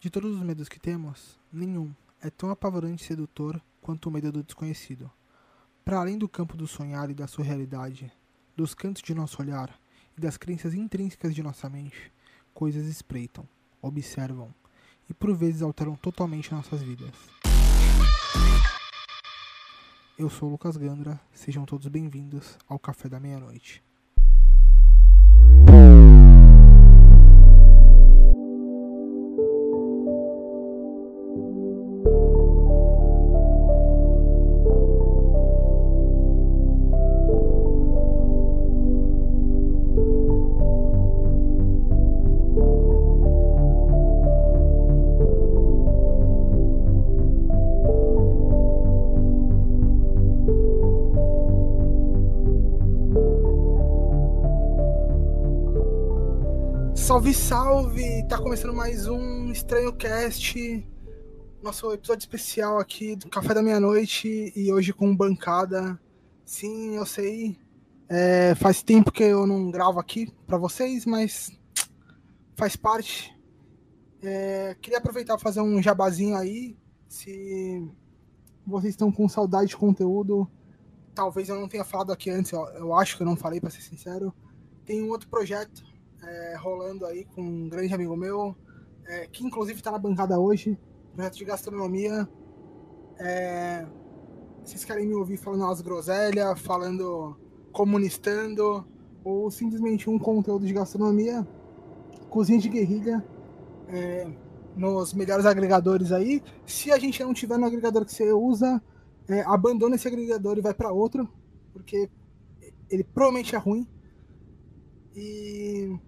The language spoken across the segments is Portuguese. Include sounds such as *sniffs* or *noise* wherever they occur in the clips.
De todos os medos que temos, nenhum é tão apavorante e sedutor quanto o medo do desconhecido. Para além do campo do sonhar e da sua realidade, dos cantos de nosso olhar e das crenças intrínsecas de nossa mente, coisas espreitam, observam e por vezes alteram totalmente nossas vidas. Eu sou Lucas Gandra, sejam todos bem-vindos ao Café da Meia-Noite. Salve! Tá começando mais um Estranho Cast, nosso episódio especial aqui do Café da Meia-Noite e hoje com bancada. Sim, eu sei, é, faz tempo que eu não gravo aqui para vocês, mas faz parte. É, queria aproveitar e fazer um jabazinho aí. Se vocês estão com saudade de conteúdo, talvez eu não tenha falado aqui antes, eu, eu acho que eu não falei, para ser sincero. Tem um outro projeto é, rolando aí com um grande amigo meu, é, que inclusive está na bancada hoje, projeto de gastronomia. É, vocês querem me ouvir falando umas groselhas, falando comunistando, ou simplesmente um conteúdo de gastronomia, cozinha de guerrilha, é, nos melhores agregadores aí. Se a gente não tiver no agregador que você usa, é, abandona esse agregador e vai para outro, porque ele provavelmente é ruim. E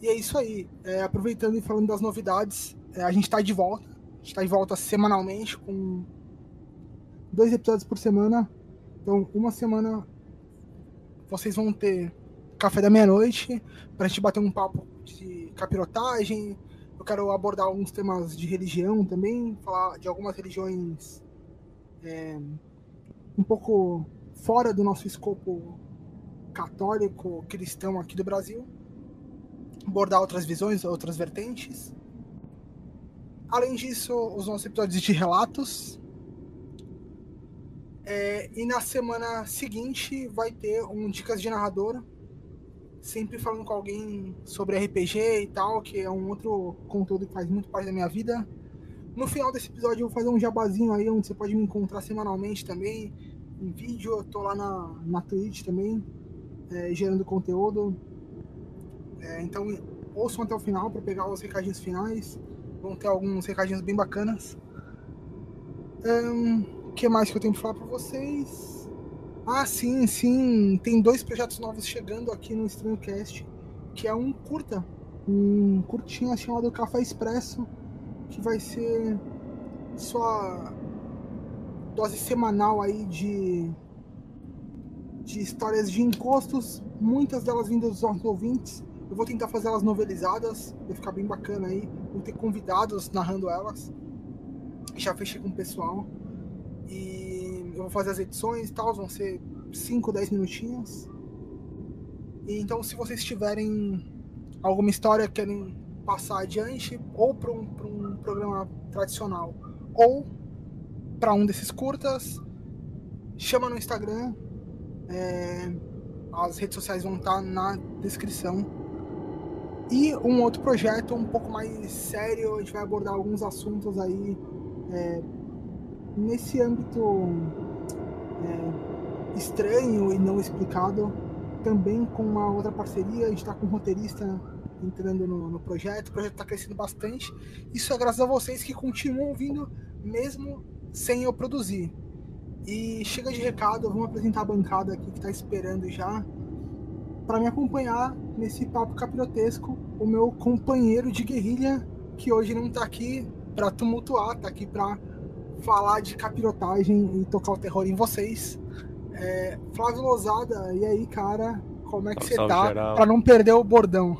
e é isso aí. É, aproveitando e falando das novidades, é, a gente está de volta. A gente está de volta semanalmente com dois episódios por semana. Então, uma semana vocês vão ter café da meia-noite para a gente bater um papo de capirotagem. Eu quero abordar alguns temas de religião também, falar de algumas religiões é, um pouco fora do nosso escopo católico cristão aqui do Brasil abordar outras visões, outras vertentes. Além disso, os nossos episódios de relatos. É, e na semana seguinte vai ter um Dicas de Narrador, sempre falando com alguém sobre RPG e tal, que é um outro conteúdo que faz muito parte da minha vida. No final desse episódio eu vou fazer um jabazinho aí, onde você pode me encontrar semanalmente também, em vídeo, eu tô lá na, na Twitch também, é, gerando conteúdo. É, então ouçam até o final para pegar os recadinhos finais. Vão ter alguns recadinhos bem bacanas. O um, que mais que eu tenho para falar para vocês? Ah, sim, sim. Tem dois projetos novos chegando aqui no Cast, que é um curta, um curtinho chamado Café Expresso, que vai ser sua dose semanal aí de de histórias de encostos, muitas delas vindas dos nossos ouvintes, eu vou tentar fazer elas novelizadas, vai ficar bem bacana aí. Vou ter convidados narrando elas. Já fechei com o pessoal. E eu vou fazer as edições e tal, vão ser 5, 10 minutinhos. E então, se vocês tiverem alguma história que querem passar adiante, ou para um, um programa tradicional, ou para um desses curtas, chama no Instagram. É, as redes sociais vão estar na descrição. E um outro projeto um pouco mais sério, a gente vai abordar alguns assuntos aí é, nesse âmbito é, estranho e não explicado, também com uma outra parceria, a gente está com um roteirista entrando no, no projeto, o projeto está crescendo bastante. Isso é graças a vocês que continuam ouvindo, mesmo sem eu produzir. E chega de recado, vamos apresentar a bancada aqui que está esperando já para me acompanhar nesse papo capirotesco, o meu companheiro de guerrilha, que hoje não está aqui para tumultuar, está aqui para falar de capirotagem e tocar o terror em vocês. É, Flávio Lozada, e aí, cara, como é que salve, você tá? Para não perder o bordão.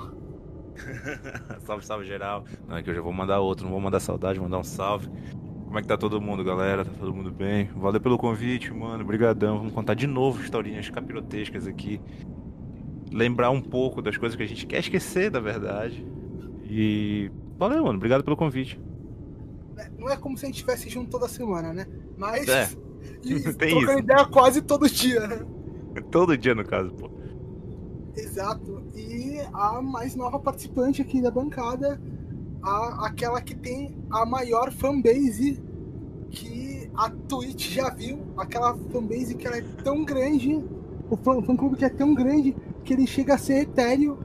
*laughs* salve, salve geral. Não, é que eu já vou mandar outro, não vou mandar saudade, vou mandar um salve. Como é que tá todo mundo, galera? Tá todo mundo bem? Valeu pelo convite, mano. Obrigadão. Vamos contar de novo historinhas capirotescas aqui lembrar um pouco das coisas que a gente quer esquecer, da verdade. E Valeu, mano. Obrigado pelo convite. É, não é como se a gente estivesse junto toda semana, né? Mas. É. *laughs* *laughs* E, Tem isso. ideia quase todo dia, né? *laughs* Todo dia, no caso, pô. Exato. E a mais nova participante aqui da bancada, a, aquela que tem a maior fanbase que a Twitch já viu. Aquela fanbase que ela é tão grande, o fã, fã clube que é tão grande que ele chega a ser etéreo.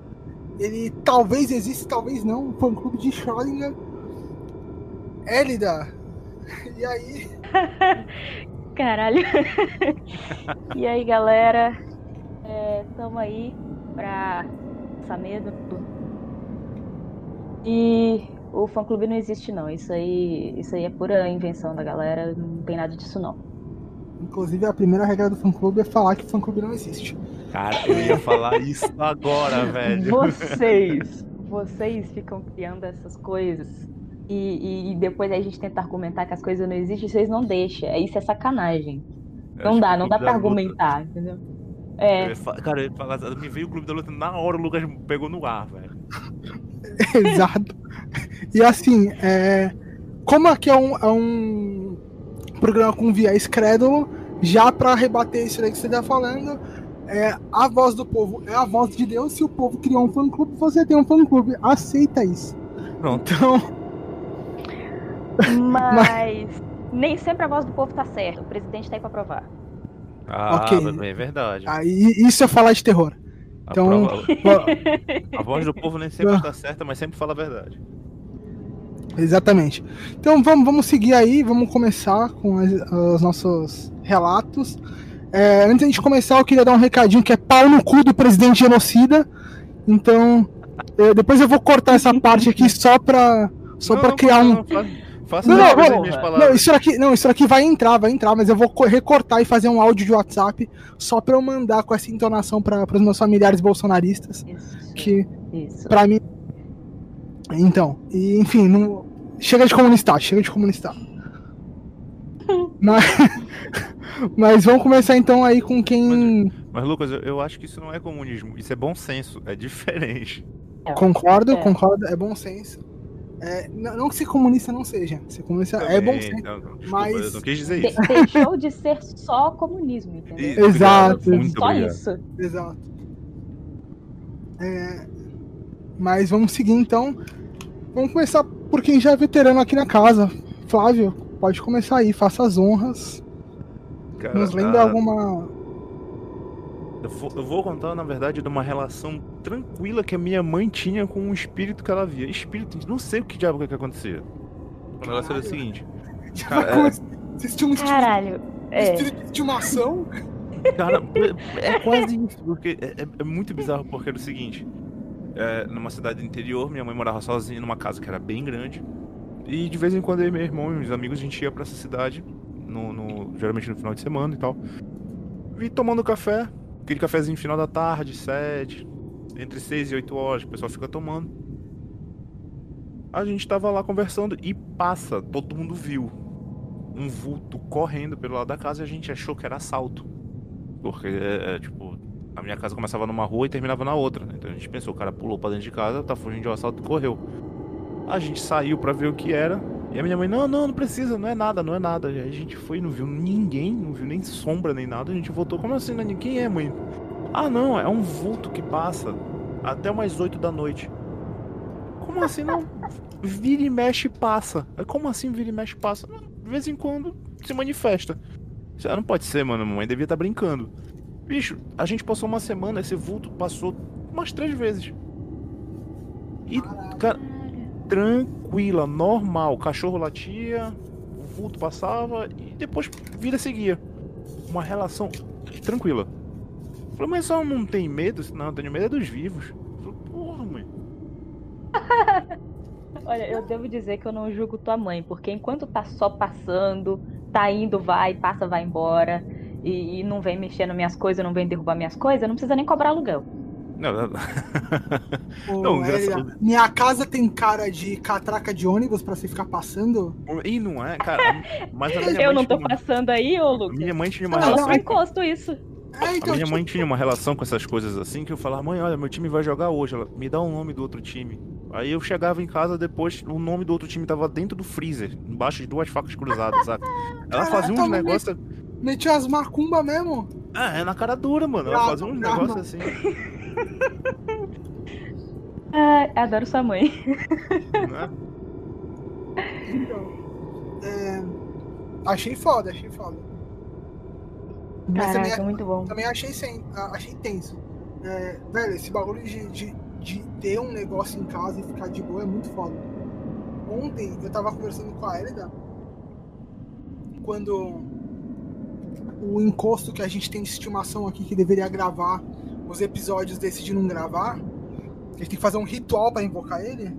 Ele talvez exista, talvez não. O fã clube de Schrödinger. Élida. *laughs* E aí? *laughs* Caralho. *laughs* e aí, galera? É, tamo aí pra passar medo. E o fã clube não existe não. Isso aí, isso aí é pura invenção da galera, não tem nada disso não. Inclusive, a primeira regra do fã clube é falar que o fã clube não existe. Cara, eu ia falar isso agora, *laughs* velho. Vocês, vocês ficam criando essas coisas. E, e- e depois a gente tenta argumentar que as coisas não existem, vocês não deixam. É, Isso é sacanagem. Eu Não dá, não dá pra Luta- argumentar, entendeu? Eu É, Cara, eu falar, me veio o Clube da Luta na hora, o Lucas pegou no ar, velho. *laughs* Exato. E assim, é, como aqui é um, é um programa com viés crédulo, já para rebater isso aí que você tá falando, é, a voz do povo é a voz de Deus. Se o povo criou um fã-clube, você tem um fã-clube. Aceita isso. Pronto. Então, *laughs* mas nem sempre a voz do povo tá certa. O presidente tá aí pra provar. Ah, Ok. é verdade. aí, isso é falar de terror. A, então- prova- *laughs* a voz do povo nem sempre está certa, mas sempre fala a verdade. Exatamente. Então vamos, vamos seguir aí, vamos começar com as- os nossos relatos. É, antes da gente começar, eu queria dar um recadinho que é pau no cu do presidente genocida. Então, é, depois eu vou cortar essa parte aqui só pra, só Não, pra não, criar não, um. Faça Não, não, não, não, isso aqui, não, isso aqui vai entrar, vai entrar, mas eu vou co- recortar e fazer um áudio de WhatsApp só pra eu mandar com essa entonação para os meus familiares bolsonaristas, Isso. que Isso. Pra mim. Então, e, enfim, não... chega de comunistar, chega de comunistar. Mas... *laughs* Mas vamos começar então aí com quem Mas, Lucas, eu, eu acho que isso não é comunismo. Isso é bom senso. É diferente. concordo, É. concordo, é bom senso. É, não, não que ser comunista não seja, ser comunista é bom Também, senso. não, não, desculpa, mas- eu não quis dizer De- isso. deixou de ser só comunismo, entendeu? Exato. Muito só obrigado. isso. Exato. É, Mas vamos seguir então. Vamos começar por quem já é veterano aqui na casa. Flávio, pode começar aí, faça as honras. Cara, Nos lembra a- alguma. Eu vou, eu vou contar, na verdade, de uma relação tranquila que a minha mãe tinha com um espírito que ela via. Espírito, não sei o que diabo que, acontecia. O negócio era o seguinte. Cara, vai é- Vocês tinham um Caralho. É. espírito de estimação? Cara, é é quase isso, porque é, é- é muito bizarro, porque era o seguinte. é, numa cidade do interior, minha mãe morava sozinha numa casa que era bem grande. E de vez em quando eu e meu irmão e meus amigos, a gente ia pra essa cidade, no, no- geralmente no final de semana e tal. E tomando café, aquele cafezinho final da tarde, sete, entre seis e oito horas, o pessoal fica tomando. A gente tava lá conversando e passa, todo mundo viu um vulto correndo pelo lado da casa e a gente achou que era assalto. Porque, é, é, tipo, a minha casa começava numa rua e terminava na outra. né? Então a gente pensou, o cara pulou pra dentro de casa, tá fugindo de um assalto e correu. A gente saiu pra ver o que era. E a minha mãe, não, não, não precisa, não é nada, não é nada. E a gente foi, não viu ninguém, não viu nem sombra nem nada. A gente voltou, como assim, né? Quem é, mãe? Ah, não, é um vulto que passa até umas 8 da noite. Como assim, não? Vira e mexe passa. Aí, Como assim vira e mexe passa? Não, De vez em quando se manifesta. Isso não pode ser, mano. A mamãe devia estar brincando. Bicho, a gente passou uma semana, esse vulto passou umas três vezes. E, cara, tranquila, normal. Cachorro latia, o vulto passava e depois vida seguia. Uma relação tranquila. Falei, mas só não tem medo? Não, eu tenho medo é dos vivos. Falei, porra, mãe. *laughs* Olha, eu devo dizer que eu não julgo tua mãe, porque enquanto tá só passando, tá indo, vai, passa, vai embora, e, e não vem mexer nas minhas coisas, não vem derrubar minhas coisas, não precisa nem cobrar aluguel. Não, não, Ô, Não, engraçado. minha casa tem cara de catraca de ônibus pra você ficar passando? E não é, cara. Mas a minha Eu mãe não tô tinha passando aí, ô A Lucas. minha mãe tinha uma Ah, Fala relação. só encosto isso. É, A então, minha tipo, mãe tinha uma relação com essas coisas assim que eu falava, mãe, olha, meu time vai jogar hoje. Ela me dá o nome do outro time. Aí eu chegava em casa depois, o nome do outro time tava dentro do freezer, embaixo de duas facas cruzadas, sabe? Ela fazia uns negócios. Metia as macumba mesmo? Ah, é na cara dura, mano. Ela fazia uns negócios assim. *laughs* Ah, adoro sua mãe. Né? Então, é, achei foda, achei foda. Mas Caraca, também, muito bom. também achei, sem, achei tenso. É, velho, esse bagulho de, de, de ter um negócio em casa e ficar de boa é muito foda. Ontem eu tava conversando com a Elida quando o encosto que a gente tem de estimação aqui que deveria gravar os episódios decide não gravar, a gente tem que fazer um ritual pra invocar ele.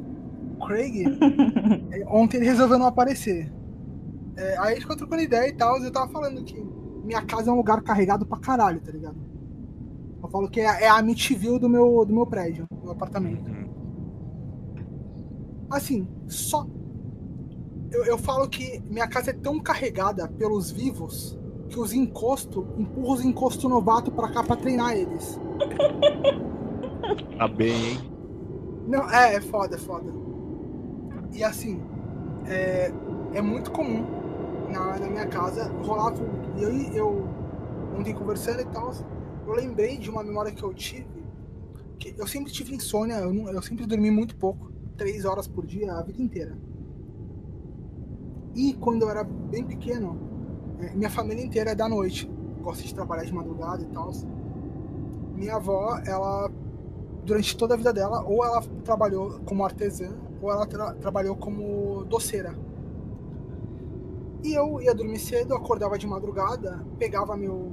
O Craig, *laughs* é, ontem ele resolveu não aparecer. É, aí a gente ficou trocando ideia e tal, e eu tava falando que minha casa é um lugar carregado pra caralho, tá ligado? Eu falo que é, é a Amityville do meu, do meu prédio, do meu apartamento. Uhum. Assim, só. Eu, eu falo que minha casa é tão carregada pelos vivos que os encostos empurram os encostos novato pra cá pra treinar eles. Tá bem, hein? Não, é, é foda, é foda. E assim, é, é muito comum na, na minha casa rolar vulto. E aí eu, ontem conversando e tal, eu lembrei de uma memória que eu tive, que eu sempre tive insônia, eu, não- eu sempre dormi muito pouco, três horas por dia, a vida inteira. E quando eu era bem pequeno, minha família inteira é da noite, gosta de trabalhar de madrugada e tal. Minha avó, ela durante toda a vida dela, ou ela trabalhou como artesã, ou ela tra- trabalhou como doceira. E eu ia dormir cedo, acordava de madrugada, pegava meu,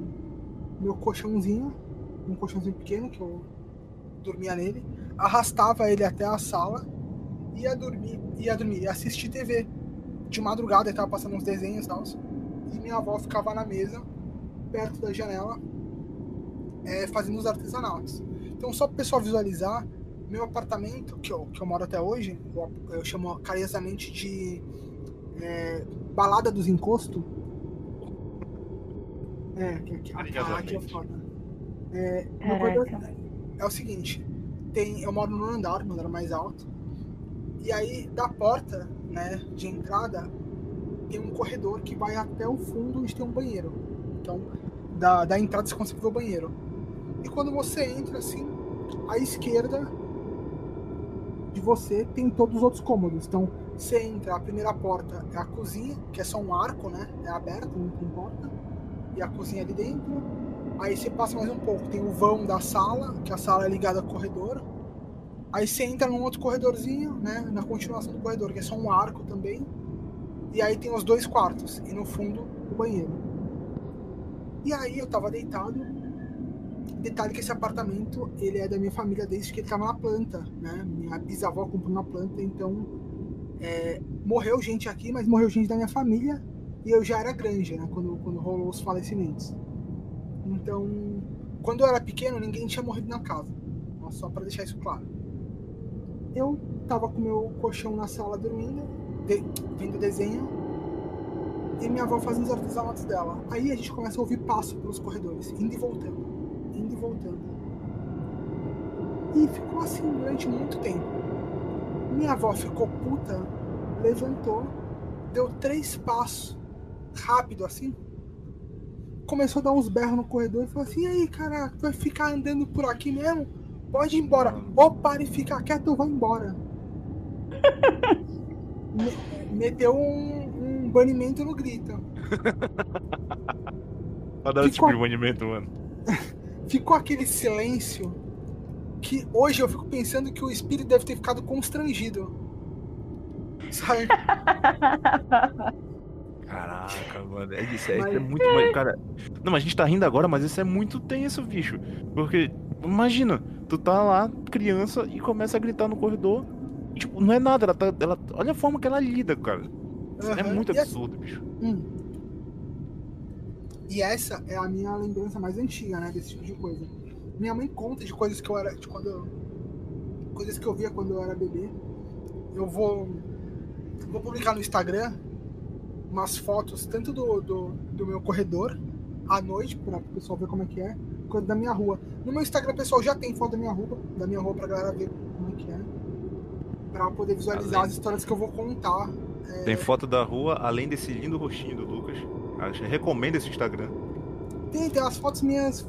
meu colchãozinho, um colchãozinho pequeno que eu dormia nele, arrastava ele até a sala, ia dormir, ia dormir, ia assistir TV. De madrugada, ele tava passando uns desenhos e tal. E minha avó ficava na mesa, perto da janela, é, fazendo os artesanatos. Então, só para o pessoal visualizar, meu apartamento, que eu, que eu moro até hoje, eu, eu chamo carinhosamente de é, Balada dos Encostos. É, que, que, aqui é foda. É, é o seguinte, tem, eu moro no andar, no andar mais alto, e aí da porta né, de entrada tem um corredor que vai até o fundo onde tem um banheiro. Então, da, da entrada você consegue ver o banheiro. E quando você entra assim, à esquerda de você tem todos os outros cômodos. Então, você entra, a primeira porta é a cozinha, que é só um arco, né? É aberto, não tem porta. E a cozinha ali dentro. Aí você passa mais um pouco, tem o vão da sala, que a sala é ligada ao corredor. Aí você entra num outro corredorzinho, né? Na continuação do corredor, que é só um arco também. E aí tem os dois quartos. E no fundo, o banheiro. E aí eu tava deitado. Detalhe que esse apartamento, ele é da minha família desde que ele tava na planta, né? Minha bisavó comprou na planta, então é, morreu gente aqui, mas morreu gente da minha família e eu já era grande, né? Quando, quando rolou os falecimentos. Então, quando eu era pequeno, ninguém tinha morrido na casa. Só pra deixar isso claro. Eu tava com meu colchão na sala dormindo, de- vendo desenho, e minha avó fazendo os artesanatos dela. Aí a gente começa a ouvir passo pelos corredores, indo e voltando, indo e voltando. E ficou assim durante muito tempo. Minha avó ficou puta, levantou, deu três passos, rápido assim, começou a dar uns berros no corredor e falou assim: e aí, cara, vai ficar andando por aqui mesmo? Pode ir embora. Ou para e fica quieto ou vai embora. *laughs* Me- meteu um, um banimento no grito. *laughs* Esse tipo Ficou- de banimento, mano. *laughs* Ficou aquele silêncio que hoje eu fico pensando que o espírito deve ter ficado constrangido. Sabe? *laughs* Caraca, mano. É, isso, é, é Mas- muito. mais- Cara. Não, mas a gente tá rindo agora, mas isso é muito tenso, bicho. Porque, imagina, tu tá lá, criança, e começa a gritar no corredor. Tipo, não é nada, ela tá. Ela, olha a forma que ela lida, cara. É Aham. muito E absurdo, bicho. Hum. E essa é a minha lembrança mais antiga, né, desse tipo de coisa. Minha mãe conta de coisas que eu era, de quando eu, coisas que eu via quando eu era bebê. Eu vou vou publicar no Instagram umas fotos tanto do, do, do meu corredor à noite para o pessoal ver como é que é, quanto da minha rua. No meu Instagram pessoal já tem foto da minha rua, da minha rua pra galera ver como é que é. Pra poder visualizar Além- as histórias que eu vou contar. É, Tem foto da rua, além desse lindo rostinho do Lucas. Acho- Recomendo esse Instagram. Tem, tem as fotos minhas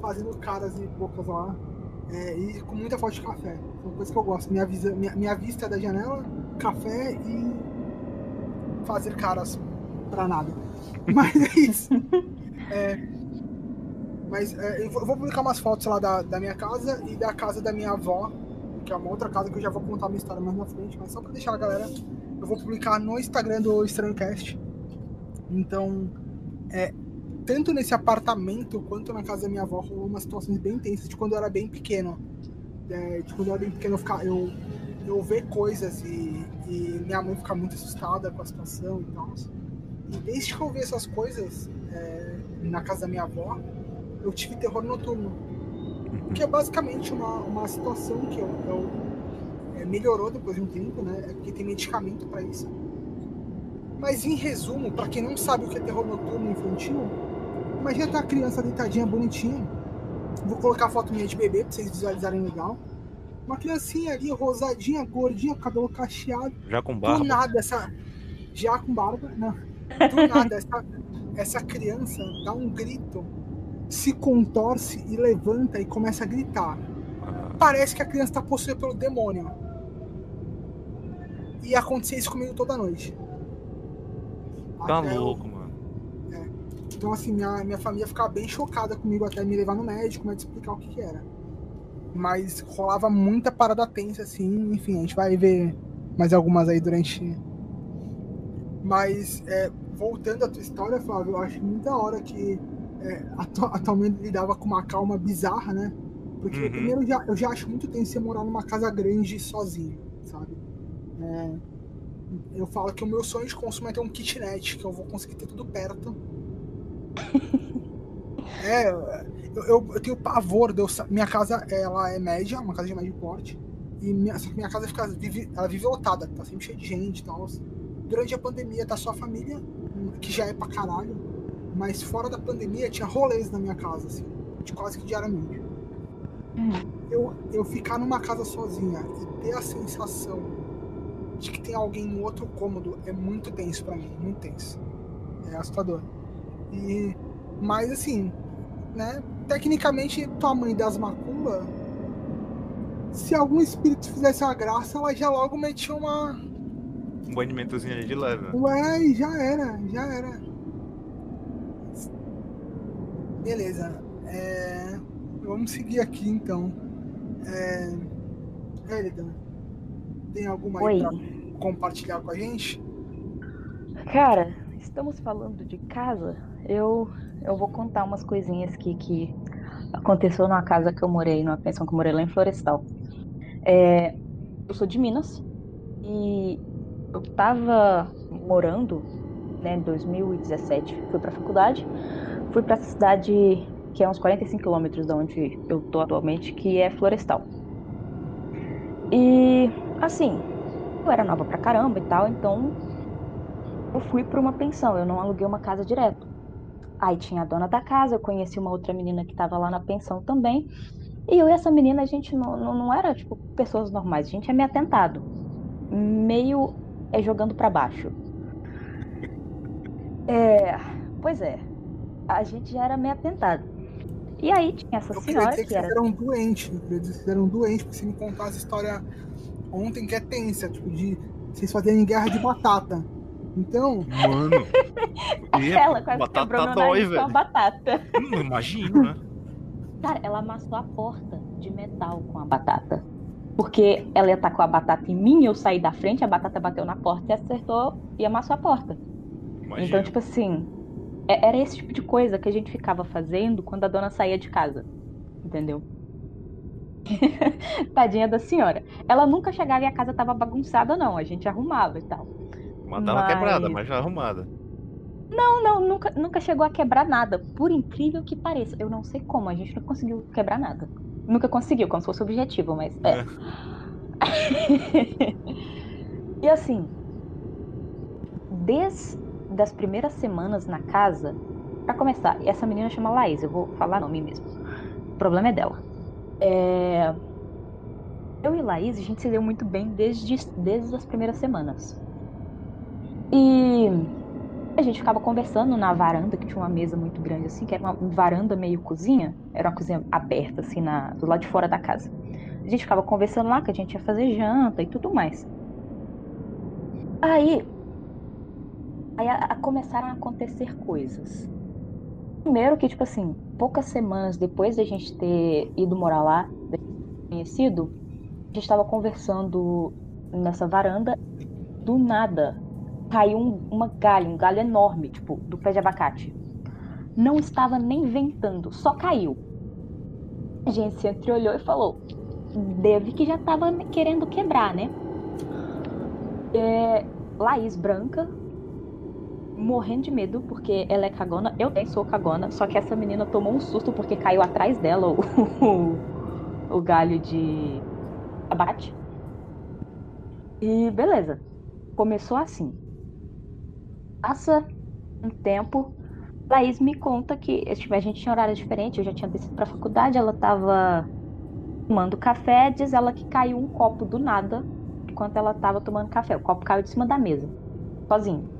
fazendo caras e bocas lá. é, e com muita foto de café. É uma coisa que eu gosto. Minha, visa, minha, minha vista é da janela, café e fazer caras pra nada. *laughs* Mas é isso. É, mas é, eu vou eu vou publicar umas fotos lá da, da minha casa e da casa da minha avó, que é uma outra casa que eu já vou contar minha história mais na frente, mas só pra deixar a galera, eu vou publicar no Instagram do EstranhoCast. Então, é, tanto nesse apartamento quanto na casa da minha avó rolou umas situações bem intensas de quando eu era bem pequeno. É, de quando eu era bem pequeno, eu, ficar, eu, eu ver coisas e, e minha mãe ficar muito assustada com a situação e tal. E desde que eu vi essas coisas é, na casa da minha avó, eu tive terror noturno. Que é basicamente uma, uma situação que eu, eu- é, melhorou depois de um tempo, né? É porque tem medicamento para isso. Mas em resumo, para quem não sabe o que é terror noturno infantil, imagina ter uma criança deitadinha, bonitinha. Vou colocar a foto minha de bebê pra vocês visualizarem legal. Uma criancinha ali, rosadinha, gordinha, cabelo cacheado. Já com Do barba. nada, essa. Já com barba, não. Do nada, essa, *laughs* essa criança dá um grito, se contorce e levanta e começa a gritar. Parece que a criança tá possuída pelo demônio. E acontecia isso comigo toda noite. Tá Até eu- louco, mano. Então, assim, minha, minha família ficava bem chocada comigo até me levar no médico, mas explicar o que, que era. Mas rolava muita parada tensa, assim, enfim, a gente vai ver mais algumas aí durante. Mas, é, voltando à tua história, Flávio, eu acho muito da hora que é, atu- atualmente lidava com uma calma bizarra, né? Porque, Uhum. primeiro, eu já, eu já acho muito tenso você morar numa casa grande sozinho, sabe? É, eu falo que o meu sonho de consumo é ter um kitnet, que eu vou conseguir ter tudo perto. *laughs* É, eu, eu, eu tenho pavor. De eu, minha casa ela é média, uma casa de médio porte. E minha, só que minha casa fica, vive, ela vive lotada, tá sempre cheia de gente e tal. Durante a pandemia tá só a família, que já é pra caralho. Mas fora da pandemia tinha rolês na minha casa, assim, de quase que diariamente. Eu, eu ficar numa casa sozinha e ter a sensação de que tem alguém no outro cômodo é muito tenso pra mim, muito tenso. É assustador. E, mas assim, né? Tecnicamente, tua mãe das macumba, se algum espírito fizesse uma graça, ela já logo metia uma. Um banimentozinho ali de leve. né? Ué, e já era, já era. Beleza. É, Vamos seguir aqui então. É... Tem alguma aí Oi. pra compartilhar com a gente? Cara, estamos falando de casa. Eu, eu vou contar umas coisinhas que, que aconteceu numa casa que eu morei, numa pensão que eu morei lá em Florestal. É, eu sou de Minas e eu tava morando, né, em 2017, fui pra faculdade, fui pra essa cidade que é uns 45 quilômetros da onde eu tô atualmente, que é Florestal. E, assim, eu era nova pra caramba e tal, então eu fui para uma pensão, eu não aluguei uma casa direto. Aí tinha a dona da casa, eu conheci uma outra menina que estava lá na pensão também. E eu e essa menina, a gente não, não, não era, tipo, pessoas normais, a gente é meio atentado. Meio é jogando para baixo. É, pois é, a gente já era meio atentado. E aí tinha essa Eu senhora dizer que que vocês era. eram doentes. Eu queria dizer que vocês eram doentes, porque você me contou essa história ontem que é tensa, tipo, de vocês fazerem guerra de batata. Então, Mano. *laughs* Ela quase batata quebrou meu dói, nariz com a velho. batata. Hum, imagino, né? Cara, ela amassou a porta de metal com a batata. Porque ela ia tacar a batata em mim, eu saí da frente, a batata bateu na porta e acertou e amassou a porta. Imagino. Então, tipo assim, era esse tipo de coisa que a gente ficava fazendo quando a dona saía de casa. Entendeu? *laughs* Tadinha da senhora. Ela nunca chegava e a casa tava bagunçada, não. A gente arrumava e tal. Matava mas- quebrada, mas já arrumada. Não, não, nunca, nunca chegou a quebrar nada. Por incrível que pareça. Eu não sei como, a gente não conseguiu quebrar nada. Nunca conseguiu, como se fosse objetivo, mas é. *laughs* e assim, desde as primeiras semanas na casa, pra começar, essa menina chama Laís, eu vou falar nome mesmo. O problema é dela. É, Eu e Laís, a gente se deu muito bem desde, desde as primeiras semanas. E a gente ficava conversando na varanda, que tinha uma mesa muito grande assim, que era uma varanda meio cozinha. Era uma cozinha aberta, assim, na, do lado de fora da casa. A gente ficava conversando lá que a gente ia fazer janta e tudo mais. Aí, aí a, a começaram a acontecer coisas. Primeiro que, tipo assim, poucas semanas depois da gente ter ido morar lá, conhecido, a gente estava conversando nessa varanda, do nada caiu um, uma galha, um galho enorme, tipo, do pé de abacate. Não estava nem ventando, só caiu. A gente se entreolhou e falou: deve que já estava querendo quebrar, né? É, Laís branca, morrendo de medo, porque ela é cagona. Eu também sou cagona, só que essa menina tomou um susto porque caiu atrás dela o, *laughs* o, galho de abate. E beleza. Começou assim. Passa um tempo, Laís me conta que tipo, a gente tinha horário diferente, eu já tinha descido pra faculdade, ela tava tomando café, diz ela que caiu um copo do nada enquanto ela tava tomando café. O copo caiu de cima da mesa, sozinho.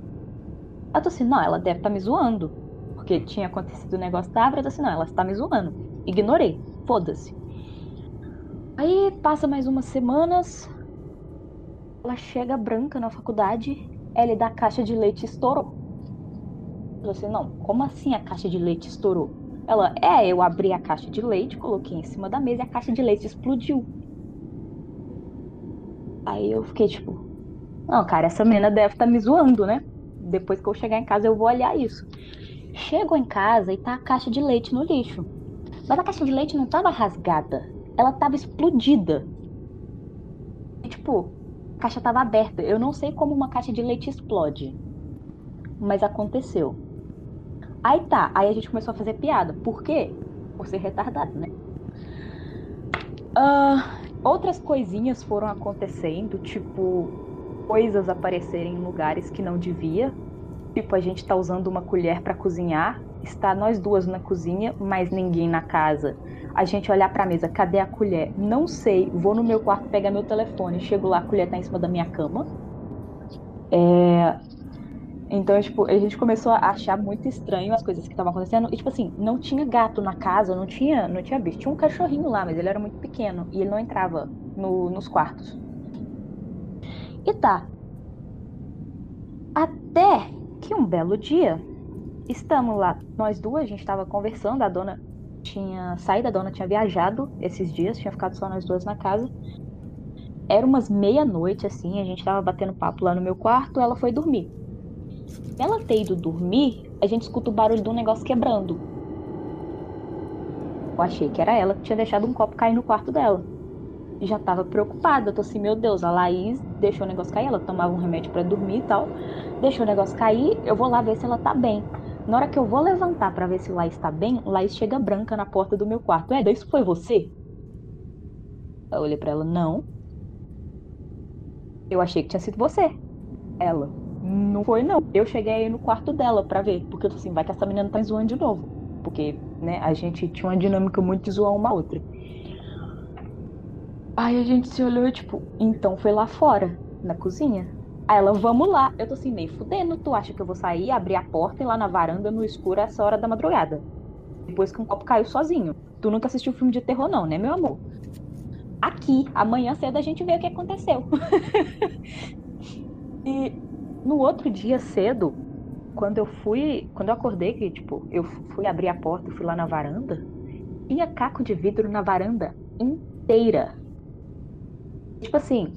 Eu tô assim, não, ela deve estar tá me zoando. Porque tinha acontecido o negócio da árvore, eu tô assim, não, ela está me zoando. Ignorei, foda-se. Aí passa mais umas semanas, ela chega branca na faculdade ele da caixa de leite estourou. Eu assim, não, como assim a caixa de leite estourou? Ela, é, eu abri a caixa de leite, coloquei em cima da mesa e a caixa de leite explodiu. Aí eu fiquei tipo, não, cara, essa menina deve estar tá me zoando, né? Depois que eu chegar em casa eu vou olhar isso. Chego em casa e tá a caixa de leite no lixo. Mas a caixa de leite não tava rasgada, ela tava explodida. E, tipo, caixa estava aberta. Eu não sei como uma caixa de leite explode, mas aconteceu. Aí tá, aí a gente começou a fazer piada. Por quê? Por ser retardado, né? Uh, outras coisinhas foram acontecendo, tipo coisas aparecerem em lugares que não devia. Tipo, a gente tá usando uma colher para cozinhar, está nós duas na cozinha, mas ninguém na casa a gente olhar para a mesa, cadê a colher? Não sei, vou no meu quarto pegar meu telefone, chego lá, a colher tá em cima da minha cama. É... Então, tipo, a gente começou a achar muito estranho as coisas que estavam acontecendo. E, tipo assim, não tinha gato na casa, não tinha, não tinha bicho. Tinha um cachorrinho lá, mas ele era muito pequeno e ele não entrava no, nos quartos. E tá. Até que um belo dia, estamos lá, nós duas, a gente tava conversando, a dona tinha saído, a dona tinha viajado esses dias, tinha ficado só nós duas na casa. Era umas meia-noite, assim, a gente tava batendo papo lá no meu quarto, ela foi dormir. Ela ter ido dormir, a gente escuta o barulho de um negócio quebrando. Eu achei que era ela que tinha deixado um copo cair no quarto dela. Já tava preocupada, eu tô assim, meu Deus, a Laís deixou o negócio cair, ela tomava um remédio para dormir e tal. Deixou o negócio cair, eu vou lá ver se ela tá bem. Na hora que eu vou levantar para ver se Laís está bem, Laís chega branca na porta do meu quarto. É, isso foi você? Eu olhei para ela, não. Eu achei que tinha sido você. Ela, não foi não. Eu cheguei aí no quarto dela para ver, porque eu tô assim, vai que essa menina tá zoando de novo. Porque, né, a gente tinha uma dinâmica muito de zoar uma outra. Aí a gente se olhou e tipo, então foi lá fora, na cozinha. Aí ela, vamos lá. Eu tô assim, meio fudendo. Tu acha que eu vou sair, abrir a porta e lá na varanda no escuro essa hora da madrugada? Depois que um copo caiu sozinho. Tu nunca assistiu filme de terror, não, né, meu amor? Aqui, amanhã cedo a gente vê o que aconteceu. *laughs* e no outro dia cedo, quando eu fui, quando eu acordei, que tipo, eu fui abrir a porta e fui lá na varanda, tinha caco de vidro na varanda inteira. Tipo assim,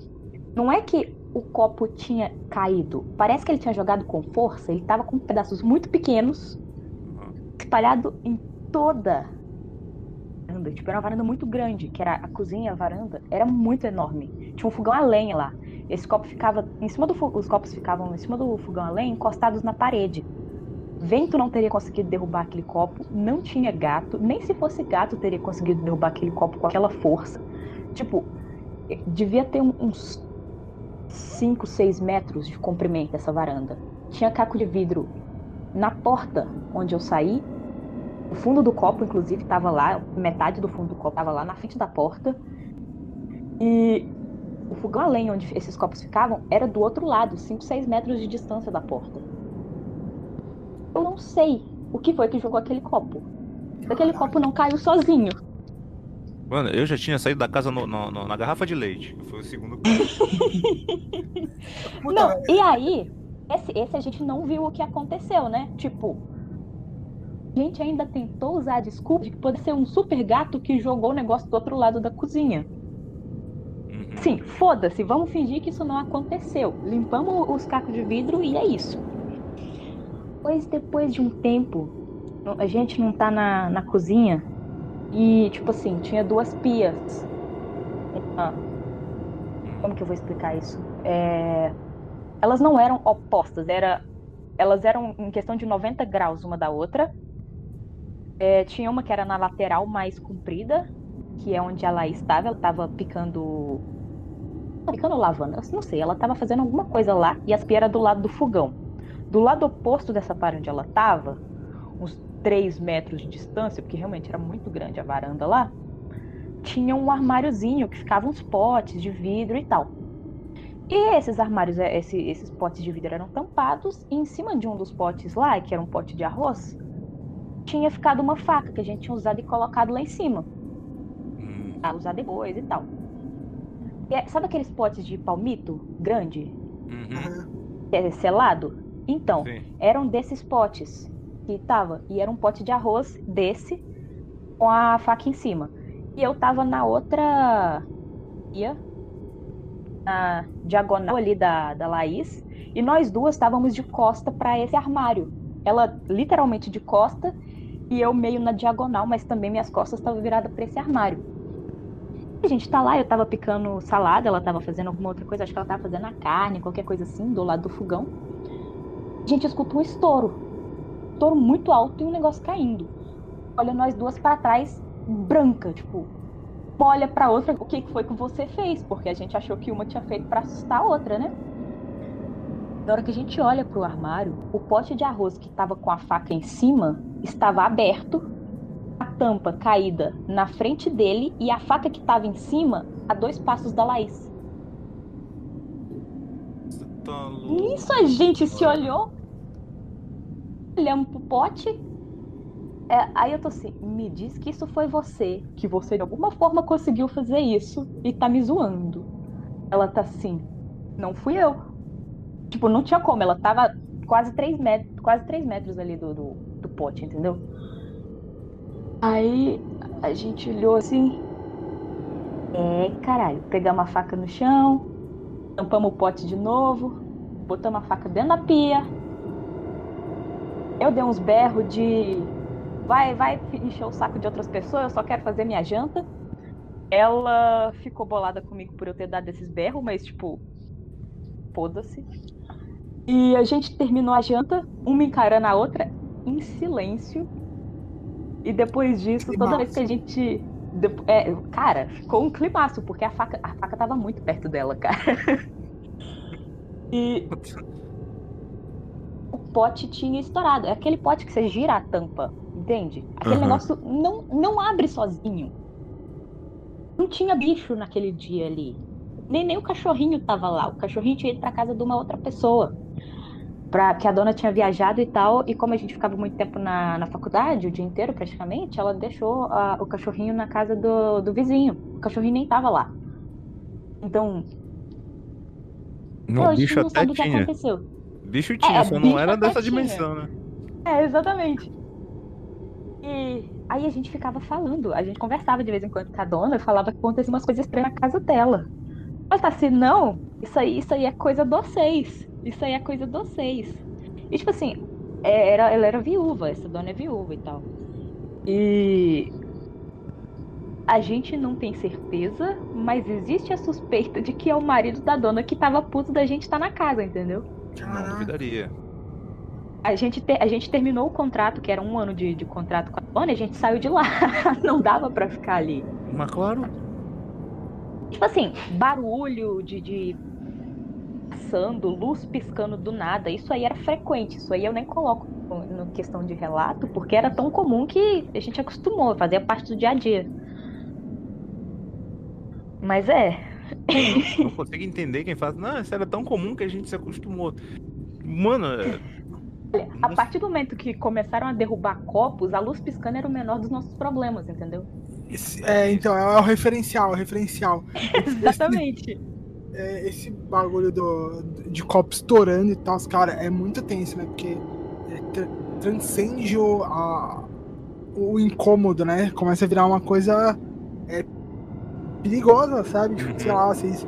não é que o copo tinha caído. Parece que ele tinha jogado com força, ele estava com pedaços muito pequenos, espalhado em toda a varanda. Tipo, era uma varanda muito grande, que era a cozinha, a varanda, era muito enorme. Tinha um fogão a lenha lá. Esse copo ficava em cima do os copos ficavam em cima do fogão a lenha, encostados na parede. Vento não teria conseguido derrubar aquele copo, não tinha gato, nem se fosse gato teria conseguido derrubar aquele copo com aquela força. Tipo, devia ter uns 5, 6 metros de comprimento essa varanda. Tinha caco de vidro na porta onde eu saí. O fundo do copo, inclusive, estava lá, metade do fundo do copo estava lá na frente da porta. E o fogão além onde esses copos ficavam era do outro lado, 5, 6 metros de distância da porta. Eu não sei o que foi que jogou aquele copo. Aquele copo não caiu sozinho. Mano, eu já tinha saído da casa no- no- no- na garrafa de leite. Foi o segundo. *laughs* Não, e aí, esse, esse a gente não viu o que aconteceu, né? Tipo, a gente ainda tentou usar a desculpa de que pode ser um super gato que jogou o negócio do outro lado da cozinha. Uhum. Sim, foda-se, vamos fingir que isso não aconteceu. Limpamos os cacos de vidro e é isso. Pois depois de um tempo, a gente não tá na, na cozinha e, tipo assim, tinha duas pias. Uma- como que eu vou explicar isso? É, Elas não eram opostas, era... elas eram em questão de 90 graus uma da outra. É, tinha uma que era na lateral mais comprida, que é onde ela estava. Ela estava picando. Picando lavanda, não sei. Ela estava fazendo alguma coisa lá e as pias eram do lado do fogão. Do lado oposto dessa parte onde ela estava, 3 metros de distância, porque realmente era muito grande a varanda lá, tinha um armáriozinho que ficava uns potes de vidro e tal. E esses armários, é, esse- esses potes de vidro eram tampados, e em cima de um dos potes lá, que era um pote de arroz, tinha ficado uma faca que a gente tinha usado e colocado lá em cima Hum, a usar depois e tal. E é- sabe aqueles potes de palmito grande, uhum, que é selado? Então, Sim. eram desses potes que tava. E era um pote de arroz desse com a faca em cima. E eu tava na outra ia na diagonal ali da, da Laís. E nós duas estávamos de costa para esse armário. Ela literalmente de costa e eu meio na diagonal, mas também minhas costas estavam viradas para esse armário. A gente tá lá, eu tava picando salada, ela tava fazendo alguma outra coisa, acho que ela tava fazendo a carne, qualquer coisa assim, do lado do fogão. A gente escuta um estouro. Estouro muito alto e um negócio caindo. Olha nós duas pra trás, branca, tipo, olha pra outra, o que foi que você fez? Porque a gente achou que uma tinha feito pra assustar a outra, né? Na hora que a gente olha pro armário, o pote de arroz que tava com a faca em cima estava aberto, a tampa caída na frente dele e a faca que tava em cima a dois passos da Laís. Tá. Nisso a gente se olhou, olhamos pro pote. É, aí eu tô assim, me diz que isso foi você, que você de alguma forma conseguiu fazer isso e tá me zoando. Ela tá assim, não fui eu. Tipo, não tinha como, ela tava quase 3 metros, quase metros ali do, do, do pote, entendeu? Aí a gente olhou assim. É, caralho, pegamos a faca no chão, tampamos o pote de novo, botamos a faca dentro da pia. Eu dei uns berros de vai, vai encher o saco de outras pessoas, eu só quero fazer minha janta. Ela ficou bolada comigo por eu ter dado esses berros, mas tipo, foda-se. E a gente terminou a janta, uma encarando a outra, em silêncio. E depois disso, toda vez que a gente. é, cara, ficou um climaço, porque a faca, a faca tava muito perto dela, cara. *laughs* E pote tinha estourado. É aquele pote que você gira a tampa, entende? Aquele Aham. negócio não, não abre sozinho. Não tinha bicho naquele dia ali. Nem, nem o cachorrinho tava lá. O cachorrinho tinha ido pra casa de uma outra pessoa. Pra, que a dona tinha viajado e tal. E como a gente ficava muito tempo na, na faculdade, o dia inteiro praticamente, ela deixou a- o cachorrinho na casa do, do vizinho. O cachorrinho nem tava lá. Então, No a gente não sabe o que tinha. aconteceu. Bicho tinha, É, só não era dessa tinha. dimensão, né? É, exatamente. E aí a gente ficava falando, a gente conversava de vez em quando com a dona e falava que acontecia umas coisas estranhas na casa dela. Ela tá assim, não, isso aí, isso aí é coisa de vocês. Isso aí é coisa de vocês. E tipo assim, é, era, ela era viúva, essa dona é viúva e tal. E a gente não tem certeza, mas existe a suspeita de que é o marido da dona que tava puto da gente estar na casa, entendeu? Não Caraca. duvidaria. A gente, te- a gente terminou o contrato, que era um ano de, de contrato com a e a gente saiu de lá. *laughs* Não dava pra ficar ali. Mas claro. Tipo assim, barulho de, de passando, luz piscando do nada. Isso aí era frequente. Isso aí eu nem coloco no, no questão de relato, porque era tão comum que a gente acostumou, fazia parte do dia a dia. Mas é. *laughs* Não *laughs* consigo entender quem faz. Não, isso era tão comum que a gente se acostumou. Mano, é- Olha, a partir do momento que começaram a derrubar copos, a luz piscando era o menor dos nossos problemas, entendeu? Esse- é, então, é o referencial, é o referencial. *laughs* Exatamente. É, esse bagulho do, de copo estourando e tal, cara, é muito tenso, né? Porque é, tra- transcende o, a- o incômodo, né? Começa a virar uma coisa é, perigosa, sabe? Tipo, sei lá, vocês.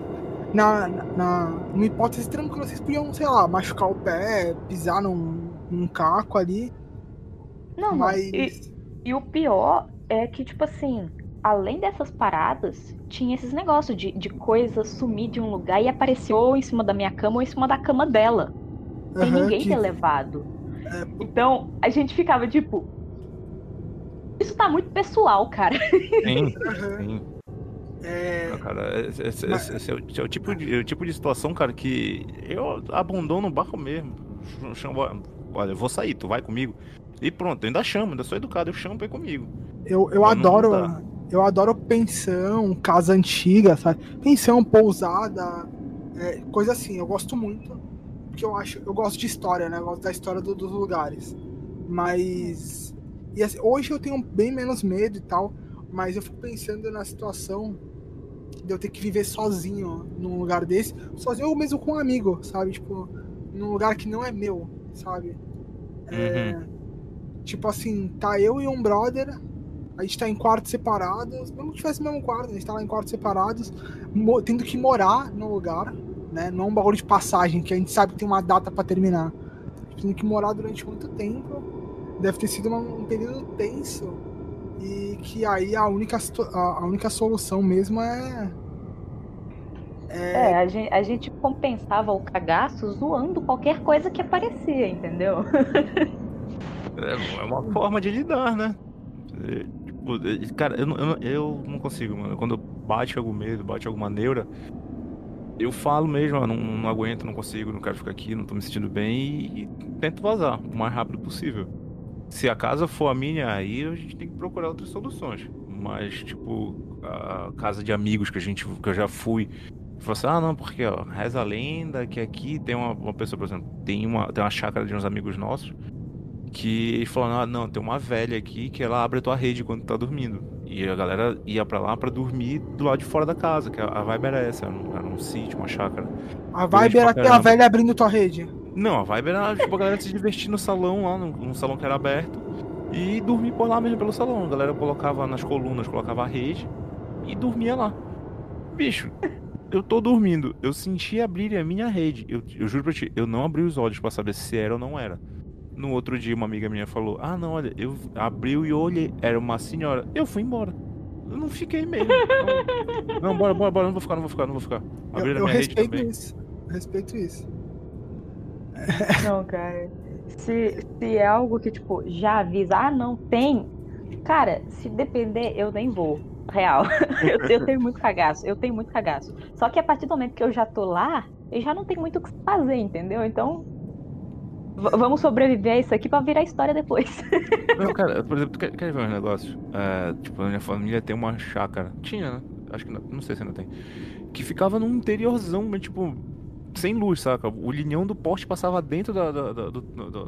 Na, na, na- numa hipótese tranquila, vocês podiam, sei lá, machucar o pé, pisar num, num caco ali. Não, mas. e, e o pior é que, tipo assim, além dessas paradas, tinha esses negócios de, de coisa sumir de um lugar e aparecer ou em cima da minha cama ou em cima da cama dela. Sem aham, ninguém que- ter levado. é, Então, a gente ficava tipo. Isso tá muito pessoal, cara. Sim, sim. É, Ah, Cara, esse, esse- Mas- esse é, o, esse é o tipo de, o tipo de situação, cara, que eu abandono o barco mesmo. Chamo, olha, eu vou sair, tu vai comigo. E pronto, eu ainda chamo, ainda sou educado, eu chamo pra ir comigo. Eu, eu adoro. Eu adoro pensão, casa antiga, sabe? Pensão, pousada, é, coisa assim. Eu gosto muito. Porque eu acho. Eu gosto de história, né? Eu gosto da história do- dos lugares. Mas. E assim, hoje eu tenho bem menos medo e tal. Mas eu fico pensando na situação de eu ter que viver sozinho num lugar desse. Sozinho ou mesmo com um amigo, sabe? Tipo, num lugar que não é meu, sabe? É, Tipo assim, tá eu e um brother, a gente tá em quartos separados, mesmo que tivesse o mesmo quarto, a gente tá lá em quartos separados, tendo que morar no lugar, né? Não é um bagulho de passagem, que a gente sabe que tem uma data pra terminar. Tendo que morar durante muito tempo. Deve ter sido um período tenso. Que aí a única, a, única solução mesmo é. É, a gente, a gente compensava o cagaço zoando qualquer coisa que aparecia, entendeu? *laughs* É, é uma forma de lidar, né? É, tipo, é, cara, eu, não- eu, não- eu não consigo, mano. Quando bate algum medo, bate alguma neura, eu falo mesmo, ó, não, não aguento, não consigo, não quero ficar aqui, não tô me sentindo bem e, e tento vazar o mais rápido possível. Se a casa for a minha, aí a gente tem que procurar outras soluções. Mas, tipo, a casa de amigos que a gente que eu já fui, falou assim, ah não, porque ó, reza a lenda que aqui tem uma, uma pessoa, por exemplo, tem uma, tem uma chácara de uns amigos nossos que falaram, ah, não, tem uma velha aqui que ela abre a tua rede quando tu tá dormindo. E a galera ia pra lá pra dormir do lado de fora da casa, que a a vibe era essa, era um, era um sítio, uma chácara. A vibe era ter a velha abrindo tua rede. Não, a vibe era tipo, a galera se divertir no salão lá, num, num salão que era aberto, e dormir por lá mesmo pelo salão. A galera colocava nas colunas, colocava a rede e dormia lá. Bicho, eu tô dormindo, eu senti abrir a minha rede. Eu, eu juro pra ti, eu não abri os olhos pra saber se era ou não era. No outro dia, uma amiga minha falou: Ah, não, olha, eu abri e olhei, era uma senhora. Eu fui embora. Eu não fiquei mesmo. *laughs* Não, bora, bora, bora, não vou ficar, não vou ficar, não vou ficar. Eu, Abriram eu minha rede respeito isso. Eu respeito isso. Não, cara. Se, se é algo que, tipo, já avisa, ah, não tem. Cara, se depender, eu nem vou. Real. *laughs* Eu, eu tenho muito cagaço. Eu tenho muito cagaço. Só que a partir do momento que eu já tô lá, eu já não tenho muito o que fazer, entendeu? Então. Vamos sobreviver a isso aqui pra virar história depois. *laughs* Não, cara, por exemplo, tu quer, quer ver um negócio? É, tipo, a minha família tem uma chácara. Tinha, né? Acho que não, não sei se ainda tem. Que ficava num interiorzão, mas tipo, sem luz, saca? O linhão do poste passava dentro da, da, da, da-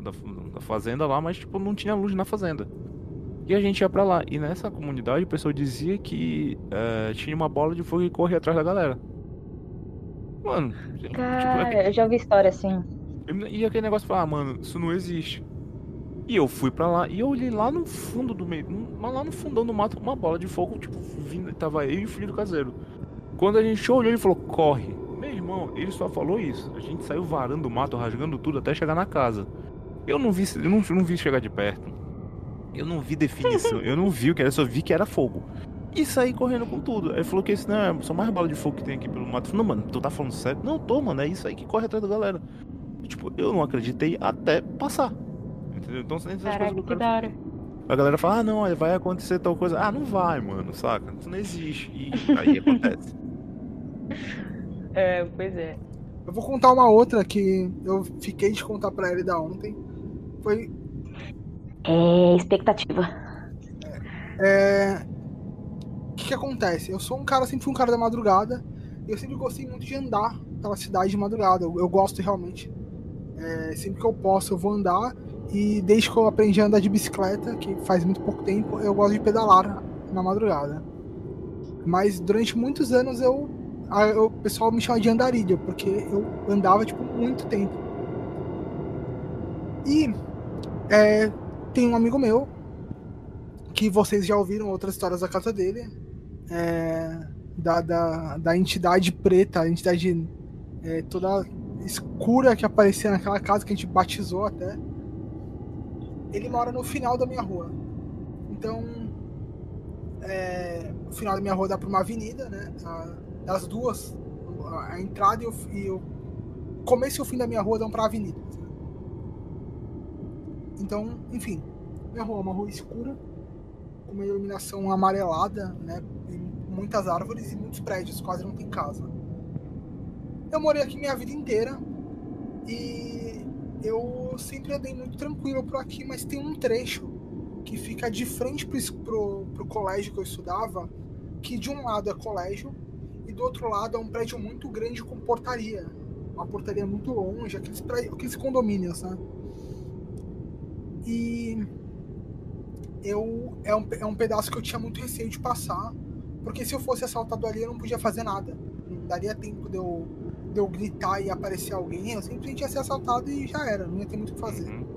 da- da fazenda lá, mas tipo, não tinha luz na fazenda. E a gente ia pra lá. E nessa comunidade o pessoal dizia que é, tinha uma bola de fogo e corria atrás da galera. Mano, tipo, Cara, eu já ouvi história assim. e aquele negócio falar, ah, mano, isso não existe. E eu fui pra lá e eu olhei lá no fundo do meio, lá no fundão do mato uma bola de fogo, tipo, vindo, tava eu e o filho do caseiro. Quando a gente olhou, ele falou, corre. Meu irmão, ele só falou isso. A gente saiu varando o mato, rasgando tudo até chegar na casa. Eu não vi, eu não, eu não vi chegar de perto. Eu não vi definição, *laughs* eu não vi o que era, só vi que era fogo. E saí correndo com tudo. Aí ele falou que esse não é só mais bala de fogo que tem aqui pelo mato. Eu falei, não, mano, tu tá falando sério? Não, tô, mano, é isso aí que corre atrás da galera. E, tipo, eu não acreditei até passar. Entendeu? Então, essas coisas Caraca, eu que da hora. a galera fala, ah, não, vai acontecer tal coisa. Ah, não vai, mano, saca? Isso não existe. E aí *laughs* acontece. É, pois é. Eu vou contar uma outra que eu fiquei de contar pra ele da ontem. Foi É expectativa. é, que, que acontece? Eu sou um cara, sempre fui um cara da madrugada. E eu sempre gostei muito de andar pela cidade de madrugada. Eu, eu gosto realmente. É, sempre que eu posso, eu vou andar. E desde que eu aprendi a andar de bicicleta, que faz muito pouco tempo, eu gosto de pedalar na madrugada. Mas durante muitos anos eu o pessoal me chama de andarilho, porque eu andava tipo muito tempo. E é, tem um amigo meu que vocês já ouviram outras histórias da casa dele, é, da, da, da, entidade preta, a entidade é, toda escura que aparecia naquela casa que a gente batizou até. Ele mora no final da minha rua. Então, é, o final da minha rua dá para uma avenida, né? A, as duas, a entrada e o, e o, começo e o fim da minha rua dão para a avenida. Então, enfim, minha rua é uma rua escura com uma iluminação amarelada, né? Muitas árvores e muitos prédios, quase não tem casa. Eu morei aqui minha vida inteira e eu sempre andei muito tranquilo por aqui, mas tem um trecho que fica de frente pro, pro, pro colégio que eu estudava, que de um lado é colégio e do outro lado é um prédio muito grande com portaria. Uma portaria muito longe, aqueles, prédios, aqueles condomínios, né? E eu é um, é um pedaço que eu tinha muito receio de passar, porque se eu fosse assaltado ali eu não podia fazer nada. Não daria tempo de eu, de eu gritar e aparecer alguém, eu simplesmente ia ser assaltado e já era, não ia ter muito o que fazer. Uhum.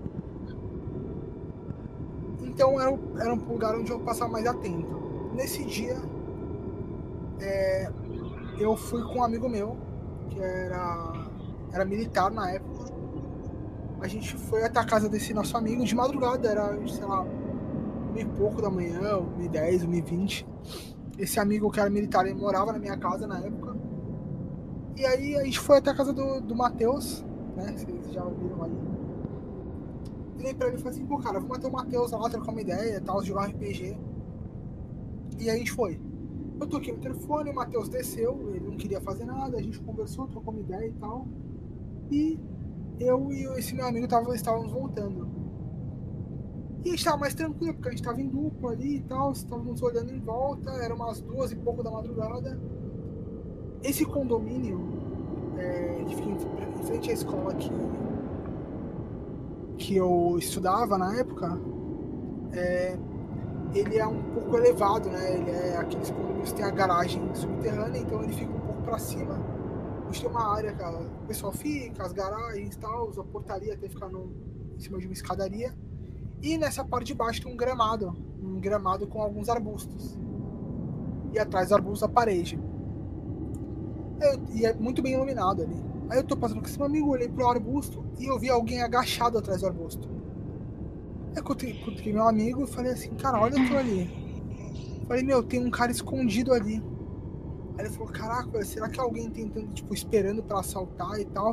Então era, era um lugar onde eu passava mais atento. Nesse dia, é, eu fui com um amigo meu, que era, era militar na época. A gente foi até a casa desse nosso amigo de madrugada, era, sei lá, e pouco da manhã, 2010, 2020. Esse amigo que era militar, ele morava na minha casa na época. E aí a gente foi até a casa do, do Matheus, né? Vocês já ouviram ali. Falei pra ele, falei assim, pô, cara, vamos até o Matheus lá, trocar uma ideia e tal, jogar RPG. E aí a gente foi. Eu toquei no telefone, o Matheus desceu, ele não queria fazer nada, a gente conversou, trocou uma ideia e tal. E eu e esse meu amigo tava, estávamos voltando. E a gente tava mais tranquilo, porque a gente tava em duplo ali e tal, estávamos olhando em volta, era umas duas e pouco da madrugada. Esse condomínio, é, fica em frente à escola que, que eu estudava na época, é, ele é um pouco elevado, né? Ele é aqueles condomínios que tem a garagem subterrânea, então ele fica um pouco para cima. Gente tem uma área que o pessoal fica, as garagens e tal, a portaria até ficar no, em cima de uma escadaria. E nessa parte de baixo tem um gramado, um gramado com alguns arbustos. E atrás do arbusto a parede. Eu, e é muito bem iluminado ali. Aí eu tô passando com esse meu amigo, olhei pro arbusto e eu vi alguém agachado atrás do arbusto. Eu encontrei meu amigo e falei assim, cara, olha aquilo ali. Falei, meu, tem um cara escondido ali. Aí ele falou, caraca, será que alguém tentando, tipo, esperando para assaltar e tal?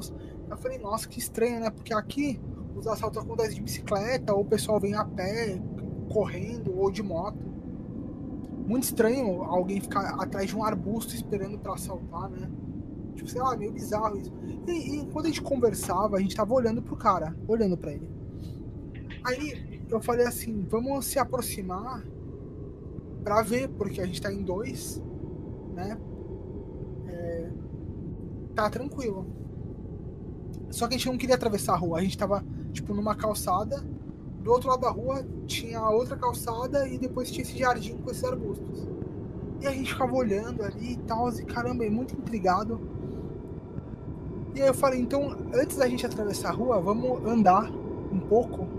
Eu falei, nossa, que estranho, né? Porque aqui os assaltos acontecem de bicicleta, ou o pessoal vem a pé, correndo, ou de moto. Muito estranho alguém ficar atrás de um arbusto esperando para assaltar, né? Tipo, sei lá, meio bizarro isso. E, e a gente conversava, a gente tava olhando pro cara, olhando para ele. Aí eu falei assim, vamos se aproximar para ver, porque a gente tá em dois, né? É, tá tranquilo. Só que a gente não queria atravessar a rua, a gente tava tipo, numa calçada. Do outro lado da rua tinha outra calçada e depois tinha esse jardim com esses arbustos. E a gente ficava olhando ali e tal, e caramba, é muito intrigado. E aí eu falei, então, antes da gente atravessar a rua, vamos andar um pouco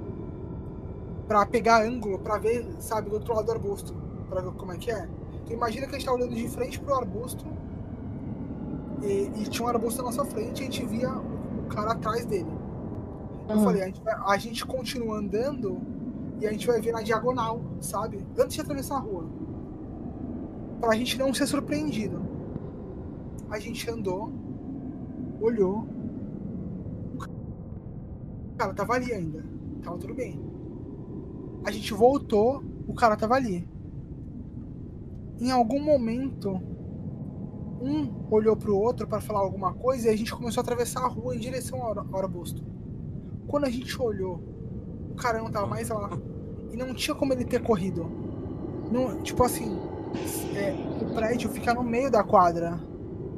para pegar ângulo, para ver, sabe, do outro lado do arbusto, para ver como é que é. Então imagina que a gente tá olhando de frente pro arbusto e, e tinha um arbusto na nossa frente e a gente via o cara atrás dele. Eu uhum. falei, a gente, vai, a gente continua andando e a gente vai ver na diagonal, sabe? Antes de atravessar a rua. Pra gente não ser surpreendido. A gente andou, olhou. O cara tava ali ainda. Tava tudo bem. A gente voltou, o cara tava ali. Em algum momento, um olhou pro outro para falar alguma coisa e a gente começou a atravessar a rua em direção ao arbusto. Quando a gente olhou, o cara não tava mais lá. E não tinha como ele ter corrido. Não, tipo assim, é, o prédio fica no meio da quadra.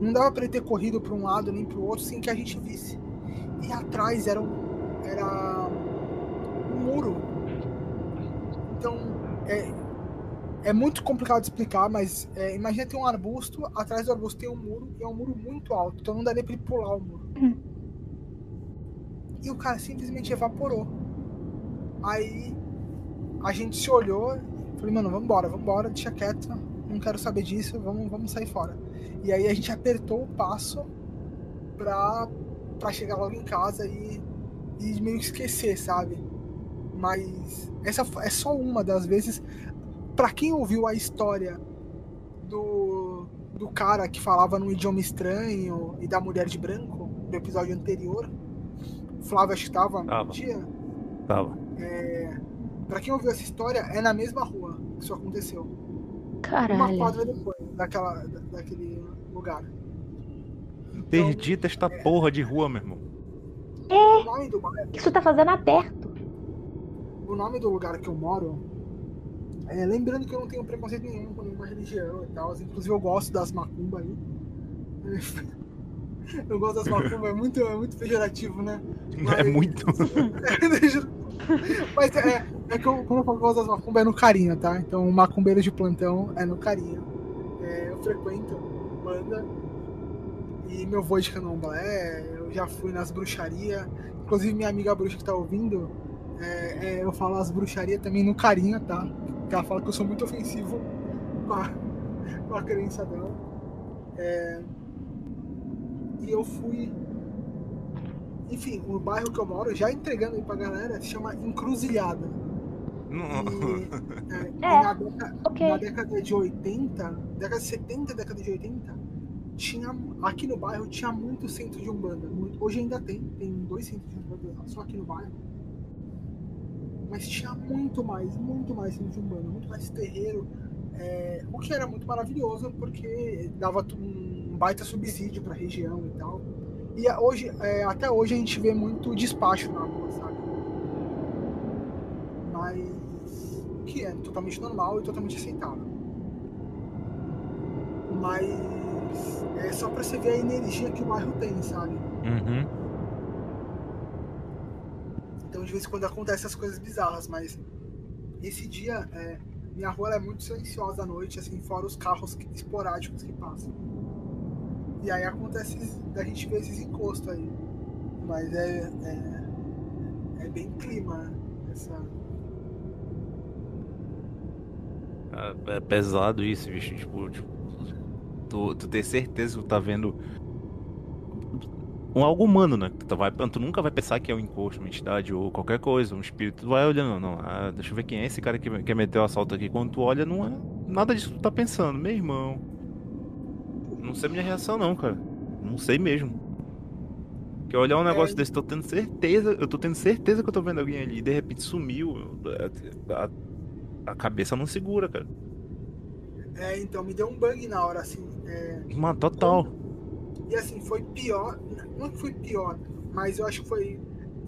Não dava pra ele ter corrido pra um lado nem pro outro sem que a gente visse. E atrás era um, era um muro. Então, é, é muito complicado de explicar, mas é, imagina ter um arbusto, atrás do arbusto tem um muro, e é um muro muito alto, então não daria pra ele pular o muro. Uhum. E o cara simplesmente evaporou. Aí a gente se olhou, falei, mano, vambora, vambora, deixa quieto, não quero saber disso, vamos, vamos sair fora. E aí a gente apertou o passo pra, pra chegar logo em casa e, e meio que esquecer, sabe? Mas essa é só uma das vezes. Pra quem ouviu a história do, do cara que falava num idioma estranho e da mulher de branco, do episódio anterior, Flávio acho que tava Tava. no dia. Tava. É, pra quem ouviu essa história, é na mesma rua que isso aconteceu. Uma Caralho. quadra depois daquela, da- daquele lugar. Então, Interdita esta porra de rua, meu irmão. o nome do bairro- O que isso tá fazendo aberto? O nome do lugar que eu moro. É, lembrando que eu não tenho preconceito nenhum com nenhuma religião e tal. Inclusive eu gosto das macumba aí. *laughs* Eu gosto das macumba, é muito, é muito pejorativo, né? *laughs* É muito. *laughs* Mas é, é que eu, quando eu gosto das macumba é no carinho, tá? Então macumbeiro de plantão é no carinho. É, eu frequento banda e meu vô é de candomblé, eu já fui nas bruxarias. Inclusive minha amiga bruxa que tá ouvindo, é, é, eu falo as bruxarias também no carinho, tá? Porque ela fala que eu sou muito ofensivo com a, *laughs* com a crença dela. É, e eu fui. Enfim, o bairro que eu moro, já entregando aí pra galera, se chama Encruzilhada. E, é, É, na, década, ok. na década de 80, década de 70, década de 80, tinha, aqui no bairro tinha muito centro de Umbanda. Muito, hoje ainda tem, tem dois centros de Umbanda só aqui no bairro. Mas tinha muito mais, muito mais de Umbanda, muito mais terreiro. é, o que era muito maravilhoso, porque dava um baita subsídio pra região e tal. E a- hoje, é, até hoje a gente vê muito despacho na rua, sabe? Mas o que é totalmente normal e totalmente aceitável. Mas é só pra você ver a energia que o bairro tem, sabe? Uhum. Então de vez em quando acontecem essas coisas bizarras, mas esse dia é, minha rua é muito silenciosa à noite, assim, fora os carros que- esporádicos que passam. E aí acontece da gente ver esses encostos aí. Mas é, é, é bem clima né, essa. É é pesado isso, bicho. Tipo, tipo, tu, tu ter certeza que tu tá vendo um algo humano, né? Tu, vai, tu nunca vai pensar que é um encosto, uma entidade ou qualquer coisa, um espírito. Tu vai olhando, não. Ah, deixa eu ver quem é esse cara que, que meteu o assalto aqui. Quando tu olha, não é nada disso que tu tá pensando, meu irmão. Não sei minha reação, não, cara. Não sei mesmo. Que olhar um negócio É. desse, tô tendo certeza, eu tô tendo certeza que eu tô vendo alguém ali e de repente sumiu. A, a- a cabeça não segura, cara. É, então me deu um bug na hora, assim. é, Mano, total. E assim, foi pior. Não que foi pior, mas eu acho que foi.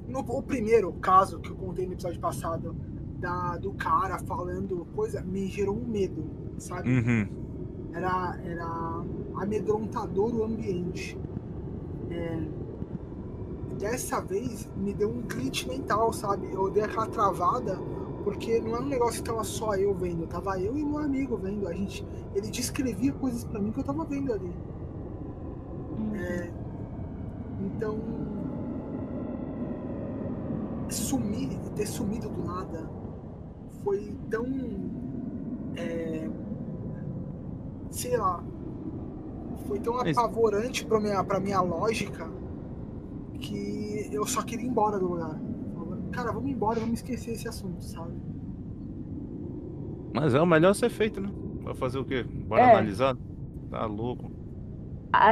No, o primeiro caso que eu contei no episódio passado, da, do cara falando coisa, me gerou um medo, sabe? Uhum. Era, era amedrontador o ambiente. É, dessa vez me deu um glitch mental, sabe? Eu dei aquela travada, porque não era um negócio que tava só eu vendo, tava eu e meu amigo vendo. A gente, ele descrevia coisas pra mim que eu tava vendo ali. É, então, sumir e ter sumido do nada foi tão. é, sei lá. Foi tão apavorante pra minha, pra minha lógica que eu só queria ir embora do lugar. Cara, vamos embora, vamos esquecer esse assunto, sabe? Mas é o melhor ser feito, né? Vai fazer o quê? Bora É. analisar? Tá louco.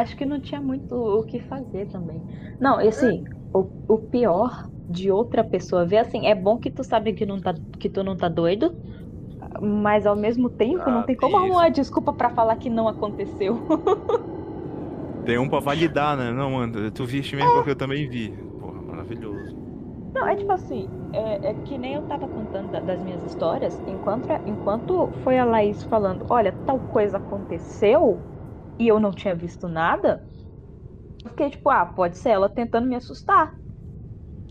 Acho que não tinha muito o que fazer também. Não, assim, o, o pior de outra pessoa ver assim, é bom que tu sabe que, não tá, que tu não tá doido, mas ao mesmo tempo não Ah, tem tem como arrumar isso. desculpa pra falar que não aconteceu. *laughs* Tem um pra validar, né? Não, mano, tu viste mesmo porque eu também vi. Porra, maravilhoso. Não, é tipo assim, é, é que nem eu tava contando da- das minhas histórias, enquanto, enquanto foi a Laís falando, olha, tal coisa aconteceu e eu não tinha visto nada, eu fiquei tipo, ah, pode ser ela tentando me assustar.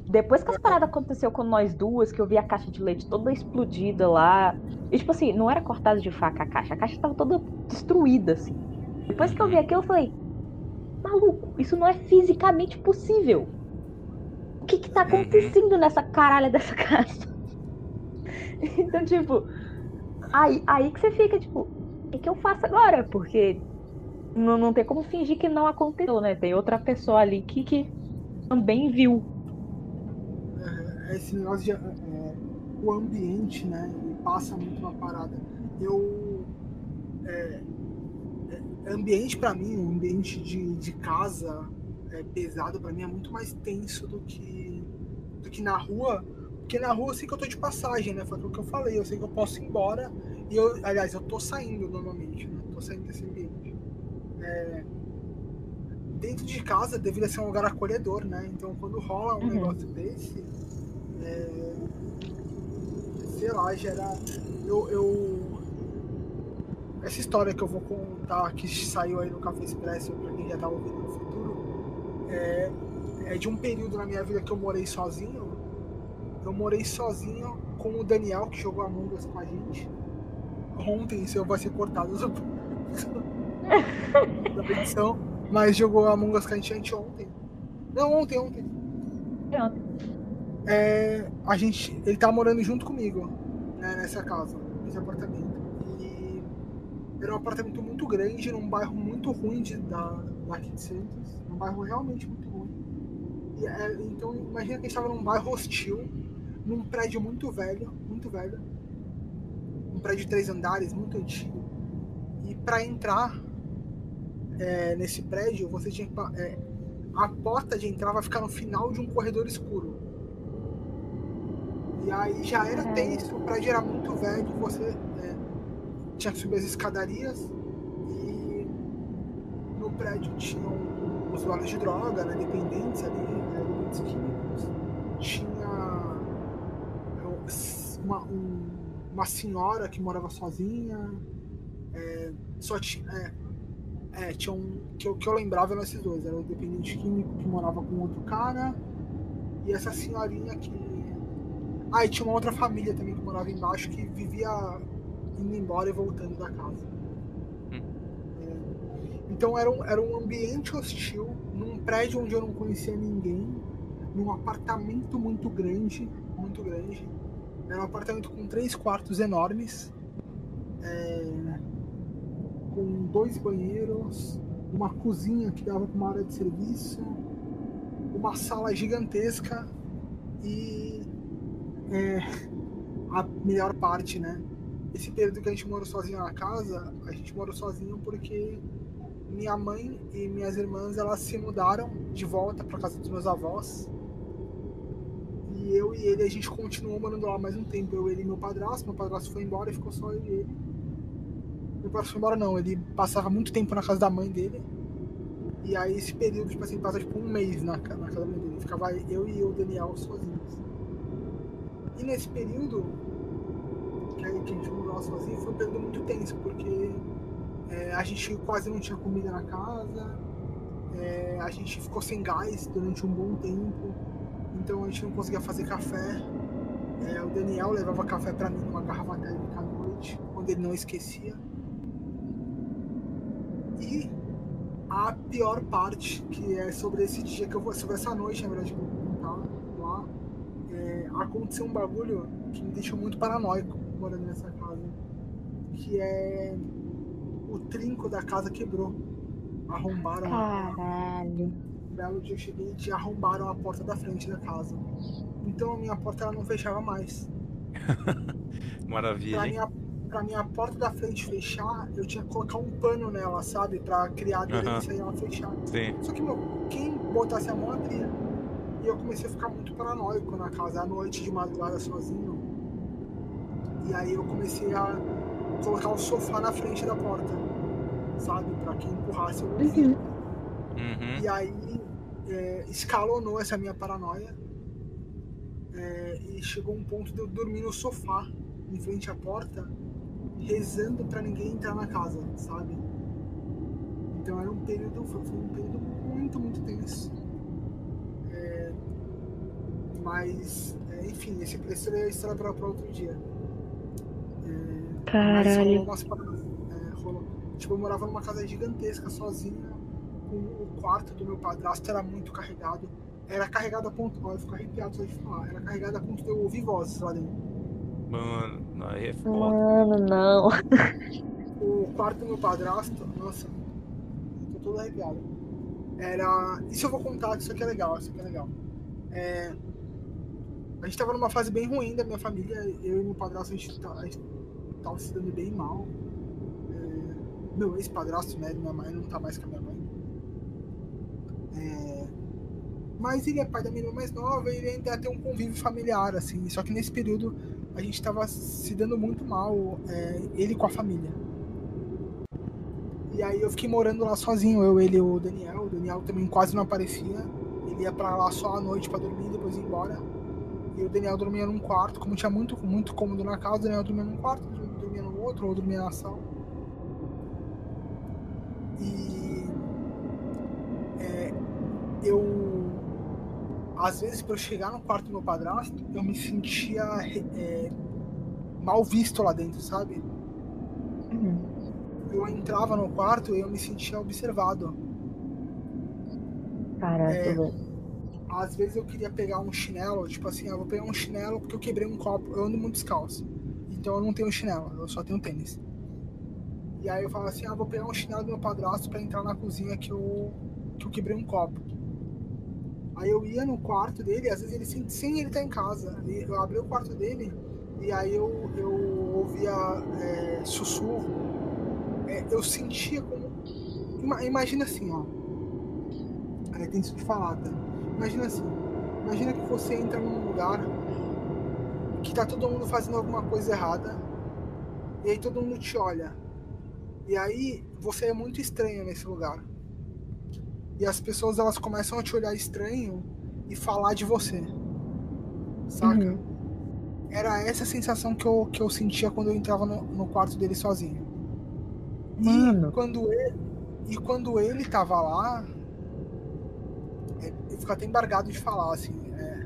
Depois que as paradas aconteceu com nós duas, que eu vi a caixa de leite toda explodida lá. E tipo assim, não era cortada de faca a caixa, a caixa tava toda destruída, assim. Depois que eu vi aquilo, eu falei, maluco, isso não é fisicamente possível. O que que tá acontecendo nessa caralha dessa casa? *laughs* Então, tipo, aí, aí que você fica, tipo, o que, que eu faço agora? Porque não, não tem como fingir que não aconteceu, né? Tem outra pessoa ali que, que também viu. É, esse negócio de é, o ambiente, né? Ele passa muito uma parada. Eu é, é, ambiente pra mim, um ambiente de, de casa é, pesado pra mim é muito mais tenso do que do que na rua. Porque na rua eu sei que eu tô de passagem, né? Foi aquilo que eu falei. Eu sei que eu posso ir embora. E eu, aliás, eu tô saindo normalmente, né? Tô saindo desse ambiente. É, dentro de casa deveria ser um lugar acolhedor, né? Então quando rola um Uhum. negócio desse, é, sei lá, gera. Eu, eu- Essa história que eu vou contar, que saiu aí no Café Expresso, pra quem já tá ouvindo no futuro, é, é de um período na minha vida que eu morei sozinho. Eu morei sozinho com o Daniel, que jogou Among Us com a gente. Ontem, isso vai ser cortado do- *laughs* *laughs* da edição, mas jogou Among Us com a gente anteontem. Não, ontem, ontem. Pronto. É, a gente, ele tá morando junto comigo, né, nessa casa, nesse apartamento. E era um apartamento muito grande, num bairro muito ruim de, da, daqui de Santos. Um bairro realmente muito ruim. E, é, então, imagina que a gente tava num bairro hostil, num prédio muito velho, muito velho. Um prédio de três andares, muito antigo. E para entrar é, nesse prédio, você tinha é, a porta de entrar vai ficar no final de um corredor escuro. E aí já era Caralho. tenso, o prédio era muito velho, você é, tinha que subir as escadarias e no prédio tinham usuários de droga, né, dependentes ali, né, dependentes químicos. Tinha é, uma, um- uma senhora que morava sozinha. é, só tinha. É, é, tinha um. Que eu, que eu lembrava eram esses dois. Era o dependente químico que morava com outro cara. E essa senhorinha que. Ah, e tinha uma outra família também que morava embaixo que vivia indo embora e voltando da casa. É, então era um, era um ambiente hostil, num prédio onde eu não conhecia ninguém, num apartamento muito grande, muito grande. Era um apartamento com três quartos enormes, é, com dois banheiros, uma cozinha que dava para uma área de serviço, uma sala gigantesca e é, a melhor parte, né? Esse período que a gente morou sozinho na casa, a gente morou sozinho porque minha mãe e minhas irmãs elas se mudaram de volta para casa dos meus avós. E eu e ele a gente continuou morando lá mais um tempo. Eu, ele e meu padrasto. Meu padrasto foi embora e ficou só eu e ele. Meu padrasto foi embora não, ele passava muito tempo na casa da mãe dele. E aí esse período, tipo assim, passa tipo um mês na, na casa da mãe dele. Ficava eu e o Daniel sozinhos. E nesse período que a que a gente lá sozinho foi um período muito tenso, porque é, a gente quase não tinha comida na casa, é, a gente ficou sem gás durante um bom tempo, então a gente não conseguia fazer café. É, o Daniel levava café pra mim numa garrafa térmica à noite, quando ele não esquecia. E a pior parte, que é sobre esse dia que eu vou, sobre essa noite, na verdade, que eu vou contar lá, é, aconteceu um bagulho que me deixou muito paranoico morando nessa casa. Que é o trinco da casa quebrou. Arrombaram a, Caralho. um belo dia eu cheguei e arrombaram a porta da frente da casa. Então a minha porta ela não fechava mais. *laughs* Maravilha, Pra hein? minha, pra minha porta da frente fechar, eu tinha que colocar um pano nela, sabe? Pra criar aderência e ela fechar. Sim. Só que, meu, quem botasse a mão abria. E eu comecei a ficar muito paranoico na casa, à noite, de madrugada, sozinho. E aí eu comecei a colocar o sofá na frente da porta, sabe? Pra quem empurrasse eu. Uhum. Uhum. E aí é, escalonou essa minha paranoia. É, e chegou um ponto de eu dormir no sofá, em frente à porta, rezando para ninguém entrar na casa, sabe? Então era um período, foi um período muito, muito tenso. É, mas, é, enfim, esse, esse é a história para outro dia. É, Caralho. Umas, é, rolou. Tipo, eu morava numa casa gigantesca, sozinha. Com o quarto do meu padrasto era muito carregado. Era carregado a ponto. Eu fico arrepiado só de falar. Era carregado a ponto de eu ouvir vozes lá dentro. Mano, aí é foda. Mano, não. O quarto do meu padrasto, nossa, tô todo arrepiado. Era. Isso eu vou contar, isso aqui é legal, isso aqui é legal. É... A gente tava numa fase bem ruim da minha família, eu e meu padrasto, a gente, tá, a gente tava se dando bem mal. É... Meu ex-padrasto, né? Minha mãe não tá mais com a minha mãe. É... Mas ele é pai da minha irmã mais nova e ele ainda tem um convívio familiar, assim. Só que nesse período a gente tava se dando muito mal, é, ele com a família. E aí eu fiquei morando lá sozinho, eu, ele e o Daniel. O Daniel também quase não aparecia. Ele ia pra lá só à noite para dormir, depois ia embora. E o Daniel dormia num quarto, como tinha muito, muito cômodo na casa, o Daniel dormia num quarto, dormia no outro, ou dormia na sala. E é, eu às vezes para eu chegar no quarto do meu padrasto, eu me sentia é, mal visto lá dentro, sabe? Uhum eu entrava no quarto e eu me sentia observado. Caraca, é, Às vezes eu queria pegar um chinelo, tipo assim, eu vou pegar um chinelo porque eu quebrei um copo. Eu ando muito descalço. Então eu não tenho chinelo, eu só tenho tênis. E aí eu falo assim, ah, vou pegar um chinelo do meu padrasto para entrar na cozinha que eu, que eu quebrei um copo. Aí eu ia no quarto dele, às vezes ele sem, sem ele tá em casa. Eu abri o quarto dele e aí eu, eu ouvia é, sussurro é, eu sentia como. Imagina assim, ó. Aí tem isso que falar, tá? Imagina assim. Imagina que você entra num lugar que tá todo mundo fazendo alguma coisa errada. E aí todo mundo te olha. E aí você é muito estranho nesse lugar. E as pessoas elas começam a te olhar estranho e falar de você. Saca? Uhum. Era essa sensação que eu, que eu sentia quando eu entrava no, no quarto dele sozinho. Mano. E quando ele, e quando ele tava lá, é, eu fico até embargado de falar, assim. É,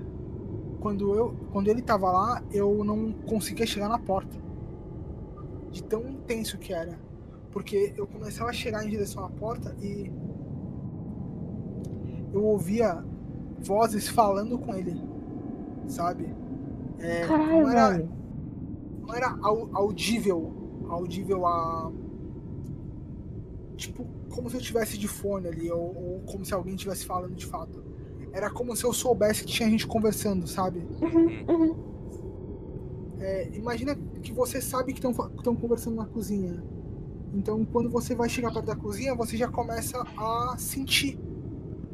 quando, eu, quando ele tava lá, eu não conseguia chegar na porta. De tão intenso que era. Porque eu começava a chegar em direção à porta e eu ouvia vozes falando com ele, sabe? É, Caralho, não era, não era audível, audível a tipo, como se eu tivesse de fone ali, ou, ou como se alguém estivesse falando de fato. Era como se eu soubesse que tinha gente conversando, sabe? Uhum, uhum. É, imagina que você sabe que estão conversando na cozinha. Então, quando você vai chegar perto da cozinha, você já começa a sentir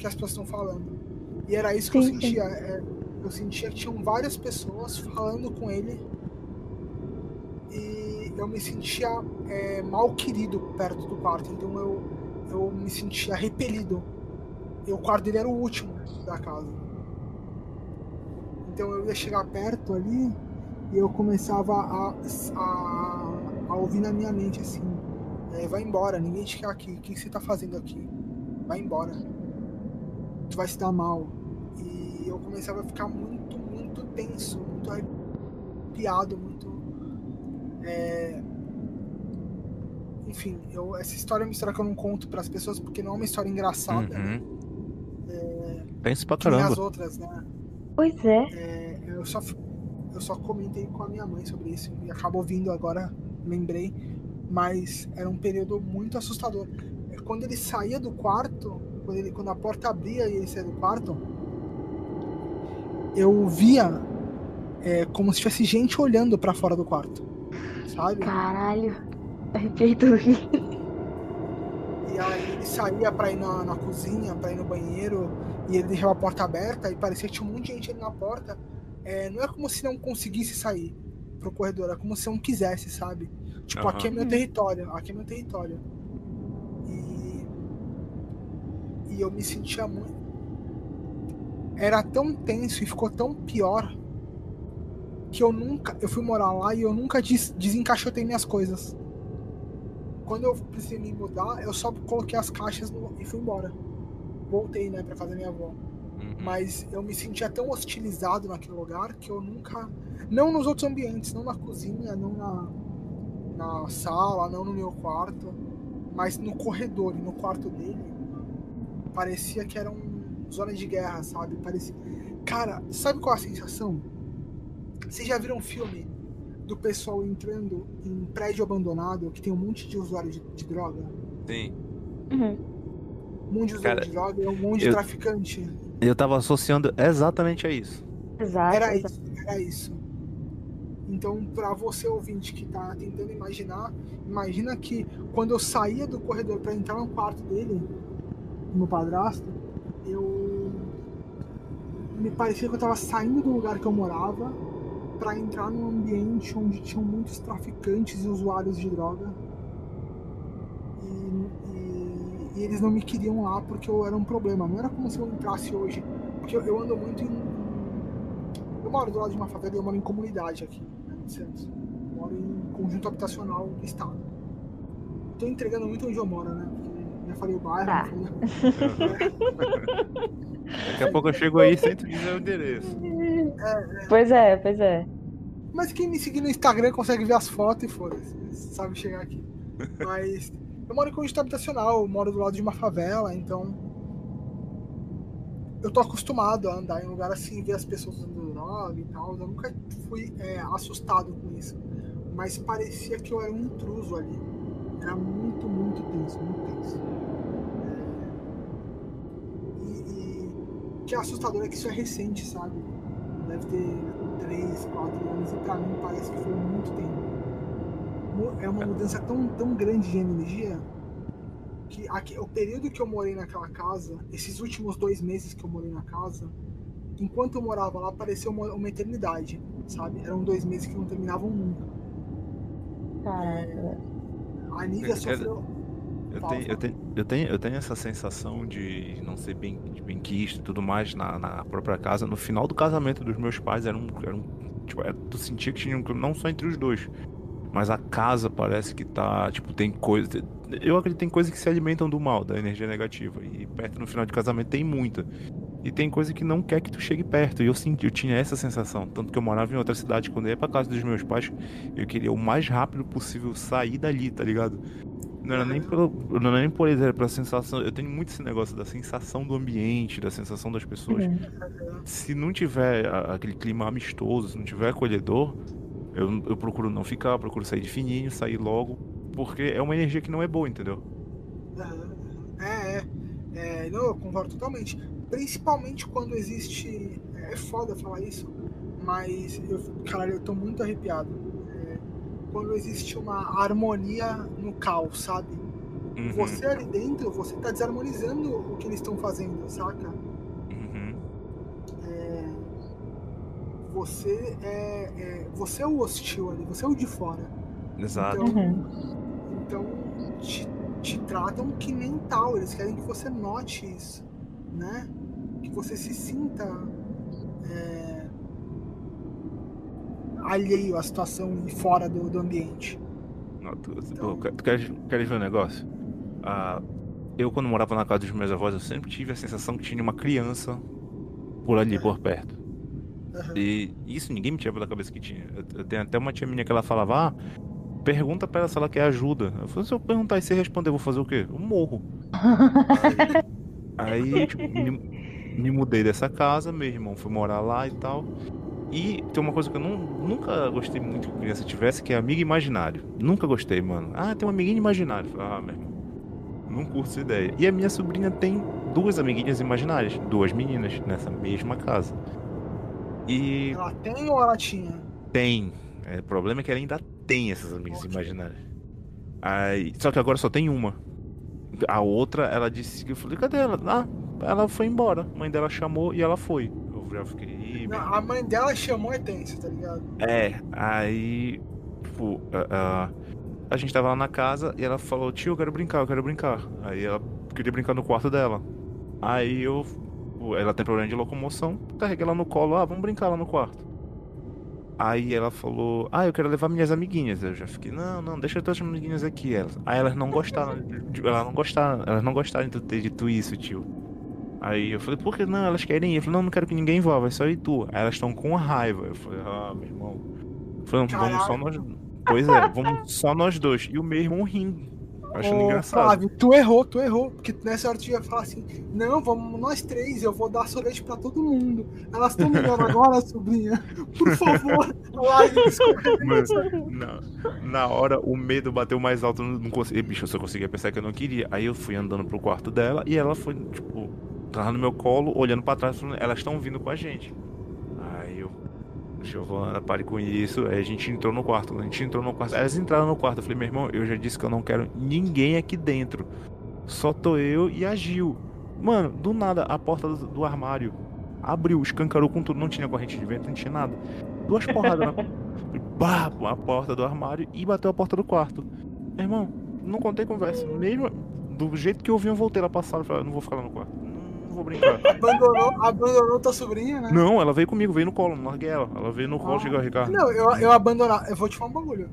que as pessoas estão falando. E era isso que sim, eu sentia. É, eu sentia que tinham várias pessoas falando com ele eu me sentia é, mal querido perto do quarto, então eu, eu me sentia repelido. E o quarto dele era o último da casa. Então eu ia chegar perto ali e eu começava a, a, a ouvir na minha mente assim: é, vai embora, ninguém te quer aqui, o que você tá fazendo aqui? Vai embora, tu vai se dar mal. E eu começava a ficar muito, muito tenso, muito arrepiado, muito é... Enfim, eu, essa história é uma história que eu não conto para as pessoas porque não é uma história engraçada. Uhum. É... Pensa pra caramba. as outras, né? Pois é. é. eu, só, eu só comentei com a minha mãe sobre isso e acabou vindo agora, lembrei. Mas era um período muito assustador. É, quando ele saía do quarto, quando, ele, quando a porta abria e ele saía do quarto, eu via é, como se tivesse gente olhando para fora do quarto sabe? Caralho, arrepiei tudo aqui. E aí ele saía pra ir na, na cozinha, pra ir no banheiro, e ele deixava a porta aberta e parecia que tinha um monte de gente ali na porta. É, não é como se não conseguisse sair pro corredor, é como se não quisesse, sabe? Tipo, uhum. aqui é meu território, aqui é meu território. E, e eu me sentia muito. Era tão tenso e ficou tão pior que eu nunca. Eu fui morar lá e eu nunca des, desencaixotei minhas coisas. Quando eu precisei me mudar, eu só coloquei as caixas no, e fui embora. Voltei, né, pra casa da minha avó. Uhum. Mas eu me sentia tão hostilizado naquele lugar que eu nunca. Não nos outros ambientes, não na cozinha, não na, na sala, não no meu quarto, mas no corredor e no quarto dele. Parecia que era um zona de guerra, sabe? Parecia. Cara, sabe qual é a sensação? Vocês já viram um filme do pessoal entrando em prédio abandonado que tem um monte de usuário de, de droga? Sim. Uhum. Um monte de usuário Cara, de droga e um monte de eu- traficante. Eu tava associando exatamente a isso. Exato. Era isso, era isso. Então, pra você ouvinte que tá tentando imaginar, imagina que quando eu saía do corredor pra entrar no quarto dele, no padrasto, eu me parecia que eu tava saindo do lugar que eu morava pra entrar num ambiente onde tinham muitos traficantes e usuários de droga. E, e- e eles não me queriam lá porque eu era um problema. Não era como se eu entrasse hoje. Porque eu, eu ando muito em. Eu moro do lado de uma favela e eu moro em comunidade aqui, né, em Santos. Eu moro em conjunto habitacional do estado. Tô entregando muito onde eu moro, né? Já falei o bairro, Tá. falei- *laughs* Daqui a pouco eu chego aí sem tu dizer o endereço. Pois é, pois é. Mas quem me seguir no Instagram consegue ver as fotos e foda-se, sabe chegar aqui. Mas eu moro em conjunto habitacional, eu moro do lado de uma favela, então eu tô acostumado a andar em um lugar assim, ver as pessoas usando droga e tal. Eu nunca fui é, assustado com isso. Mas parecia que eu era um intruso ali. Era muito, muito tenso, muito tenso. É, E, e o que é assustador é que isso é recente, sabe? Deve ter 3, 4 anos e pra mim parece que foi muito tempo. É uma mudança tão, tão grande de energia que aqui, o período que eu morei naquela casa, esses últimos dois meses que eu morei na casa, enquanto eu morava lá, pareceu uma, uma eternidade, sabe? Eram dois meses que não terminavam nunca. Caraca. A Nívia sofreu. Eu tenho, eu, tenho, eu, tenho, eu tenho essa sensação de não ser bem, de benquisto e tudo mais na, na própria casa. No final do casamento dos meus pais, era um. Era um tipo, era- tu sentia que tinha um clima, não só entre os dois, mas a casa parece que tá. Tipo, tem coisa. Eu acredito que tem coisas que se alimentam do mal, da energia negativa. E perto no final de casamento tem muita. E tem coisa que não quer que tu chegue perto. E eu senti, eu tinha essa sensação. Tanto que eu morava em outra cidade. Quando eu ia pra casa dos meus pais, eu queria o mais rápido possível sair dali, tá ligado? Não era nem pelo. Não era nem por isso, era pela sensação. Eu tenho muito esse negócio da sensação do ambiente, da sensação das pessoas. Uhum. Se não tiver aquele clima amistoso, se não tiver acolhedor, eu, eu procuro não ficar, eu procuro sair de fininho, sair logo, porque é uma energia que não é boa, entendeu? É, é, é. Não, eu concordo totalmente. Principalmente quando existe. É foda falar isso, mas eu, caralho, eu tô muito arrepiado. Quando existe uma harmonia no caos, sabe? Uhum, Você ali dentro, você tá desarmonizando o que eles estão fazendo, saca? uhum. É, você é, é- Você é o hostil ali, você é o de fora. Exato. Então, Uhum. então te, te tratam que nem tal, eles querem que você note isso, né? Que você se sinta é, alheio à situação e fora do, do ambiente. Não, tu, Então- tu queres, queres ver um negócio? Ah, eu, quando morava na casa dos meus avós, eu sempre tive a sensação que tinha uma criança por ali, por perto. Aham. E isso ninguém me tirava da cabeça que tinha. Eu, eu tenho até uma tia minha que ela falava, ah, pergunta pra ela se ela quer ajuda. Eu falei, se eu perguntar e você responder, eu vou fazer o quê? Eu morro. *laughs* Aí, aí, tipo, me, me mudei dessa casa, meu irmão foi morar lá e tal. E tem uma coisa que eu não, nunca gostei muito que criança tivesse, que é amigo imaginário. Nunca gostei, mano. Ah, tem um amiguinho imaginário. Ah, meu irmão. Não curto essa ideia. E a minha sobrinha tem duas amiguinhas imaginárias, duas meninas, nessa mesma casa. E Ela tem ou ela tinha? tem. É, o problema é que ela ainda tem essas amigas imaginárias. Aí, só que agora só tem uma. A outra, ela disse que eu falei, cadê ela? Ah, ela foi embora. A mãe dela chamou e ela foi. Eu já fiquei. "Ih, meu Não, a mãe dela chamou é tenso, tá ligado? é, aí, tipo, a, a, a gente tava lá na casa e ela falou, tio, eu quero brincar, eu quero brincar. Aí ela queria brincar no quarto dela. Aí eu, pô, ela tem problema de locomoção, carreguei ela no colo, ah, vamos brincar lá no quarto. Aí ela falou, ah, eu quero levar minhas amiguinhas. Eu já fiquei, não, não, deixa as amiguinhas aqui. Elas. Aí elas não gostaram, de- elas não gostaram, elas não gostaram de ter dito isso, tio. Aí eu falei, por que não? Elas querem ir. Eu falei, não, não quero que ninguém vá, vai só ir tu. Aí elas estão com raiva. Eu falei, ah, meu irmão. Eu falei, não, vamos só nós. *laughs* Pois é, vamos só nós dois. E o meu irmão rindo. Achando Ô, engraçado. Flávio, tu errou, tu errou. Porque nessa hora tu ia falar assim: não, vamos nós três, eu vou dar sorvete pra todo mundo. Elas estão melhor agora, *laughs* sobrinha. Por favor, *laughs* largue. Mano, na, na hora o medo bateu mais alto, não consegui. Bicho, eu só conseguia pensar que eu não queria. Aí eu fui andando pro quarto dela e ela foi, tipo, tava no meu colo, olhando pra trás, falando, elas estão vindo com a gente. Aí eu, Giovana, pare com isso. Aí a gente entrou no quarto. A gente entrou no quarto. Elas entraram no quarto. Eu falei, meu irmão, eu já disse que eu não quero ninguém aqui dentro. Só tô eu e a Gil. Mano, do nada, a porta do, do armário abriu, escancarou com tudo. Não tinha corrente de vento, não tinha nada. Duas porradas na *laughs* Bah, a porta do armário e bateu a porta do quarto. Meu irmão, não contei conversa. Mesmo do jeito que eu vim, eu voltei lá pra sala e falei, "Ah, não vou ficar lá no quarto. Vou brincar. Abandonou, abandonou tua sobrinha, né? não, ela veio comigo, veio no colo, não larguei ela. Ela veio no colo, Ah. chegou a Ricardo. Não, eu, eu abandonar. Eu vou te falar um bagulho.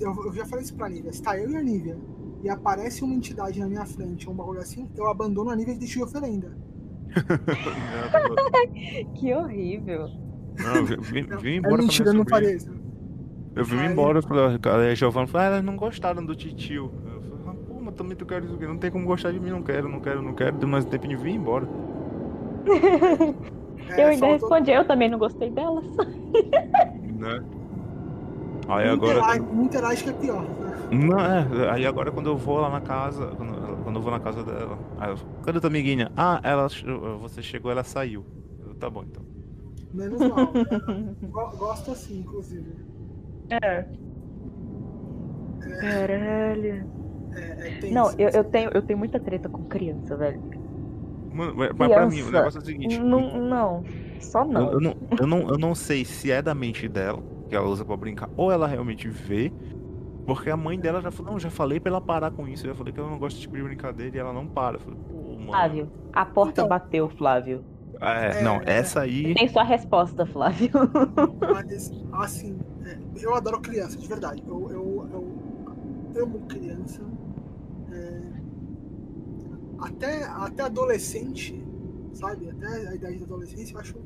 Eu, eu já falei isso pra Nívia. Se tá eu e a Nívia e aparece uma entidade na minha frente, um bagulho assim, eu abandono a Nívia e deixo de oferenda. *laughs* Que horrível. Não, eu vim, vim É embora a mentira, não isso. Eu vim embora, eu falei, ó, Ricardo, aí a Giovana falou, ah, elas não gostaram do titio. Eu falei, ah, pô, mas também tu quer isso aqui, não tem como gostar de mim, não quero, não quero, não quero. Deu mais um tempo de vir embora. *laughs* É, eu ainda respondi, eu também não gostei delas. *laughs* Né? Aí agora. interage, não interage que é pior. né? Não, é, aí agora quando eu vou lá na casa, quando, quando eu vou na casa dela, aí eu, cadê tua amiguinha? Ah, ela, você chegou, ela saiu. Eu, tá bom então. Menos mal. né? *laughs* Go- Gosto assim, inclusive. É. Caralho. É, é. Não, eu, eu, tenho, eu tenho muita treta com criança, velho. Mano, mas pra mim, o Criança, negócio é o seguinte. Não, não. Só Eu, não. eu não, eu, não, eu não sei se é da mente dela, que ela usa pra brincar, ou ela realmente vê. Porque a mãe dela já falou, não, já falei pra ela parar com isso. Eu já falei que ela não gosta desse tipo de brincadeira e ela não para. Eu falei, pô, mano. Flávio, a porta Então. bateu, Flávio. É, É, não, é. essa aí. Tem sua resposta, Flávio. Mas, assim, é, eu adoro criança, de verdade. Eu, eu, eu amo criança. Até, até adolescente, sabe? Até a idade da adolescência, eu acho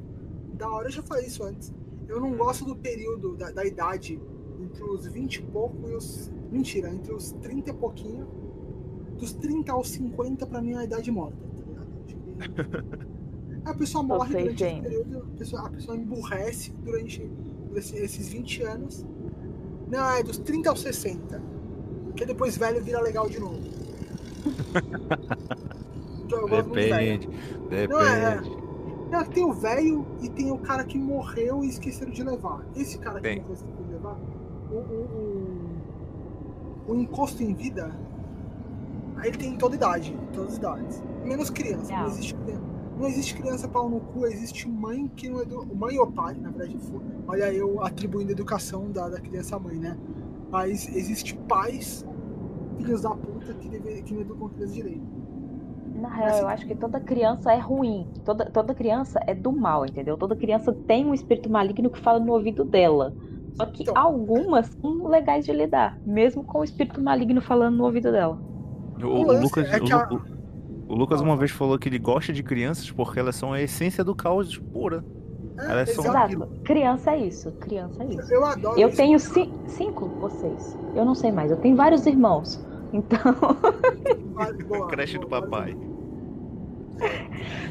da hora. Eu já falei isso antes. Eu não gosto do período da, da idade entre os 20 e pouco e os. Mentira, entre os 30 e pouquinho. Dos 30 aos 50, pra mim, é a idade morta, tá ligado? *laughs* A pessoa morre sei, durante esse período, a pessoa, a pessoa emburrece durante esse- esses 20 anos. Não, é dos 30 aos 60. Porque depois velho vira legal de novo. *laughs* Depende, Não, é, depende. Não, tem o velho e tem o cara que morreu e esqueceram de levar. Esse cara que morreu e esqueceram de levar, o, o, o, o encosto em vida, aí ele tem em toda idade, em todas as idades. Menos criança. Não Não. existe, criança- não existe criança pau no cu, existe mãe que não edu... Mãe ou pai, na verdade. Olha eu atribuindo a educação da, da criança à mãe, né? Mas existe pais, filhos da puta, que, deve, que não educam criança direito. Na real, eu acho que toda criança é ruim. Toda, toda criança é do mal, entendeu? Toda criança tem um espírito maligno que fala no ouvido dela. Só que Então. algumas são legais de lidar, mesmo com o espírito maligno falando no ouvido dela. O, O Lucas, é o, a- o Lucas uma vez falou que ele gosta de crianças porque elas são a essência do caos pura. É, Elas são exato. Criança é isso. Criança é isso. Eu adoro Eu isso. tenho ci- cinco ou seis. Eu não sei mais. Eu tenho vários irmãos. Então, *laughs* Boa, Creche do papai.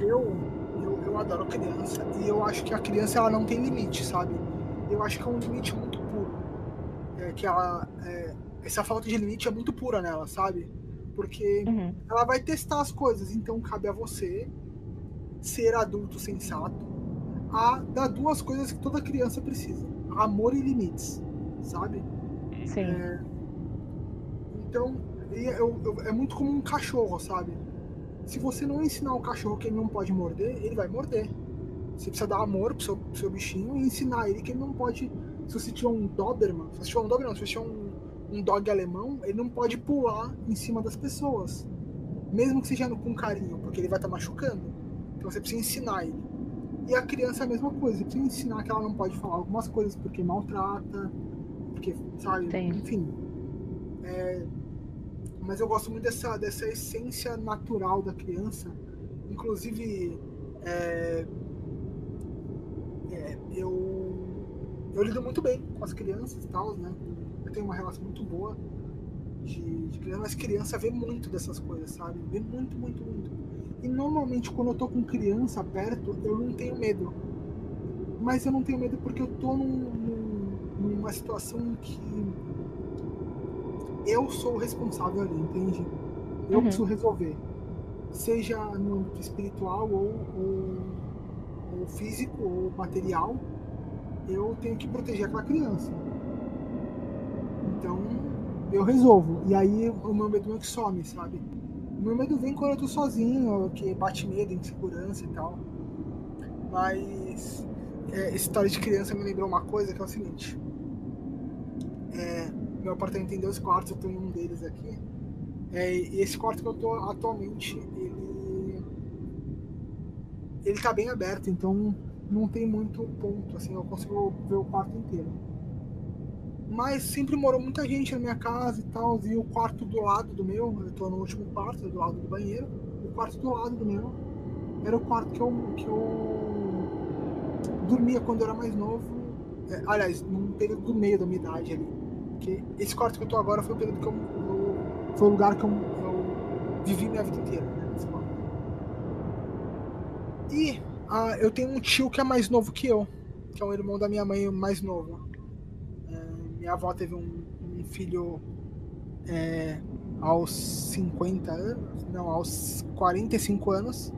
eu, eu, eu adoro criança e eu acho que a criança ela não tem limite, sabe? Eu acho que é um limite muito puro. É, que ela, é, essa falta de limite é muito pura nela, sabe? Porque uhum. ela vai testar as coisas, então cabe a você ser adulto sensato a dar duas coisas que toda criança precisa: amor e limites, sabe? sim. Então, e eu- eu- é muito como um cachorro, sabe? Se você não ensinar o cachorro que ele não pode morder, ele vai morder. Você precisa dar amor pro seu, pro seu bichinho e ensinar ele que ele não pode. Se você tiver um Doberman, se você tiver um Doberman, se você tiver um, um dog alemão, ele não pode pular em cima das pessoas. Mesmo que seja com carinho, porque ele vai estar machucando. Então você precisa ensinar ele. E a criança é a mesma coisa. Você precisa ensinar que ela não pode falar algumas coisas porque maltrata, porque, sabe? Sim. Enfim. É, mas eu gosto muito dessa, dessa essência natural da criança. Inclusive, é, é, eu, eu lido muito bem com as crianças e tal, né? Eu tenho uma relação muito boa de, de criança, mas criança vê muito dessas coisas, sabe? Vê muito, muito, muito. E normalmente quando eu tô com criança perto, eu não tenho medo. Mas eu não tenho medo porque eu tô num, num, numa situação em que eu sou o responsável ali, entende? Eu Uhum. preciso resolver. Seja no âmbito espiritual ou, ou, ou físico ou material, eu tenho que proteger aquela criança. Então, eu resolvo. E aí o meu medo meio que some, sabe? Meu medo vem quando eu tô sozinho, que bate medo, insegurança e tal. Mas é, história de criança me lembrou uma coisa que é o seguinte. É, meu apartamento tem dois quartos, eu tô em um deles aqui. É, e esse quarto que eu tô atualmente, ele. Ele tá bem aberto, então não tem muito ponto, assim, eu consigo ver o quarto inteiro. Mas sempre morou muita gente na minha casa e tal, e o quarto do lado do meu, eu tô no último quarto, do lado do banheiro, o quarto do lado do meu era o quarto que eu, que eu dormia quando eu era mais novo. É, aliás, num período do meio da minha idade ali. Porque esse quarto que eu tô agora foi o período que eu. eu- foi o lugar que eu, eu vivi minha vida inteira, né? E ah, eu tenho um tio que é mais novo que eu, que é um irmão da minha mãe mais novo. Minha avó teve um, um filho é, aos 50 anos, não, aos 45 anos.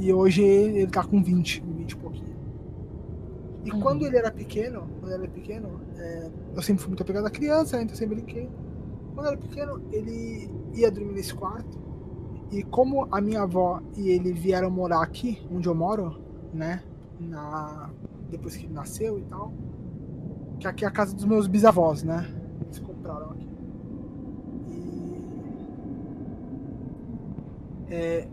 E hoje ele tá com 20, 20 e pouquinho. E Uhum. quando ele era pequeno, quando ele era pequeno, é, eu sempre fui muito apegado à criança, né, então eu sempre brinquei. Quando era pequeno, ele ia dormir nesse quarto. E como a minha avó e ele vieram morar aqui, onde eu moro, né? Na... Depois que ele nasceu e tal. Que aqui é a casa dos meus bisavós, né? Eles compraram aqui. E. É,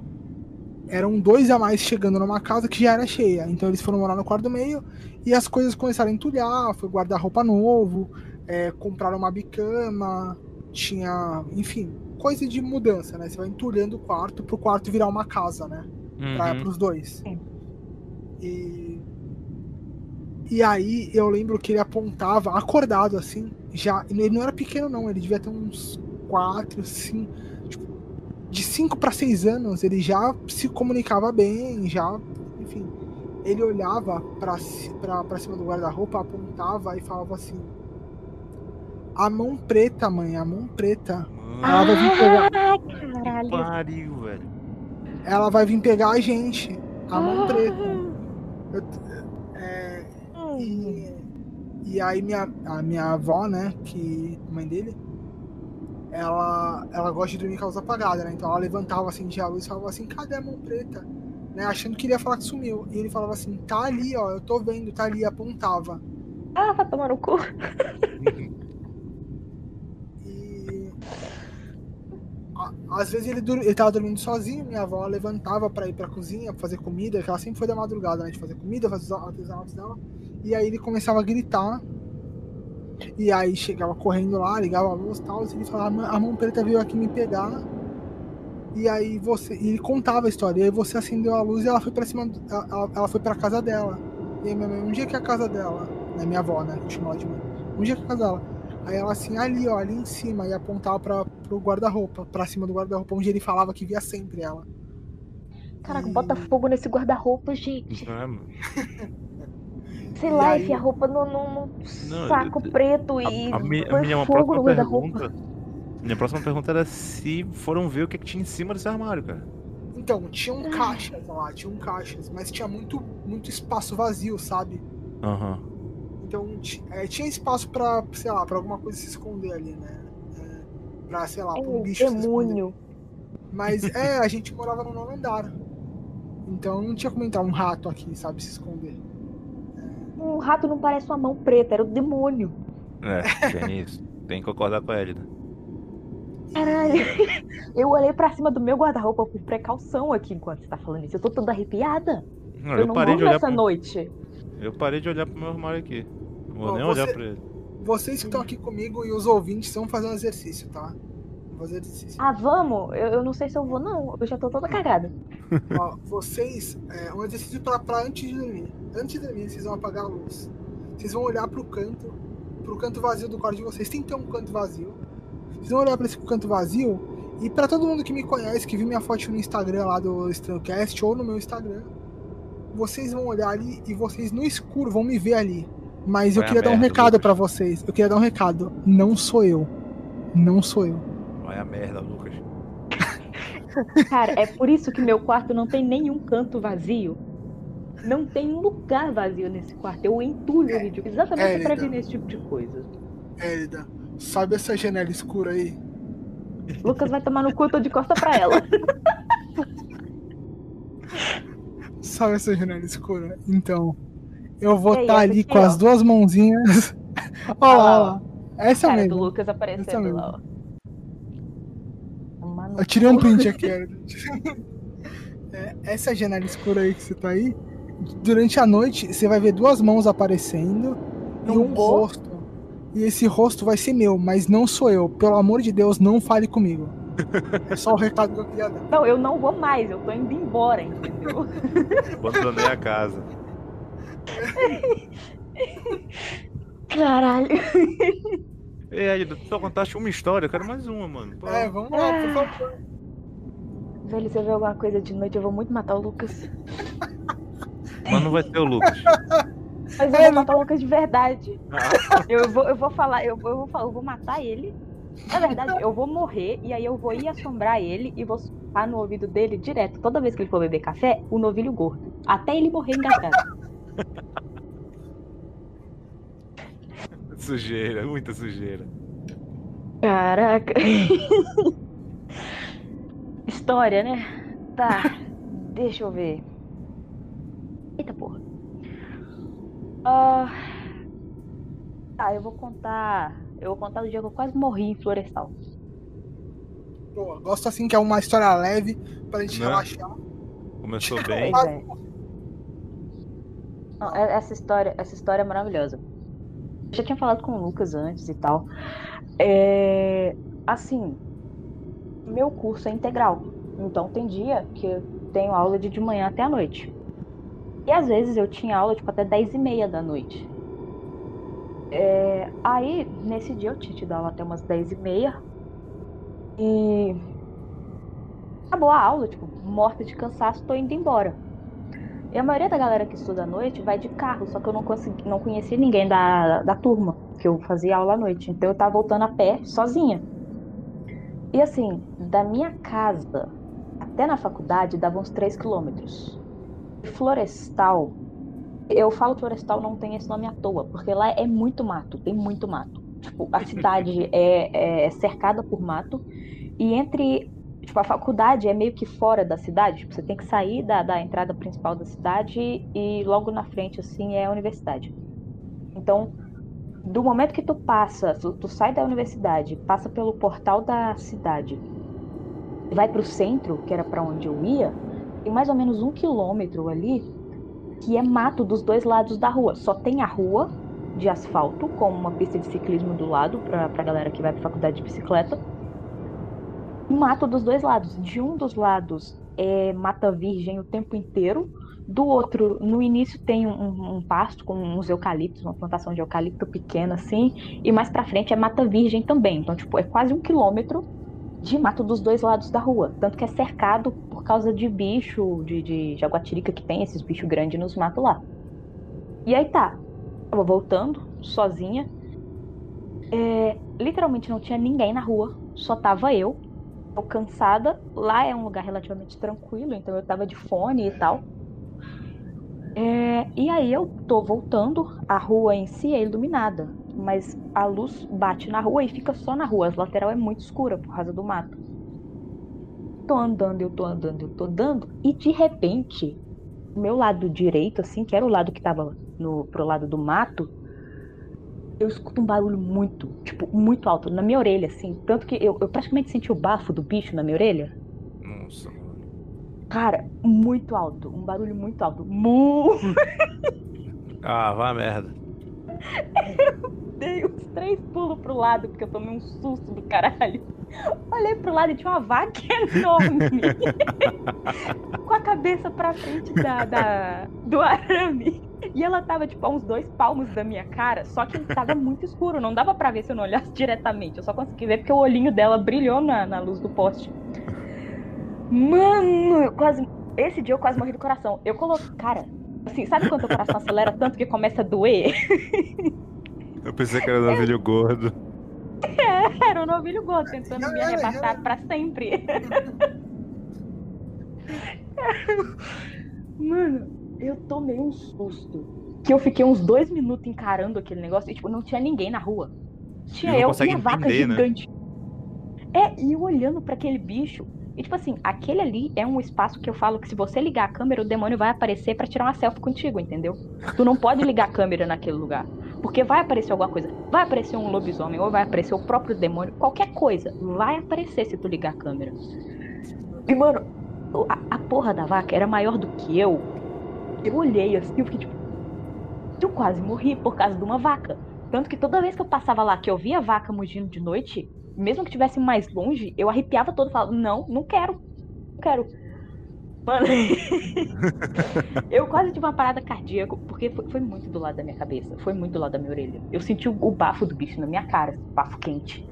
eram dois a mais chegando numa casa que já era cheia. Então eles foram morar no quarto do meio e as coisas começaram a entulhar, foi guardar roupa novo, é, compraram uma bicama, tinha, enfim, coisa de mudança, né? Você vai entulhando o quarto pro quarto virar uma casa, né? Pra, Uhum. pros dois. Sim. E. E aí eu lembro que ele apontava, acordado assim, já. Ele não era pequeno, não, ele devia ter uns 4, 5. Tipo, de 5 para 6 anos, ele já se comunicava bem, já. Enfim. Ele olhava pra, ci- pra, pra cima do guarda-roupa, apontava e falava assim: A mão preta, mãe, a mão preta. Ela vai vir pegar, Ah, Que caralho. pariu, velho. ela vai vir pegar a gente. A mão preta. Eu-. E, e aí minha, a minha avó, né, que mãe dele, ela, ela gosta de dormir com a luz apagada, né? Então ela levantava assim de a luz e falava assim, cadê a mão preta? Né, achando que ele ia falar que sumiu. E ele falava assim, tá ali, ó, eu tô vendo, tá ali, apontava. Ah, vai tomar no cu. *laughs* E a- às vezes ele, dur- ele tava dormindo sozinho, minha avó levantava pra ir pra cozinha, pra fazer comida, que ela sempre foi da madrugada, né? De fazer comida, fazer os artesanatos dela. E aí ele começava a gritar. E aí chegava correndo lá, ligava a luz e tal, e ele falava, "A mão- preta veio aqui me pegar. E aí você. E ele contava a história. E aí você acendeu a luz e ela foi pra cima. Ela, ela- foi pra casa dela. E aí minha mãe, onde é que é a casa dela? Né, minha avó, né? Que ela de mãe. Onde é que é a casa dela? Aí ela assim, ali, ó, ali em cima, e apontava pra, pro guarda-roupa, pra cima do guarda-roupa, onde ele falava que via sempre ela. Caraca, E- bota fogo nesse guarda-roupa, gente. Não é, mano? *laughs* Sei E lá, aí- enfia a roupa no, no- no Não, saco eu- preto A, e a minha, a minha fogo próxima no guarda-roupa. pergunta. Minha próxima pergunta era se foram ver o que, que tinha em cima desse armário, cara. Então, tinham caixas lá, tinham caixas, mas tinha muito, muito espaço vazio, sabe? Aham. Então ti- é, tinha espaço pra, sei lá, pra alguma coisa se esconder ali, né? É, pra, sei lá, pra um É, bicho se esconder. demônio. Mas é, a *laughs* gente morava no nono andar. Então não tinha como entrar um rato aqui, sabe, se esconder. Um rato não parece uma mão preta, era o demônio. É, tem isso. Tem que concordar com a Elida. Caralho. *laughs* Eu olhei pra cima do meu guarda-roupa por precaução aqui enquanto você tá falando isso. Eu tô toda arrepiada. Não, Eu, eu não parei de olhar essa pro... noite. Eu parei de olhar pro meu armário aqui. Não vou Ó, nem você- olhar pra ele. Vocês que estão aqui comigo e os ouvintes vão fazer um exercício, tá? Fazer exercício. Ah, vamos? Eu, eu não sei se eu vou, não. Eu já tô toda cagada. *laughs* Ó, vocês, é um exercício pra, pra antes de dormir. Antes de dormir, vocês vão apagar a luz. Vocês vão olhar pro canto, pro canto vazio do quarto de vocês. Tem que ter um canto vazio. Vocês vão olhar pra esse canto vazio e pra todo mundo que me conhece, que viu minha foto no Instagram lá do Strandcast ou no meu Instagram, vocês vão olhar ali e vocês no escuro vão me ver ali. Mas eu Vai a queria dar um recado pra vocês. Eu queria dar um recado. Não sou eu. Não sou eu. Vai a merda, Lucas. Cara, é por isso que meu quarto não tem nenhum canto vazio. Não tem um lugar vazio nesse quarto. Eu entulho o vídeo exatamente é, pra vir nesse tipo de coisa. Élida, sabe essa janela escura aí? Lucas vai tomar no cu, eu tô de costa pra ela. Sabe essa janela escura? Então, eu vou estar essa ali aqui, com ó. as duas mãozinhas. *laughs* Olha lá, olha lá. Essa Cara do mesmo. Lucas Essa aparecendo lá, ó. Eu tirei um print aqui. *laughs* É, essa janela escura aí que você tá aí, durante a noite você vai ver duas mãos aparecendo e Não um vou. rosto. E esse rosto vai ser meu, mas não sou eu. Pelo amor de Deus, não fale comigo. É só o recado que eu queria dar. Não, eu não vou mais, eu tô indo embora, entendeu? Abandonei a casa. Caralho. Ei, aí, tu só contaste uma história, eu quero mais uma, mano. Pô, É, vamos lá, por favor. Velho, se eu ver alguma coisa de noite, eu vou muito matar o Lucas. Mas não vai ser o Lucas. Mas eu É, vou matar o Lucas de verdade. Eu vou, eu vou falar, eu, vou- eu vou falar, eu vou matar ele. Na verdade, eu vou morrer e aí eu vou ir assombrar ele e vou soprar no ouvido dele direto. Toda vez que ele for beber café, o novilho gordo. Até ele morrer engasgado. Sujeira, muita sujeira. Caraca. *laughs* História, né? Tá. *laughs* Deixa eu ver. Eita porra. Ah. Tá, eu vou contar. Eu vou contar o dia que eu quase morri em Florestal. Pô, gosto assim que é uma história leve pra gente Né? relaxar. Começou bem. Pois é. Não, é- essa história, essa história é maravilhosa. Já tinha falado com o Lucas antes e tal. É, assim, meu curso é integral. Então tem dia que eu tenho aula de de manhã até a noite. E às vezes eu tinha aula tipo até 10 e meia da noite. É, aí, nesse dia eu tinha tido aula até umas 10 e meia. E acabou a aula, tipo, morta de cansaço, tô indo embora. E a maioria da galera que estuda à noite vai de carro, só que eu não consegui, não conheci ninguém da, da turma, que eu fazia aula à noite. Então eu tava voltando a pé, sozinha. E assim, da minha casa até na faculdade dava uns 3 quilômetros. Florestal, eu falo Florestal não tem esse nome à toa, porque lá é muito mato, tem muito mato. Tipo, a cidade *laughs* é, é cercada por mato, e entre tipo, a faculdade é meio que fora da cidade. Tipo, você tem que sair da, da entrada principal da cidade e logo na frente, assim, é a universidade. Então, do momento que tu passa, tu, tu sai da universidade, passa pelo portal da cidade, vai pro centro, que era para onde eu ia, tem mais ou menos um quilômetro ali que é mato dos dois lados da rua. Só tem a rua de asfalto, com uma pista de ciclismo do lado, pra, pra galera que vai pra faculdade de bicicleta mato dos dois lados. De um dos lados é mata virgem o tempo inteiro, do outro, no início tem um, um- pasto com uns eucaliptos, uma plantação de eucalipto pequena assim, e mais pra frente é mata virgem também. Então, tipo, é quase um quilômetro de mato dos dois lados da rua. Tanto que é cercado por causa de bicho, de, de jaguatirica que tem, esses bichos grandes nos matos lá. E aí tá, tava voltando, sozinha. É, literalmente não tinha ninguém na rua, só tava eu. Cansada. Lá é um lugar relativamente tranquilo, então eu tava de fone e tal. É, e aí eu tô voltando, a rua em si é iluminada, mas a luz bate na rua e fica só na rua. As lateral é muito escura por causa do mato. Tô andando, eu tô andando, eu tô andando, e de repente, meu lado direito, assim, que era o lado que tava no, pro lado do mato, eu escuto um barulho muito, tipo, muito alto, na minha orelha, assim. Tanto que eu, eu praticamente senti o bafo do bicho na minha orelha. Nossa, mano. Cara, muito alto. Um barulho muito alto. Mu... *laughs* ah, vá merda. *laughs* Eu dei uns três pulos pro lado, porque eu tomei um susto do caralho. Olhei pro lado e tinha uma vaca *laughs* enorme. *laughs* com a cabeça pra frente da, da, do arame. E ela tava, tipo, a uns dois palmos da minha cara, só que tava muito escuro, não dava pra ver se eu não olhasse diretamente. Eu só consegui ver porque o olhinho dela brilhou na, na luz do poste. Mano, eu quase. Esse dia eu quase morri do coração. Eu coloquei. Cara, assim, sabe quando o coração acelera tanto que começa a doer? *laughs* Eu pensei que era novilho gordo. É, era um novilho gordo, tentando me arrebatar pra sempre. Mano, eu tomei um susto. Que eu fiquei uns dois minutos encarando aquele negócio e, tipo, não tinha ninguém na rua. Tinha eu e a vaca entender, né? gigante. Né? É, e eu olhando para aquele bicho. E, tipo assim, aquele ali é um espaço que eu falo que se você ligar a câmera, o demônio vai aparecer para tirar uma selfie contigo, entendeu? Tu não pode ligar a câmera naquele lugar. Porque vai aparecer alguma coisa. Vai aparecer um lobisomem, ou vai aparecer o próprio demônio. Qualquer coisa vai aparecer se tu ligar a câmera. E, mano, a, a porra da vaca era maior do que eu. Eu olhei assim, eu fiquei tipo. Eu quase morri por causa de uma vaca. Tanto que toda vez que eu passava lá, que eu via a vaca mugindo de noite, mesmo que estivesse mais longe, eu arrepiava todo e falava: Não, não quero. Não quero. Mano, *laughs* eu quase tive uma parada cardíaca, porque foi, foi, muito do lado da minha cabeça, foi muito do lado da minha orelha. Eu senti o, o bafo do bicho na minha cara, bafo quente.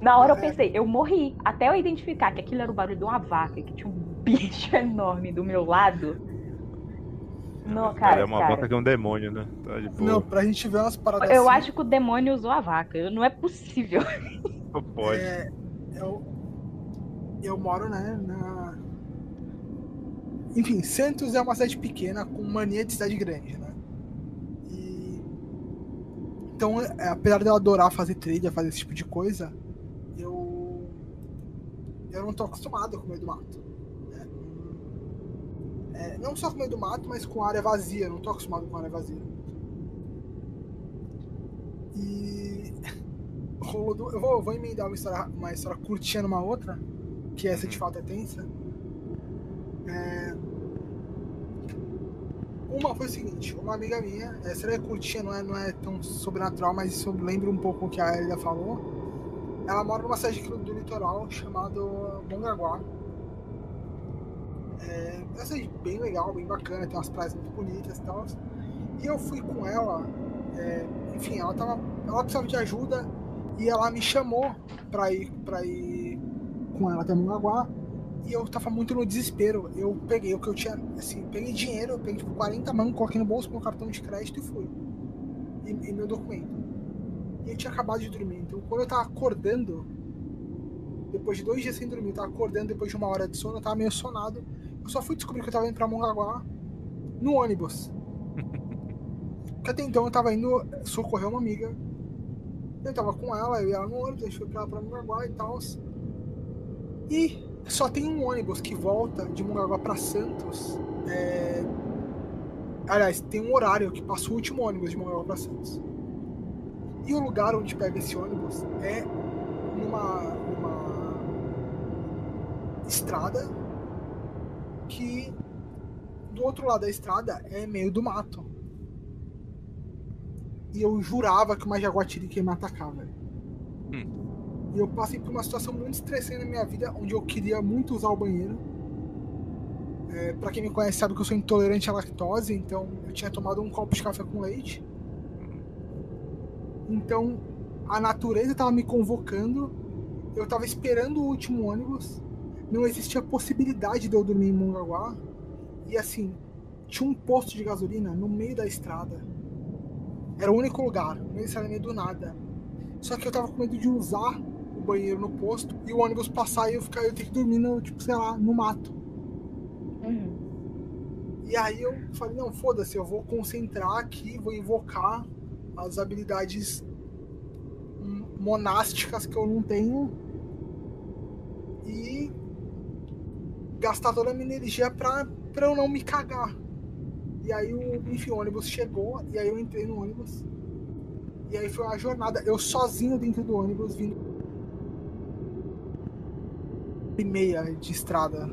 Na hora eu pensei, eu morri. Até eu identificar que aquilo era o barulho de uma vaca, que tinha um bicho *laughs* enorme do meu lado. Não, cara. É uma cara. vaca que é um demônio, né? Tá de boa. Não, pra gente ver umas paradas Eu assim, acho que o demônio usou a vaca. Não é possível. Não pode. É, eu, eu moro, né, na. Enfim, Santos é uma cidade pequena com mania de cidade grande, né? E... Então, é, apesar de eu adorar fazer trilha, fazer esse tipo de coisa, eu. Eu não tô acostumado com o meio do mato. É, não só com meio do mato, mas com área vazia. Não tô acostumado com área vazia. E. *laughs* Eu vou, vou emendar uma história, uma história curtinha numa outra, que essa de fato é tensa. É... Uma foi o seguinte, uma amiga minha, essa é curtinha, não é, não é tão sobrenatural, mas isso lembra um pouco o que a Elia falou. Ela mora numa cidade do litoral chamado Mongaguá é, essa é bem legal, bem bacana, tem umas praias muito bonitas e tal. E eu fui com ela, é, enfim, ela tava. Ela precisava de ajuda e ela me chamou pra ir, pra ir com ela até Mongaguá. E eu tava muito no desespero. Eu peguei o que eu tinha, assim, peguei dinheiro, eu peguei tipo 40 mangos, coloquei no bolso com o cartão de crédito e fui. E, e meu documento. E eu tinha acabado de dormir. Então quando eu tava acordando, depois de dois dias sem dormir, eu tava acordando depois de uma hora de sono, eu tava meio sonado. Eu só fui descobrir que eu tava indo pra Mongaguá no ônibus. *laughs* Porque até então eu tava indo socorrer uma amiga. Eu tava com ela, eu ia ela no ônibus, a gente foi pra, pra Mongaguá e tal. E só tem um ônibus que volta de Mongaguá pra Santos. É... Aliás, tem um horário que passa o último ônibus de Mongaguá pra Santos. E o lugar onde pega esse ônibus é numa, numa estrada que do outro lado da estrada é meio do mato. E eu jurava que uma jaguatirica ia me atacar, velho. Hum. E eu passei por uma situação muito estressante na minha vida, onde eu queria muito usar o banheiro. É, para quem me conhece sabe que eu sou intolerante à lactose, então eu tinha tomado um copo de café com leite. Então a natureza estava me convocando, eu estava esperando o último ônibus não existia possibilidade de eu dormir em Mongaguá. E assim, tinha um posto de gasolina no meio da estrada. Era o único lugar, não meio do nada. Só que eu tava com medo de usar banheiro no posto e o ônibus passar e eu ficar, eu ter que dormir no, tipo, sei lá, no mato. Uhum. E aí eu falei, não, foda-se, eu vou concentrar aqui, vou invocar as habilidades monásticas que eu não tenho. E gastar toda a minha energia pra, pra eu não me cagar. E aí, o, enfim, o ônibus chegou, e aí eu entrei no ônibus. E aí foi uma jornada, eu sozinho dentro do ônibus, vindo e meia de estrada.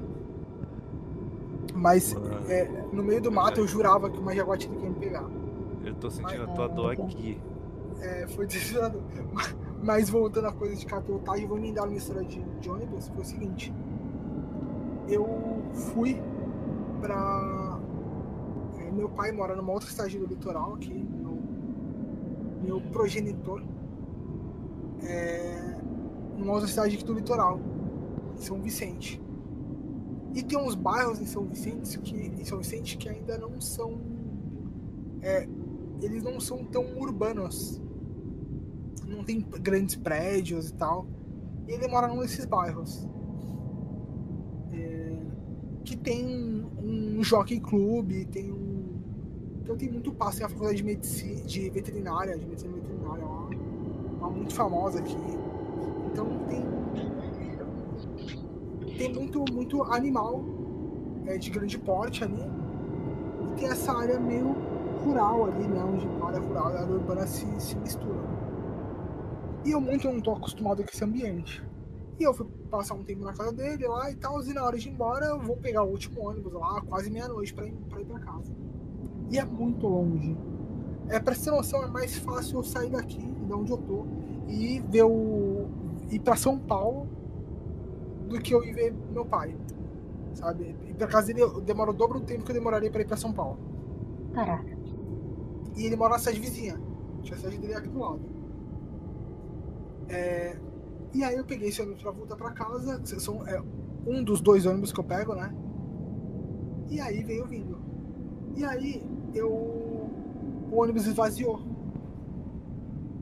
Mas é, no meio do mato eu jurava que uma jaguatina ia me pegar. Eu tô sentindo a tua dor aqui. É, foi desesperador. *laughs* Mas voltando a coisa de capotagem, vou emendar uma história de, de ônibus. Foi o seguinte: eu fui pra. É, meu pai mora numa outra cidade do litoral aqui. Meu, meu progenitor. É, numa outra cidade aqui do litoral, São Vicente. E tem uns bairros em São Vicente que, em São Vicente que ainda não são. É, eles não são tão urbanos. Não tem grandes prédios e tal. E ele mora num desses bairros. É, que tem um jockey clube, tem um. Então tem muito passo, tem a faculdade de medicina, de veterinária, de medicina veterinária uma muito famosa aqui. Então tem tem muito, muito animal é, de grande porte ali. E tem essa área meio rural ali, né? Onde a área rural e a área urbana se, se misturam. E eu muito não tô acostumado com esse ambiente. E eu fui passar um tempo na casa dele lá e tal, e na hora de ir embora eu vou pegar o último ônibus lá, quase meia-noite, pra ir, pra ir pra casa. E é muito longe. É, pra ter noção, é mais fácil eu sair daqui, de onde eu tô, e ver o. ir pra São Paulo do que eu ir ver meu pai. Sabe? E pra casa dele demora o dobro do tempo que eu demoraria pra ir pra São Paulo. Caraca. E ele mora na cidade vizinha. Tinha a cidade dele aqui do lado. É... E aí eu peguei esse ônibus pra voltar pra casa. São é, um dos dois ônibus que eu pego, né? E aí veio vindo. E aí eu. O ônibus esvaziou.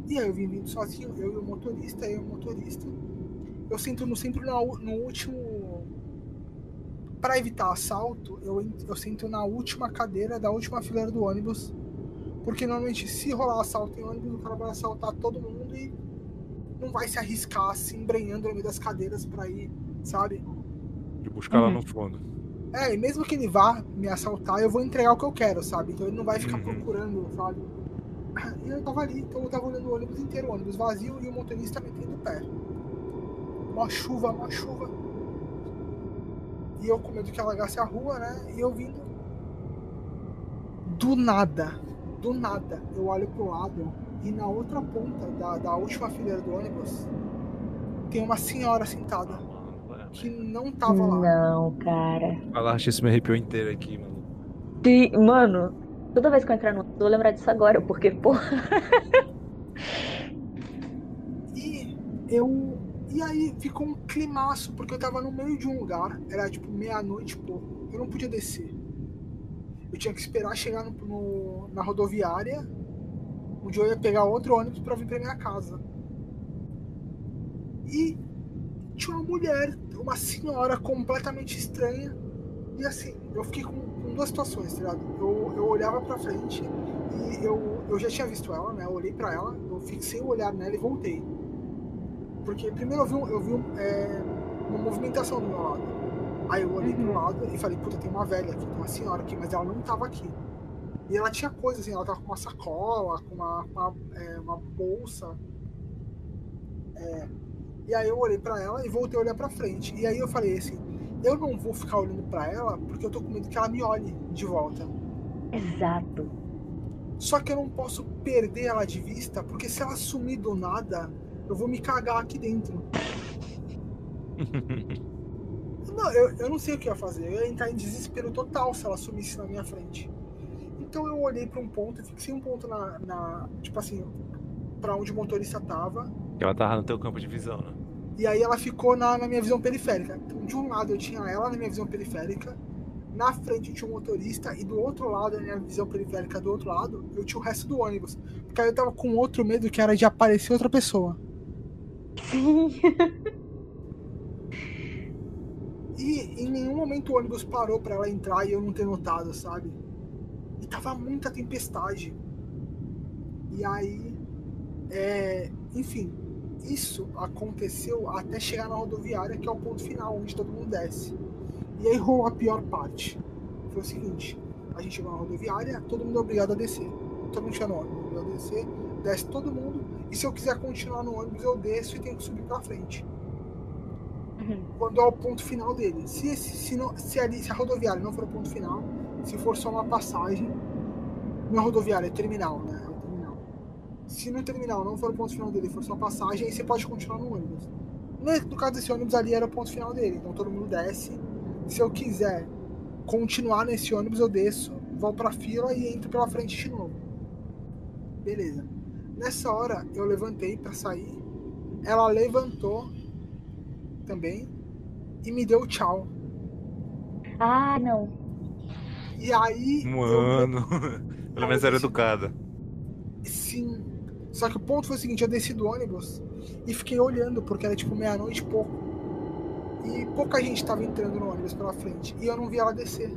E aí eu vim vindo sozinho, eu e o motorista, eu e o motorista eu sinto no, sempre no, no último. Para evitar assalto, eu, eu sinto na última cadeira da última fileira do ônibus. Porque normalmente, se rolar assalto em ônibus, o cara vai assaltar todo mundo e não vai se arriscar assim, embrenhando no meio das cadeiras para ir, sabe? De buscar uhum. lá no fundo. É, e mesmo que ele vá me assaltar, eu vou entregar o que eu quero, sabe? Então ele não vai ficar uhum. procurando, sabe? E eu tava ali, então eu tava olhando o ônibus inteiro, o ônibus vazio e o motorista metendo o pé uma chuva, uma chuva. E eu com medo que alagasse a rua, né? E eu vindo. Do nada, do nada, eu olho pro lado e na outra ponta da, da última fileira do ônibus tem uma senhora sentada que não tava lá. Não, cara. Falaste isso me arrepiou inteiro aqui, mano. Sim, mano, toda vez que eu entrar no. Eu vou lembrar disso agora, porque, porra. e eu e aí ficou um climaço, porque eu tava no meio de um lugar, era tipo meia-noite, pô, eu não podia descer. Eu tinha que esperar chegar no, no, na rodoviária, onde eu ia pegar outro ônibus para vir pra minha casa. E tinha uma mulher, uma senhora completamente estranha. E assim, eu fiquei com, com duas situações, tá ligado? Eu, eu olhava pra frente e eu, eu já tinha visto ela, né? Eu olhei pra ela, eu fixei o olhar nela e voltei. Porque primeiro eu vi, um, eu vi um, é, uma movimentação do meu lado. Aí eu olhei uhum. pro lado e falei, puta, tem uma velha aqui, tem uma senhora aqui, mas ela não tava aqui. E ela tinha coisas assim, ela tava com uma sacola, com uma, uma, é, uma bolsa. É, e aí eu olhei para ela e voltei a olhar para frente. E aí eu falei assim, eu não vou ficar olhando para ela porque eu tô com medo que ela me olhe de volta. Exato. Só que eu não posso perder ela de vista, porque se ela sumir do nada, eu vou me cagar aqui dentro. *laughs* não, eu, eu não sei o que ia fazer. Eu ia entrar em desespero total se ela sumisse na minha frente. Então eu olhei para um ponto, fixei um ponto na, na tipo assim, para onde o motorista tava. Ela tava no teu campo de visão, né? E aí ela ficou na, na minha visão periférica. Então, de um lado eu tinha ela na minha visão periférica, na frente tinha o um motorista e do outro lado, na minha visão periférica do outro lado, eu tinha o resto do ônibus. Porque aí eu tava com outro medo que era de aparecer outra pessoa. Sim. e em nenhum momento o ônibus parou para ela entrar e eu não ter notado, sabe? E tava muita tempestade. E aí, é, enfim, isso aconteceu até chegar na rodoviária, que é o ponto final, onde todo mundo desce. E aí rolou a pior parte. Foi o seguinte: a gente chegou na rodoviária, todo mundo é obrigado a descer. Todo mundo tinha no ônibus, obrigado a descer, desce todo mundo e se eu quiser continuar no ônibus, eu desço e tenho que subir pra frente. uhum. quando é o ponto final dele. Se, esse, se, não, se, ali, se a rodoviária não for o ponto final, se for só uma passagem, não é rodoviária, é terminal, né? É terminal. Se no terminal não for o ponto final dele, for só passagem, aí você pode continuar no ônibus. No caso desse ônibus ali era o ponto final dele, então todo mundo desce. Se eu quiser continuar nesse ônibus, eu desço, vou pra fila e entro pela frente de novo. Beleza. Nessa hora eu levantei para sair. Ela levantou também e me deu tchau. Ah, não. E aí. Mano, eu... *laughs* pelo menos era educada. Sim. Só que o ponto foi o seguinte: eu desci do ônibus e fiquei olhando, porque era tipo meia-noite e pouco. E pouca gente tava entrando no ônibus pela frente. E eu não vi ela descer. *laughs*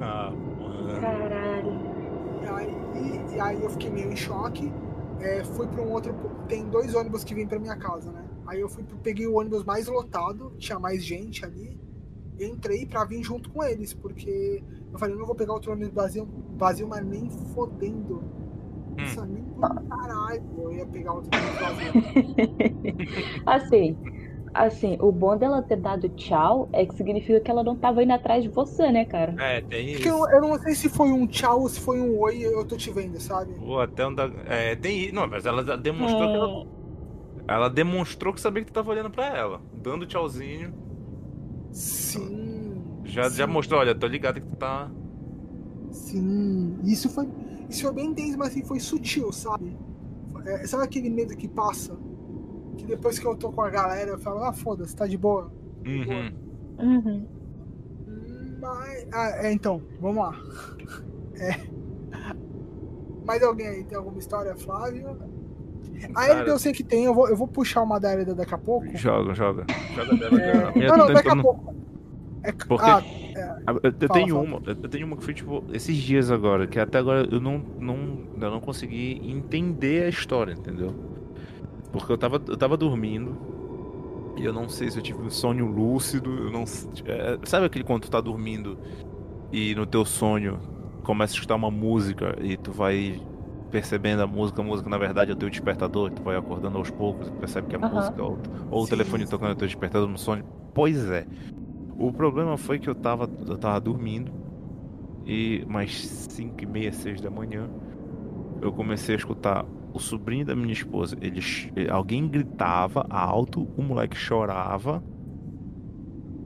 ah, mano. Caralho. E aí, e aí eu fiquei meio em choque. É, fui para um outro. Tem dois ônibus que vêm para minha casa, né? Aí eu fui, peguei o ônibus mais lotado, tinha mais gente ali. E entrei para vir junto com eles, porque eu falei, não vou pegar outro ônibus vazio, vazio mas nem fodendo. Hum. Isso nem por caralho eu ia pegar outro ônibus vazio. *laughs* assim, Assim, o bom dela ter dado tchau é que significa que ela não tava indo atrás de você, né, cara? É, tem isso. Eu, eu, não sei se foi um tchau ou se foi um oi, eu tô te vendo, sabe? Ou até um da... É, tem isso. Não, mas ela demonstrou que ela. Hum. Ela demonstrou que sabia que tu tava olhando pra ela. Dando tchauzinho. Sim. Já, sim. já mostrou, olha, tô ligado que tu tá. Sim. Isso foi. Isso foi bem intenso, mas assim, foi sutil, sabe? É, sabe aquele medo que passa? Que depois que eu tô com a galera, eu falo, ah, foda-se, tá de boa. Uhum. Uhum. Mas, ah, é, então, vamos lá. É. Mais alguém aí tem alguma história, Flávio? A Cara... eu sei que tem, eu vou, eu vou puxar uma da Elida daqui a pouco. Joga, joga. Joga dela. É... Não, não, daqui a pouco. É... Porque ah, é... eu, eu tenho fala. uma, eu tenho uma que foi tipo esses dias agora, que até agora eu não, não, eu não consegui entender a história, entendeu? Porque eu tava, eu tava dormindo. E eu não sei se eu tive um sonho lúcido. Eu não é, Sabe aquele quando tu tá dormindo e no teu sonho começa a escutar uma música e tu vai percebendo a música, a música na verdade é o teu despertador, tu vai acordando aos poucos e percebe que é a uhum. música ou, ou o telefone tocando o teu despertador no sonho. Pois é. O problema foi que eu tava, eu tava dormindo e mais 5 e meia, 6 da manhã eu comecei a escutar o sobrinho da minha esposa, ele, alguém gritava alto, o moleque chorava.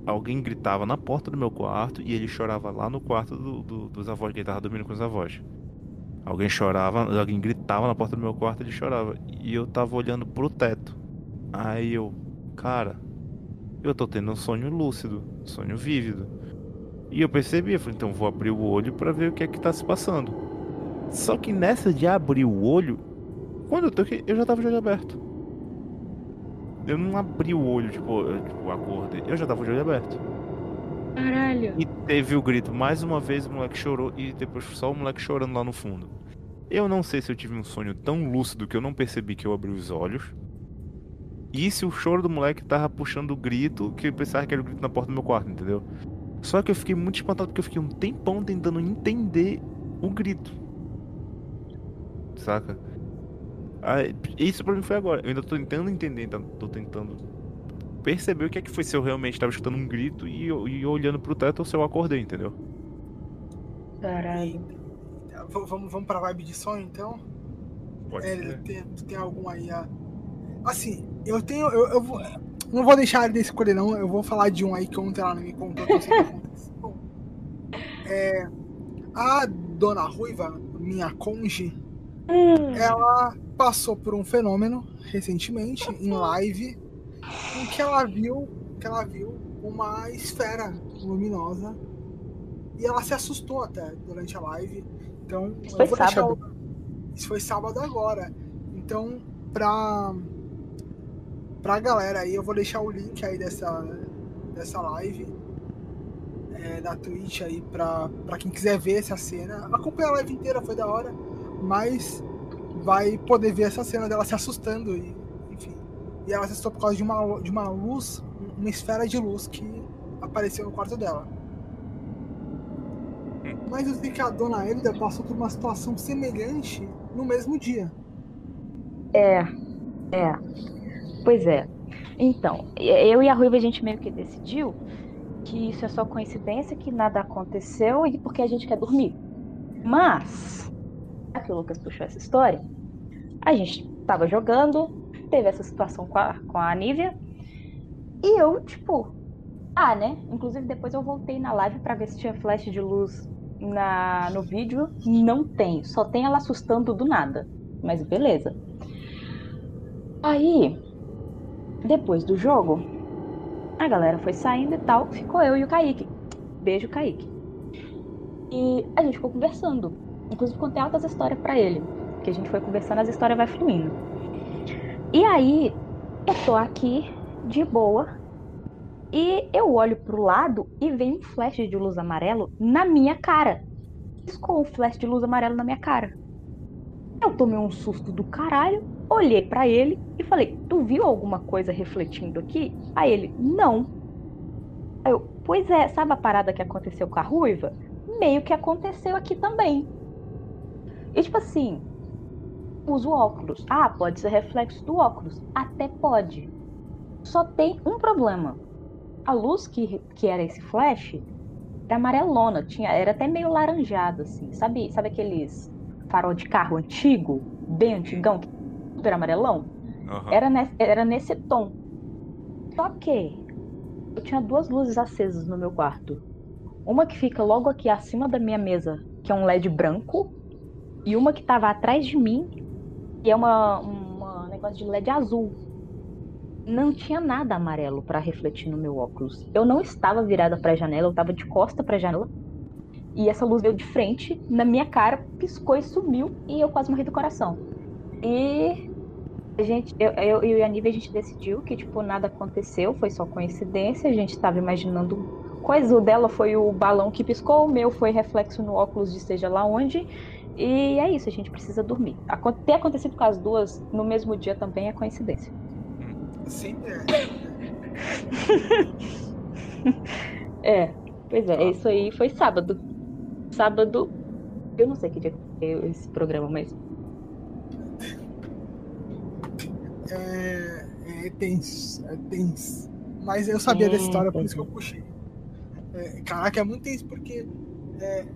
Alguém gritava na porta do meu quarto e ele chorava lá no quarto do, do, dos avós, que ele tava dormindo com os avós. Alguém chorava, alguém gritava na porta do meu quarto e ele chorava. E eu tava olhando pro teto. Aí eu, cara, eu tô tendo um sonho lúcido, sonho vívido. E eu percebi, eu falei, então vou abrir o olho para ver o que é que tá se passando. Só que nessa de abrir o olho, quando eu toquei, eu já tava de olho aberto. Eu não abri o olho, tipo, eu, tipo, acordei. Eu já tava de olho aberto. Caralho. E teve o grito. Mais uma vez o moleque chorou e depois só o moleque chorando lá no fundo. Eu não sei se eu tive um sonho tão lúcido que eu não percebi que eu abri os olhos. E se o choro do moleque tava puxando o grito, que eu pensava que era o grito na porta do meu quarto, entendeu? Só que eu fiquei muito espantado porque eu fiquei um tempão tentando entender o grito. Saca? Ah, isso pra mim foi agora. Eu ainda tô tentando entender, então tô tentando perceber o que é que foi se eu realmente tava escutando um grito e, e olhando pro teto ou se eu acordei, entendeu? Caralho. Vamos, vamos pra vibe de sonho então? Pode é, ser. Tem, tem algum aí? A... Assim, eu tenho. Eu, eu vou, não vou deixar ele escolher, não. Eu vou falar de um aí que ontem ela não me contou que eu sei que aconteceu. *laughs* Bom, é, a dona Ruiva, minha conge, hum. ela passou por um fenômeno recentemente em live em que ela viu que ela viu uma esfera luminosa e ela se assustou até durante a live. Então, isso foi sábado. Deixar... Isso foi sábado agora. Então, pra pra galera aí, eu vou deixar o link aí dessa dessa live é, da Twitch aí pra, pra quem quiser ver essa cena. Acompanhar a live inteira, foi da hora. Mas vai poder ver essa cena dela se assustando e, enfim. E ela se assustou por causa de uma, de uma luz, uma esfera de luz que apareceu no quarto dela. Hum. Mas eu sei que a dona Elida passou por uma situação semelhante no mesmo dia. É, é. Pois é. Então, eu e a Ruiva a gente meio que decidiu que isso é só coincidência, que nada aconteceu e porque a gente quer dormir. Mas, que o Lucas puxou essa história, a gente tava jogando, teve essa situação com a, com a Nívia, e eu, tipo, ah, né? Inclusive depois eu voltei na live para ver se tinha flash de luz na, no vídeo. Não tem, só tem ela assustando do nada. Mas beleza. Aí, depois do jogo, a galera foi saindo e tal, ficou eu e o Kaique. Beijo, Kaique. E a gente ficou conversando. Inclusive contei altas histórias para ele. Que a gente foi conversando, as histórias vai fluindo. E aí, eu tô aqui de boa. E eu olho pro lado e vem um flash de luz amarelo na minha cara. Piscou um flash de luz amarelo na minha cara. Eu tomei um susto do caralho, olhei para ele e falei: Tu viu alguma coisa refletindo aqui? Aí ele: Não. Aí eu: Pois é, sabe a parada que aconteceu com a ruiva? Meio que aconteceu aqui também. E tipo assim, uso óculos. Ah, pode ser reflexo do óculos. Até pode. Só tem um problema. A luz que, que era esse flash era amarelona, tinha, era até meio laranjado, assim. Sabe, sabe aqueles farol de carro antigo, bem antigão, era amarelão? Uhum. Era, nesse, era nesse tom. Só que eu tinha duas luzes acesas no meu quarto. Uma que fica logo aqui acima da minha mesa, que é um LED branco, e uma que estava atrás de mim, que é uma, uma negócio de LED azul. Não tinha nada amarelo para refletir no meu óculos. Eu não estava virada para a janela, eu estava de costa para a janela. E essa luz veio de frente na minha cara, piscou e sumiu, e eu quase morri do coração. E a gente, eu, eu, eu e a Nívia, a gente decidiu que, tipo, nada aconteceu, foi só coincidência, a gente estava imaginando coisa. O dela foi o balão que piscou, o meu foi reflexo no óculos de seja lá onde. E é isso, a gente precisa dormir. Ter acontecido com as duas no mesmo dia também é coincidência. Sempre é. *laughs* é, pois é, isso aí foi sábado sábado. Eu não sei que dia que é esse programa, mas. É, é tenso, é tenso. Mas eu sabia é, dessa história, por isso que eu puxei. É, caraca, é muito tenso, porque é,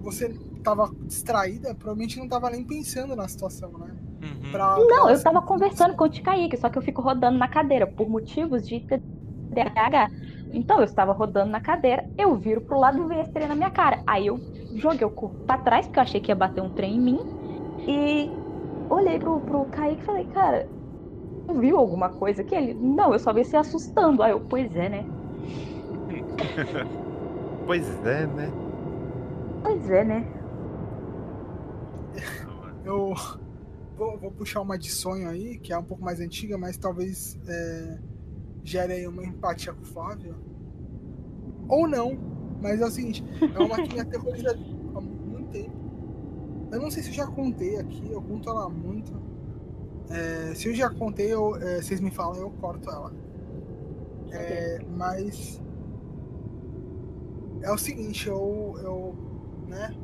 você tava distraída, provavelmente não tava nem pensando na situação, né? Uhum. Pra, não, pra... eu tava conversando com o Tikaíque, só que eu fico rodando na cadeira por motivos de TDAH. Então eu estava rodando na cadeira, eu viro pro lado e veio a estrela na minha cara. Aí eu joguei o corpo pra trás, porque eu achei que ia bater um trem em mim. E olhei pro, pro Kaique e falei, cara, viu alguma coisa aqui? Ele, não, eu só vi se assustando. Aí eu, pois é, né? *laughs* pois é, né? Pois é, né? Eu vou, vou, puxar uma de sonho aí, que é um pouco mais antiga, mas talvez é, gere aí uma empatia com o Flávio. Ou não, mas é o seguinte, é uma que me aterroriza há muito tempo. Eu não sei se eu já contei aqui, eu conto ela muito. É, se eu já contei, eu, é, vocês me falam, eu corto ela. É, mas é o seguinte, eu, eu, né,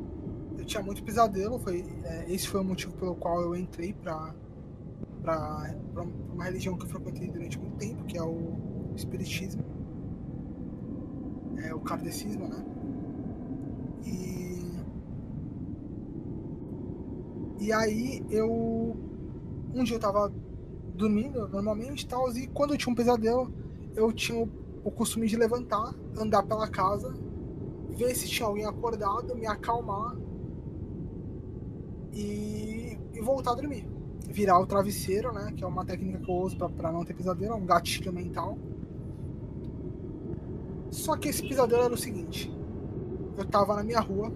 eu tinha muito pesadelo, foi, é, esse foi o motivo pelo qual eu entrei para para uma religião que eu frequentei durante muito tempo, que é o espiritismo, é o kardecismo, né? E e aí eu um dia eu tava dormindo normalmente, tal, e quando eu tinha um pesadelo, eu tinha o costume de levantar, andar pela casa, ver se tinha alguém acordado, me acalmar e, e voltar a dormir virar o travesseiro, né? Que é uma técnica que eu uso para não ter pesadelo, é um gatilho mental. Só que esse pesadelo era o seguinte: eu tava na minha rua,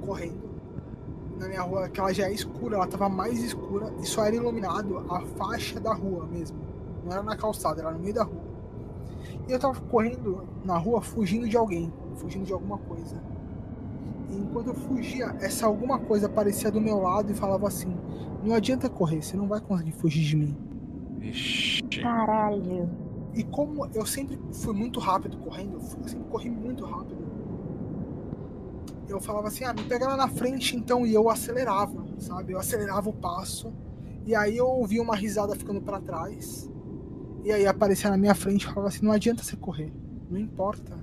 correndo. Na minha rua, que ela já é escura, ela tava mais escura e só era iluminado a faixa da rua mesmo. Não era na calçada, era no meio da rua. E eu tava correndo na rua fugindo de alguém, fugindo de alguma coisa. E enquanto eu fugia, essa alguma coisa aparecia do meu lado e falava assim: Não adianta correr, você não vai conseguir fugir de mim. Ixi. Caralho. E como eu sempre fui muito rápido correndo, eu sempre corri muito rápido. Eu falava assim: Ah, me pega lá na frente então. E eu acelerava, sabe? Eu acelerava o passo. E aí eu ouvi uma risada ficando para trás. E aí aparecia na minha frente e falava assim: não adianta você correr. Não importa.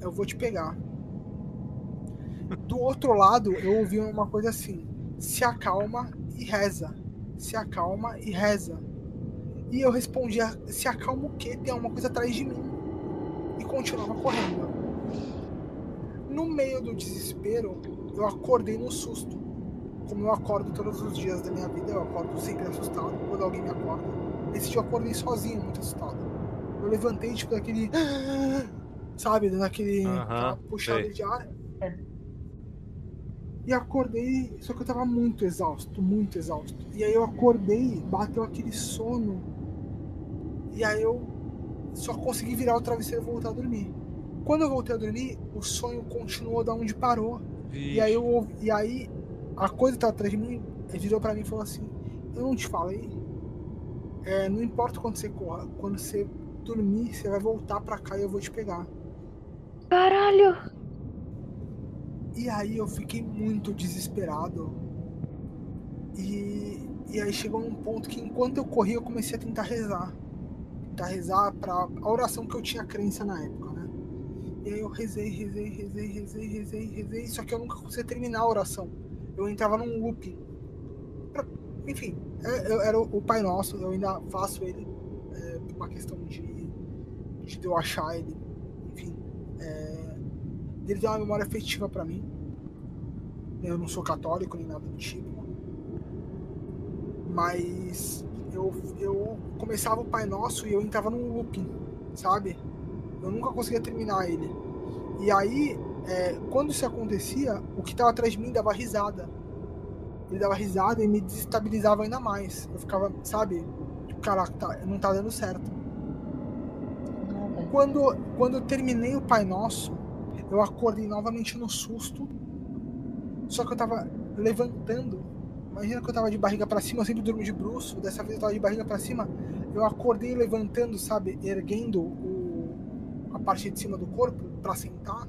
Eu vou te pegar. Do outro lado, eu ouvi uma coisa assim: se acalma e reza. Se acalma e reza. E eu respondia: se acalma o quê? Tem alguma coisa atrás de mim. E continuava correndo. No meio do desespero, eu acordei no susto. Como eu acordo todos os dias da minha vida, eu acordo sempre assustado quando alguém me acorda. Esse dia eu acordei sozinho, muito assustado. Eu levantei, tipo, daquele. *gasps* Sabe, daquele. Aquela puxada sei. de ar. E acordei, só que eu tava muito exausto, muito exausto. E aí eu acordei, bateu aquele sono. E aí eu só consegui virar o travesseiro e voltar a dormir. Quando eu voltei a dormir, o sonho continuou da onde parou. E aí, eu, ouvi- e aí a coisa que tava atrás de mim virou pra mim e falou assim: Eu não te falei? É, não importa quando você corra, quando você dormir, você vai voltar pra cá e eu vou te pegar. Caralho! E aí eu fiquei muito desesperado. E, e aí chegou num ponto que enquanto eu corria, eu comecei a tentar rezar. Tentar rezar pra a oração que eu tinha crença na época, né? E aí eu rezei, rezei, rezei, rezei, rezei, rezei, só que eu nunca conseguia terminar a oração. Eu entrava num looping. Pra- enfim, é- eu- era o o Pai Nosso, eu ainda faço ele é, por uma questão de, de eu achar ele. Enfim, é, ele tem uma memória afetiva pra mim. Eu não sou católico nem nada do tipo. Mas eu, eu começava o Pai Nosso e eu entrava num looping, sabe? Eu nunca conseguia terminar ele. E aí, é, quando isso acontecia, o que tava atrás de mim dava risada. Ele dava risada e me desestabilizava ainda mais. Eu ficava, sabe? Tipo, caraca, tá, não tá dando certo. Quando, quando eu terminei o Pai Nosso, eu acordei novamente no susto. Só que eu tava levantando. Imagina que eu tava de barriga pra cima, eu sempre durmo de bruxo. Dessa vez eu tava de barriga pra cima. Eu acordei levantando, sabe? Erguendo o, a parte de cima do corpo pra sentar.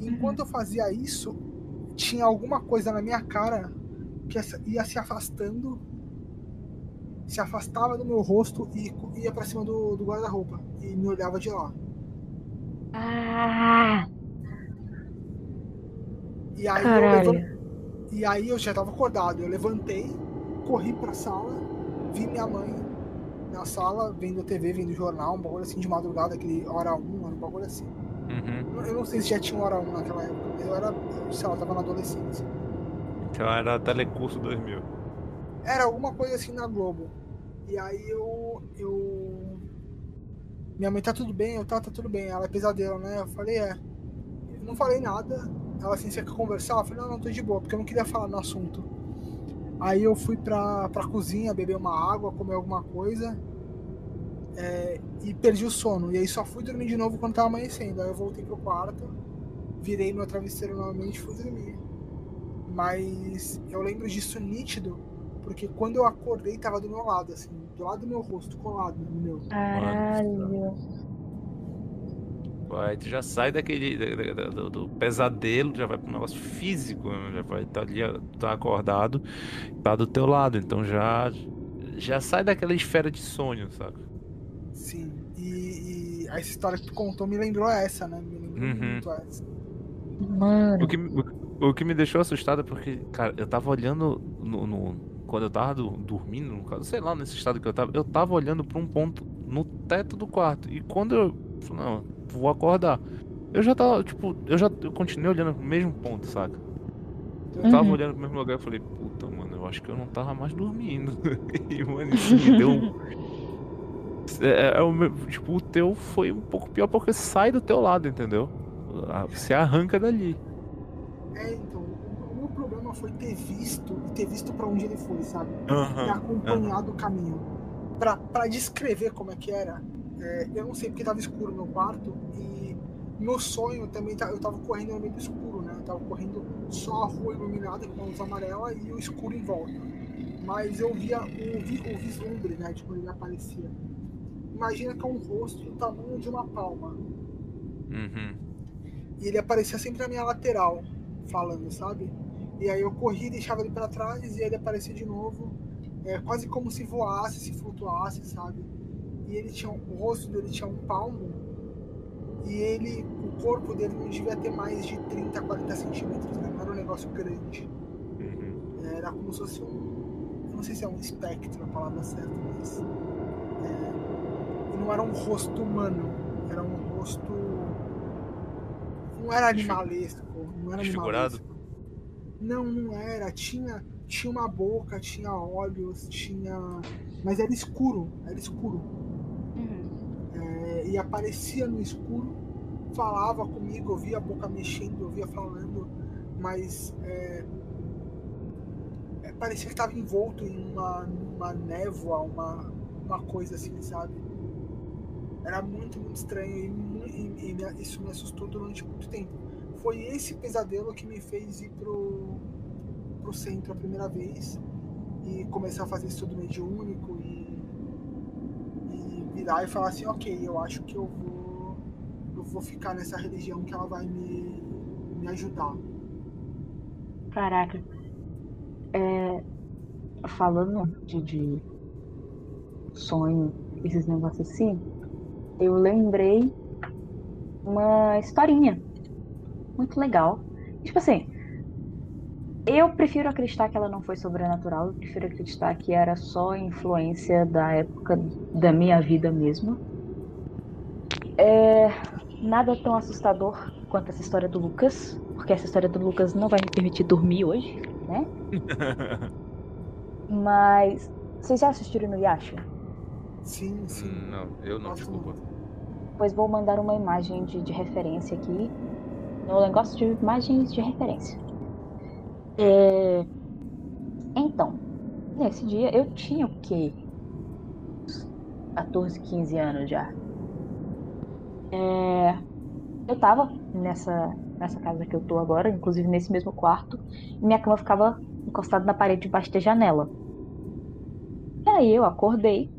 E enquanto eu fazia isso, tinha alguma coisa na minha cara que ia se afastando. Se afastava do meu rosto e ia pra cima do, do guarda-roupa. E me olhava de lá. Ah! E aí, eu Caralho. levan- e aí eu já tava acordado. Eu levantei, corri pra sala, vi minha mãe na sala, vendo TV, vendo jornal, um bagulho assim de madrugada, aquele hora 1, um bagulho assim. Uhum. Eu não sei se já tinha hora 1 naquela época, eu era, sei lá, eu tava na adolescência. Então era Telecurso 2000. Era alguma coisa assim na Globo. E aí eu. eu... Minha mãe tá tudo bem, eu tá, tá tudo bem. Ela é pesadelo, né? Eu falei, é. Eu não falei nada. Ela assim, você quer conversar? Eu falei, não, não, tô de boa, porque eu não queria falar no assunto. Aí eu fui pra, pra cozinha beber uma água, comer alguma coisa. é, e perdi o sono. E aí só fui dormir de novo quando tava amanhecendo. Aí eu voltei pro quarto, virei meu travesseiro novamente e fui dormir. Mas eu lembro disso nítido, porque quando eu acordei tava do meu lado, assim, do lado do meu rosto, colado no meu. Caralho. Vai, tu já sai daquele da- da- do, do pesadelo, já vai pro negócio físico, né? já vai estar ali, tá acordado, tá do teu lado, então já já sai daquela esfera de sonho, saca? Sim. E, e essa história que tu contou me lembrou essa, né? Me lembrou Uhum. muito essa. Mano. O que, me- o, o que me deixou assustado é porque, cara, eu tava olhando no, no- quando eu tava do- dormindo, no caso, sei lá, nesse estado que eu tava, eu tava olhando pra um ponto no teto do quarto. E quando eu não, vou acordar. Eu já tava, tipo, eu já eu continuei olhando pro mesmo ponto, saca? Eu tava Uhum. olhando pro mesmo lugar e falei, puta, mano, eu acho que eu não tava mais dormindo. *laughs* E, mano, isso me deu. É, é o meu- tipo, o teu foi um pouco pior porque sai do teu lado, entendeu? Ah, Você arranca dali. É, então, o, meu problema foi ter visto e ter visto pra onde ele foi, sabe? ter Aham. acompanhado o caminho. Pra, pra descrever como é que era, é, eu não sei porque tava escuro no quarto e no sonho também tá- eu tava correndo no meio do escuro, né? Eu tava correndo só a rua iluminada com a luz amarela e o escuro em volta. Mas eu via o, vi- o vislumbre, né? De quando ele aparecia. Imagina que é um rosto do tamanho de uma palma. Uhum. E ele aparecia sempre na minha lateral, falando, sabe? E aí eu corri, deixava ele pra trás e ele aparecia de novo. é, quase como se voasse, se flutuasse, sabe? E ele tinha o rosto dele tinha um palmo e ele, o corpo dele não devia ter mais de 30, 40 centímetros, né? não era um negócio grande. Uhum. Era como se fosse um, eu não sei se é um espectro a palavra certa, mas é, não era um rosto humano, era um rosto não era animalesco, não era Desfigurado? animalesco. Não, não era. Tinha, tinha uma boca, tinha olhos, tinha. Mas era escuro, era escuro. E aparecia no escuro, falava comigo, eu via a boca mexendo, eu via falando, mas é, é, parecia que estava envolto em uma, uma névoa, uma, uma coisa assim, sabe? Era muito, muito estranho e, e- e isso me assustou durante muito tempo. Foi esse pesadelo que me fez ir pro, pro centro a primeira vez e começar a fazer estudo mediúnico virar e falar assim, ok, eu acho que eu vou, eu vou ficar nessa religião que ela vai me, me ajudar. Caraca. É, falando de, de sonho, esses negócios assim, eu lembrei uma historinha muito legal. Tipo assim, eu prefiro acreditar que ela não foi sobrenatural, eu prefiro acreditar que era só influência da época da minha vida mesmo. É, nada tão assustador quanto essa história do Lucas, porque essa história do Lucas não vai me permitir dormir hoje, né? *laughs* Mas vocês já assistiram no Yasha? Sim, sim. Não, eu não, Nossa, desculpa. Pois vou mandar uma imagem de, de referência aqui. No negócio de imagens de referência. É, Então, nesse dia eu tinha o quê? 14, 15 anos já. É, Eu tava nessa, nessa casa que eu tô agora, inclusive nesse mesmo quarto, e minha cama ficava encostada na parede debaixo da janela. E aí eu acordei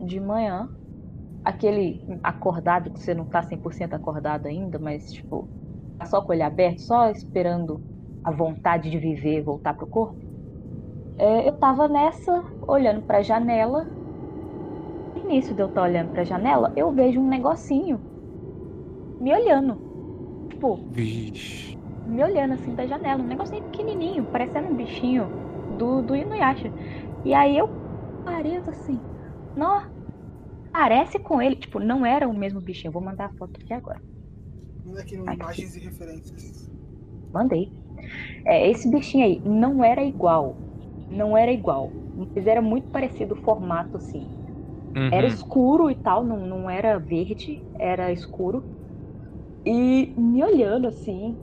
de manhã aquele acordado que você não tá 100% acordado ainda, mas tipo, tá só com o olho aberto, só esperando a vontade de viver voltar pro corpo. É, eu tava nessa, olhando pra janela. No início de eu estar olhando pra janela, eu vejo um negocinho me olhando. Tipo, Vixe. me olhando assim da janela, um negocinho pequenininho, parecendo um bichinho do, do Inuyasha. E aí eu parei assim, não, parece com ele, tipo, não era o mesmo bichinho. Eu vou mandar a foto aqui agora. Manda aqui no Aqui. imagens e referências. Mandei. É, esse bichinho aí não era igual. Não era igual. Mas era muito parecido o formato, assim. Era Uhum. escuro e tal, não, não era verde, era escuro. E me olhando assim,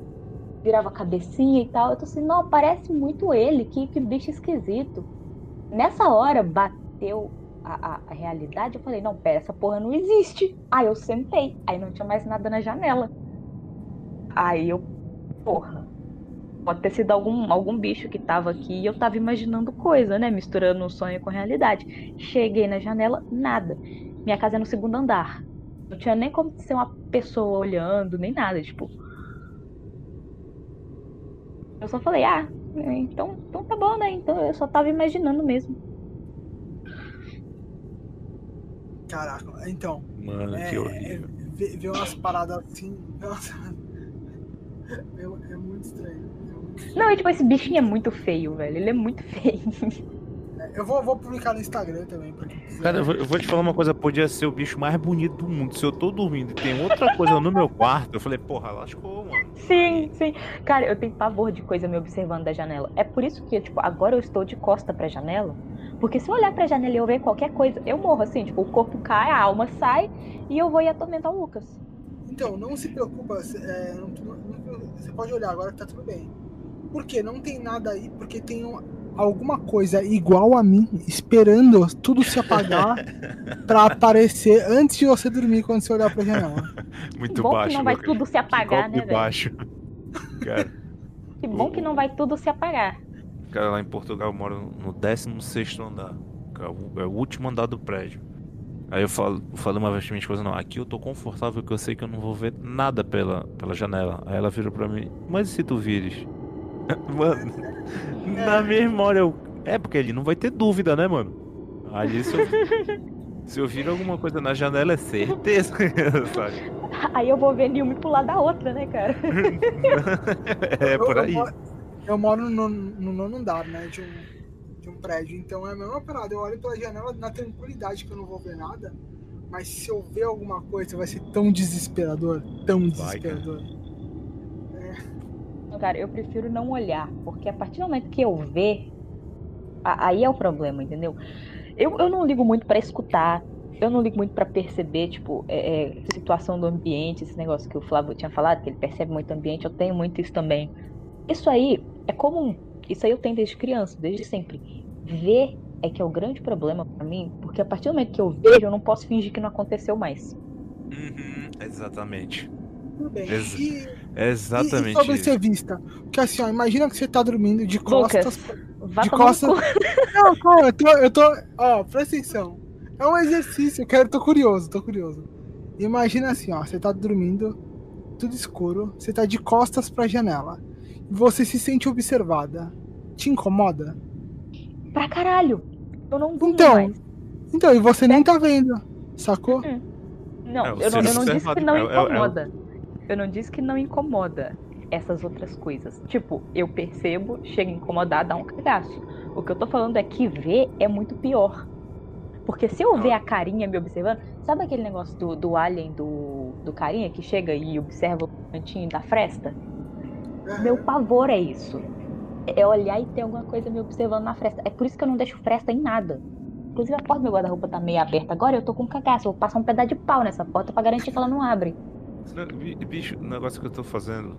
virava a cabecinha e tal. Eu tô assim, não, parece muito ele, que, que bicho esquisito. Nessa hora bateu a, a, a realidade, eu falei, não, pera, essa porra não existe. Aí eu sentei, aí não tinha mais nada na janela. Aí eu, porra, pode ter sido algum, algum bicho que tava aqui e eu tava imaginando coisa, né? Misturando o sonho com a realidade. Cheguei na janela, nada. Minha casa é no segundo andar. Não tinha nem como ser uma pessoa olhando, nem nada, tipo. Eu só falei, ah, então, então tá bom, né? Então eu só tava imaginando mesmo. Caraca, então. Mano, É, que é, horrível. ver, ver umas paradas assim. *laughs* Nossa. É, é muito estranho. Não, e tipo, esse bichinho é muito feio, velho. Ele é muito *laughs* feio. Eu vou, vou publicar no Instagram também. Cara, eu vou, eu vou te falar uma coisa, podia ser o bicho mais bonito do mundo. Se eu tô dormindo e tem outra coisa no meu quarto, eu falei, porra, lascou, mano. Sim, sim. Cara, eu tenho pavor de coisa me observando da janela. É por isso que, tipo, agora eu estou de costa pra janela. Porque se eu olhar pra janela e eu ver qualquer coisa, eu morro assim, tipo, o corpo cai, a alma sai e eu vou ir atormentar o Lucas. Então, não se preocupa, é, não- não- você pode olhar agora que tá tudo bem. Por quê? Não tem nada aí, porque tem um- alguma coisa igual a mim, esperando tudo se apagar *laughs* pra aparecer antes de você dormir quando você olhar pra janela. Muito bom baixo, que não vai tudo se apagar, né, velho? baixo. Cara, Que bom que não vai tudo se apagar. cara, lá em Portugal eu moro no 16 andar. É o, é o último andar do prédio. Aí eu falo, eu falei uma vez pra minha esposa, não, aqui eu tô confortável que eu sei que eu não vou ver nada pela, pela janela. Aí ela virou pra mim, mas e se tu vires? *laughs* Mano, na mesma hora eu, É, porque ele não vai ter dúvida, né, mano? Ali se eu, se eu vir alguma coisa na janela é certeza, *laughs* sabe? Aí eu vou ver nenhuma e pular da outra, né, cara? *laughs* é Eu- por eu aí. moro- Eu moro no, no nono andar, né? De um, de um prédio. Então é a mesma parada. Eu olho pela janela na tranquilidade que eu não vou ver nada. Mas se eu ver alguma coisa, vai ser tão desesperador. Tão Vai, desesperador. Cara, eu prefiro não olhar, porque a partir do momento que eu ver, aí é o problema, entendeu? Eu, eu não ligo muito pra escutar, eu não ligo muito pra perceber, tipo, é, é, situação do ambiente, esse negócio que o Flávio tinha falado, que ele percebe muito o ambiente, eu tenho muito isso também. Isso aí é comum, isso aí eu tenho desde criança, desde sempre. Ver é que é o grande problema pra mim, porque a partir do momento que eu vejo, eu não posso fingir que não aconteceu mais. Uhum, exatamente. Tudo bem. Ex- E, e, exatamente e sobre isso. ser vista? Porque assim, ó, imagina que você tá dormindo de costas. Lucas, vá de costas. *laughs* Não, calma, eu tô, eu tô. Ó, presta atenção. É um exercício, eu quero, tô curioso, tô curioso. Imagina assim, ó, você tá dormindo, tudo escuro, você tá de costas pra janela. E você se sente observada. Te incomoda? Pra caralho. Eu não durmo Então, mais. Então, e você nem tá vendo, sacou? Não, É, eu não, eu não disse que não é- é- é incomoda. Eu não disse que não incomoda essas outras coisas. Tipo, eu percebo, chega a incomodar, dá um cagaço. O que eu tô falando é que ver é muito pior. Porque se eu ver a carinha me observando, sabe aquele negócio do, do alien do, do carinha que chega e observa o cantinho da fresta? Meu pavor é isso. É olhar e ter alguma coisa me observando na fresta. É por isso que eu não deixo fresta em nada. Inclusive a porta do meu guarda-roupa tá meio aberta agora eu tô com cagaço. Eu vou passar um pedaço de pau nessa porta pra garantir que ela não abre. Bicho, o negócio que eu tô fazendo.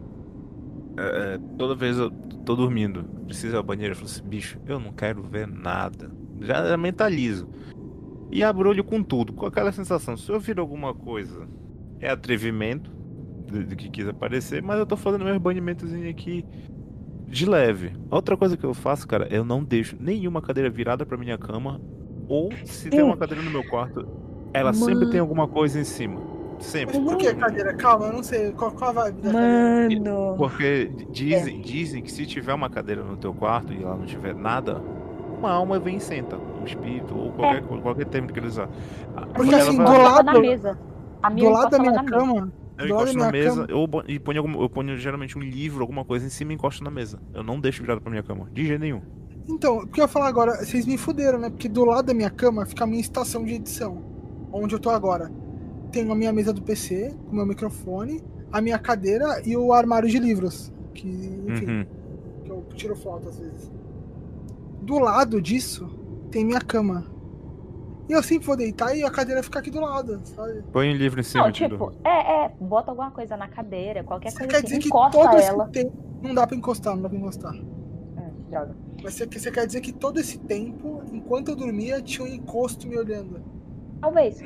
É, é, toda vez eu tô dormindo, preciso ir ao banheiro, eu falo assim, bicho, eu não quero ver nada. Já mentalizo. E abro olho com tudo, com aquela sensação, se eu vir alguma coisa, é atrevimento de, que quis aparecer, mas eu tô fazendo meu banimentozinho aqui de leve. Outra coisa que eu faço, cara, eu não deixo nenhuma cadeira virada pra minha cama, ou se tem uma cadeira no meu quarto, ela sempre Mano. tem alguma coisa em cima. Sempre. Mas por que, cadeira? Calma, eu não sei. Qual, qual a vibe da cadeira? Mano. Porque dizem, dizem que se tiver uma cadeira no teu quarto e ela não tiver nada, uma alma vem e senta. Um espírito, ou qualquer, qualquer termo que ele usar. A- Porque assim, vai- do lado- mesa. Do lado da lá minha mesa. cama. eu do encosto na mesa cama- eu, e ponho, algum- eu ponho geralmente um livro, alguma coisa em cima e encosto na mesa. Eu não deixo virado pra minha cama, de jeito nenhum. Então, o que eu ia falar agora, vocês me fuderam, né? Porque do lado da minha cama fica a minha estação de edição. Onde eu tô agora. Tenho a minha mesa do PC, com o meu microfone, a minha cadeira e o armário de livros. Que, enfim, Uhum. que eu tiro foto às vezes. Do lado disso, tem minha cama. E eu sempre vou deitar e a cadeira fica aqui do lado, sabe? Põe um livro em cima, Não, tipo, é, é, bota alguma coisa na cadeira, qualquer Você coisa quer assim, dizer que encosta todo esse ela. tempo. Não dá pra encostar, não dá pra encostar. Hum, droga. Mas você, você quer dizer que todo esse tempo, enquanto eu dormia, tinha um encosto me olhando. Talvez.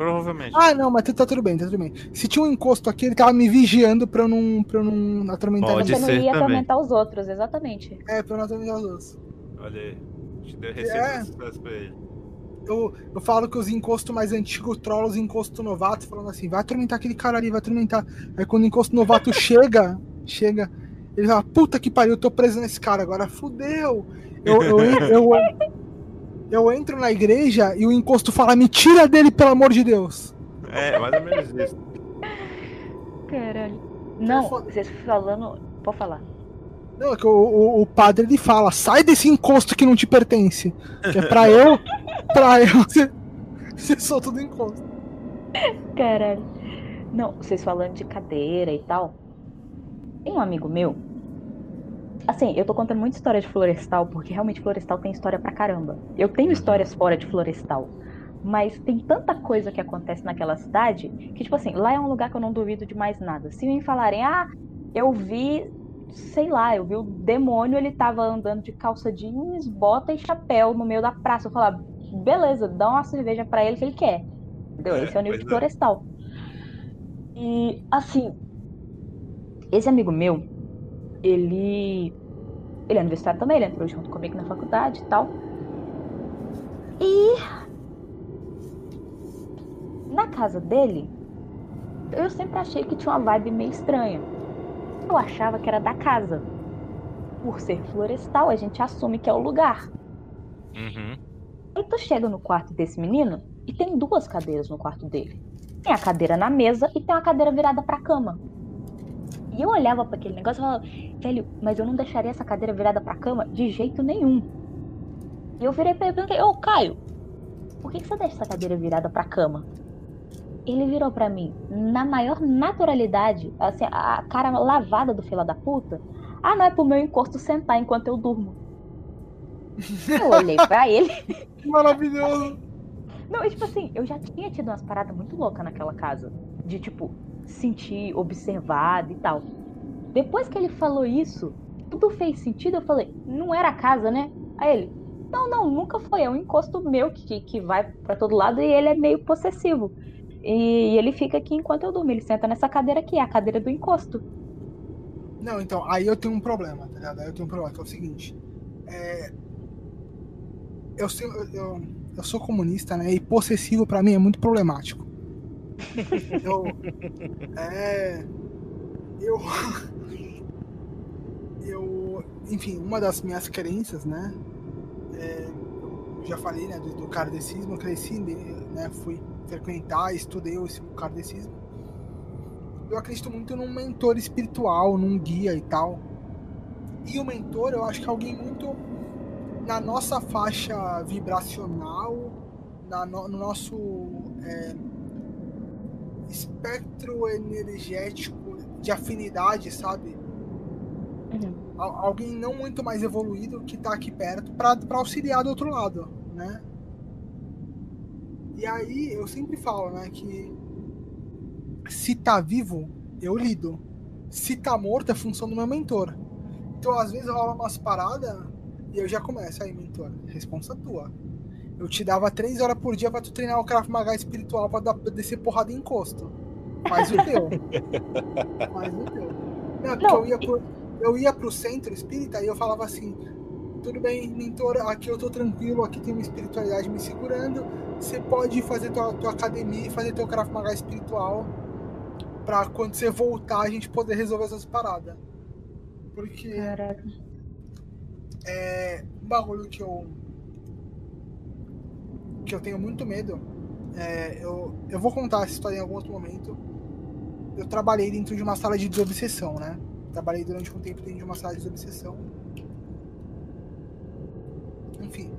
Provavelmente. Ah, não, mas tá tudo bem, tá tudo bem. Se tinha um encosto aqui, ele tava me vigiando pra eu não, pra eu não atormentar Pode Você ninguém. não ser ia também. atormentar os outros, exatamente. É, pra eu não atormentar os outros. Olha aí. Te deu receita de sucesso pra ele. Eu, eu falo que os encostos mais antigos trollam os encostos novatos, falando assim, vai atormentar aquele cara ali, vai atormentar. Aí quando o encosto novato *laughs* chega, chega, ele fala, puta que pariu, eu tô preso nesse cara agora, fudeu. Eu, eu, en- eu, eu entro na igreja e o encosto fala, me tira dele, pelo amor de Deus. É, mais ou menos isso. Caralho. Não, vocês falando. Pode falar. Não, é que o, o, o padre ele fala, sai desse encosto que não te pertence. Que é pra eu, *laughs* pra eu ser, ser solto do encosto. Caralho. Não, vocês falando de cadeira e tal. Tem um amigo meu. Assim, eu tô contando muita história de florestal, porque realmente florestal tem história pra caramba. Eu tenho histórias fora de florestal. Mas tem tanta coisa que acontece naquela cidade que, tipo assim, lá é um lugar que eu não duvido de mais nada. Se me falarem, ah, eu vi, sei lá, eu vi o demônio, ele tava andando de calça jeans, bota e chapéu no meio da praça. Eu falar, beleza, dá uma cerveja pra ele que ele quer. Entendeu? É, Esse é o nível de é. florestal. E, assim, esse amigo meu, ele. Ele é universitário também, ele entrou junto comigo na faculdade e tal. E. Na casa dele, eu sempre achei que tinha uma vibe meio estranha. Eu achava que era da casa. por ser florestal, a gente assume que é o lugar. Uhum. Aí tu chega no quarto desse menino e tem duas cadeiras no quarto dele. Tem a cadeira na mesa e tem uma cadeira virada pra cama. E eu olhava para aquele negócio e falava, velho, mas eu não deixaria essa cadeira virada pra cama de jeito nenhum. E eu virei pra ele e perguntei, ô Caio, por que, que você deixa essa cadeira virada pra cama? Ele virou para mim, na maior naturalidade, assim, a cara lavada do fila da puta. Ah, não é pro meu encosto sentar enquanto eu durmo. Eu olhei pra ele. *laughs* Maravilhoso. Não, e tipo assim, eu já tinha tido umas paradas muito loucas naquela casa. De tipo, sentir observado e tal. Depois que ele falou isso, tudo fez sentido. Eu falei, não era a casa, né? Aí ele, não, não, nunca foi. É um encosto meu que, que vai para todo lado e ele é meio possessivo. E, e ele fica aqui enquanto eu durmo. Ele senta nessa cadeira aqui, é a cadeira do encosto. Não, então, aí eu tenho um problema, tá ligado? Aí eu tenho um problema, que é o seguinte. É... Eu, eu, eu, eu sou comunista, né? E possessivo para mim é muito problemático. Eu. É. Eu. Eu. Enfim, uma das minhas crenças, né? É, já falei, né? Do, do eu cresci, né? Fui frequentar, estudei esse kardecismo. Eu acredito muito num mentor espiritual, num guia e tal. E o mentor, eu acho que é alguém muito na nossa faixa vibracional, na, no, no nosso é, espectro energético de afinidade, sabe? Uhum. Alguém não muito mais evoluído que tá aqui perto para auxiliar do outro lado, né? E aí eu sempre falo, né, que se tá vivo, eu lido. Se tá morto, é função do meu mentor. Então, às vezes rola umas paradas e eu já começo. Aí, mentor, responsa tua. Eu te dava três horas por dia pra tu treinar o Krav Maga espiritual pra, dar, pra descer porrada em encosto. Faz o teu. *laughs* Faz o teu. Não, porque. Eu, ia pro, eu ia pro centro espírita e eu falava assim: tudo bem, mentor, aqui eu tô tranquilo, aqui tem uma espiritualidade me segurando. Você pode fazer tua, tua academia e fazer teu Krav Maga espiritual pra quando você voltar a gente poder resolver essas paradas. Porque. Caraca. É um bagulho que eu que eu tenho muito medo. É, eu, eu vou contar essa história em algum outro momento. Eu trabalhei dentro de uma sala de desobsessão, né? Trabalhei durante um tempo dentro de uma sala de desobsessão. Enfim.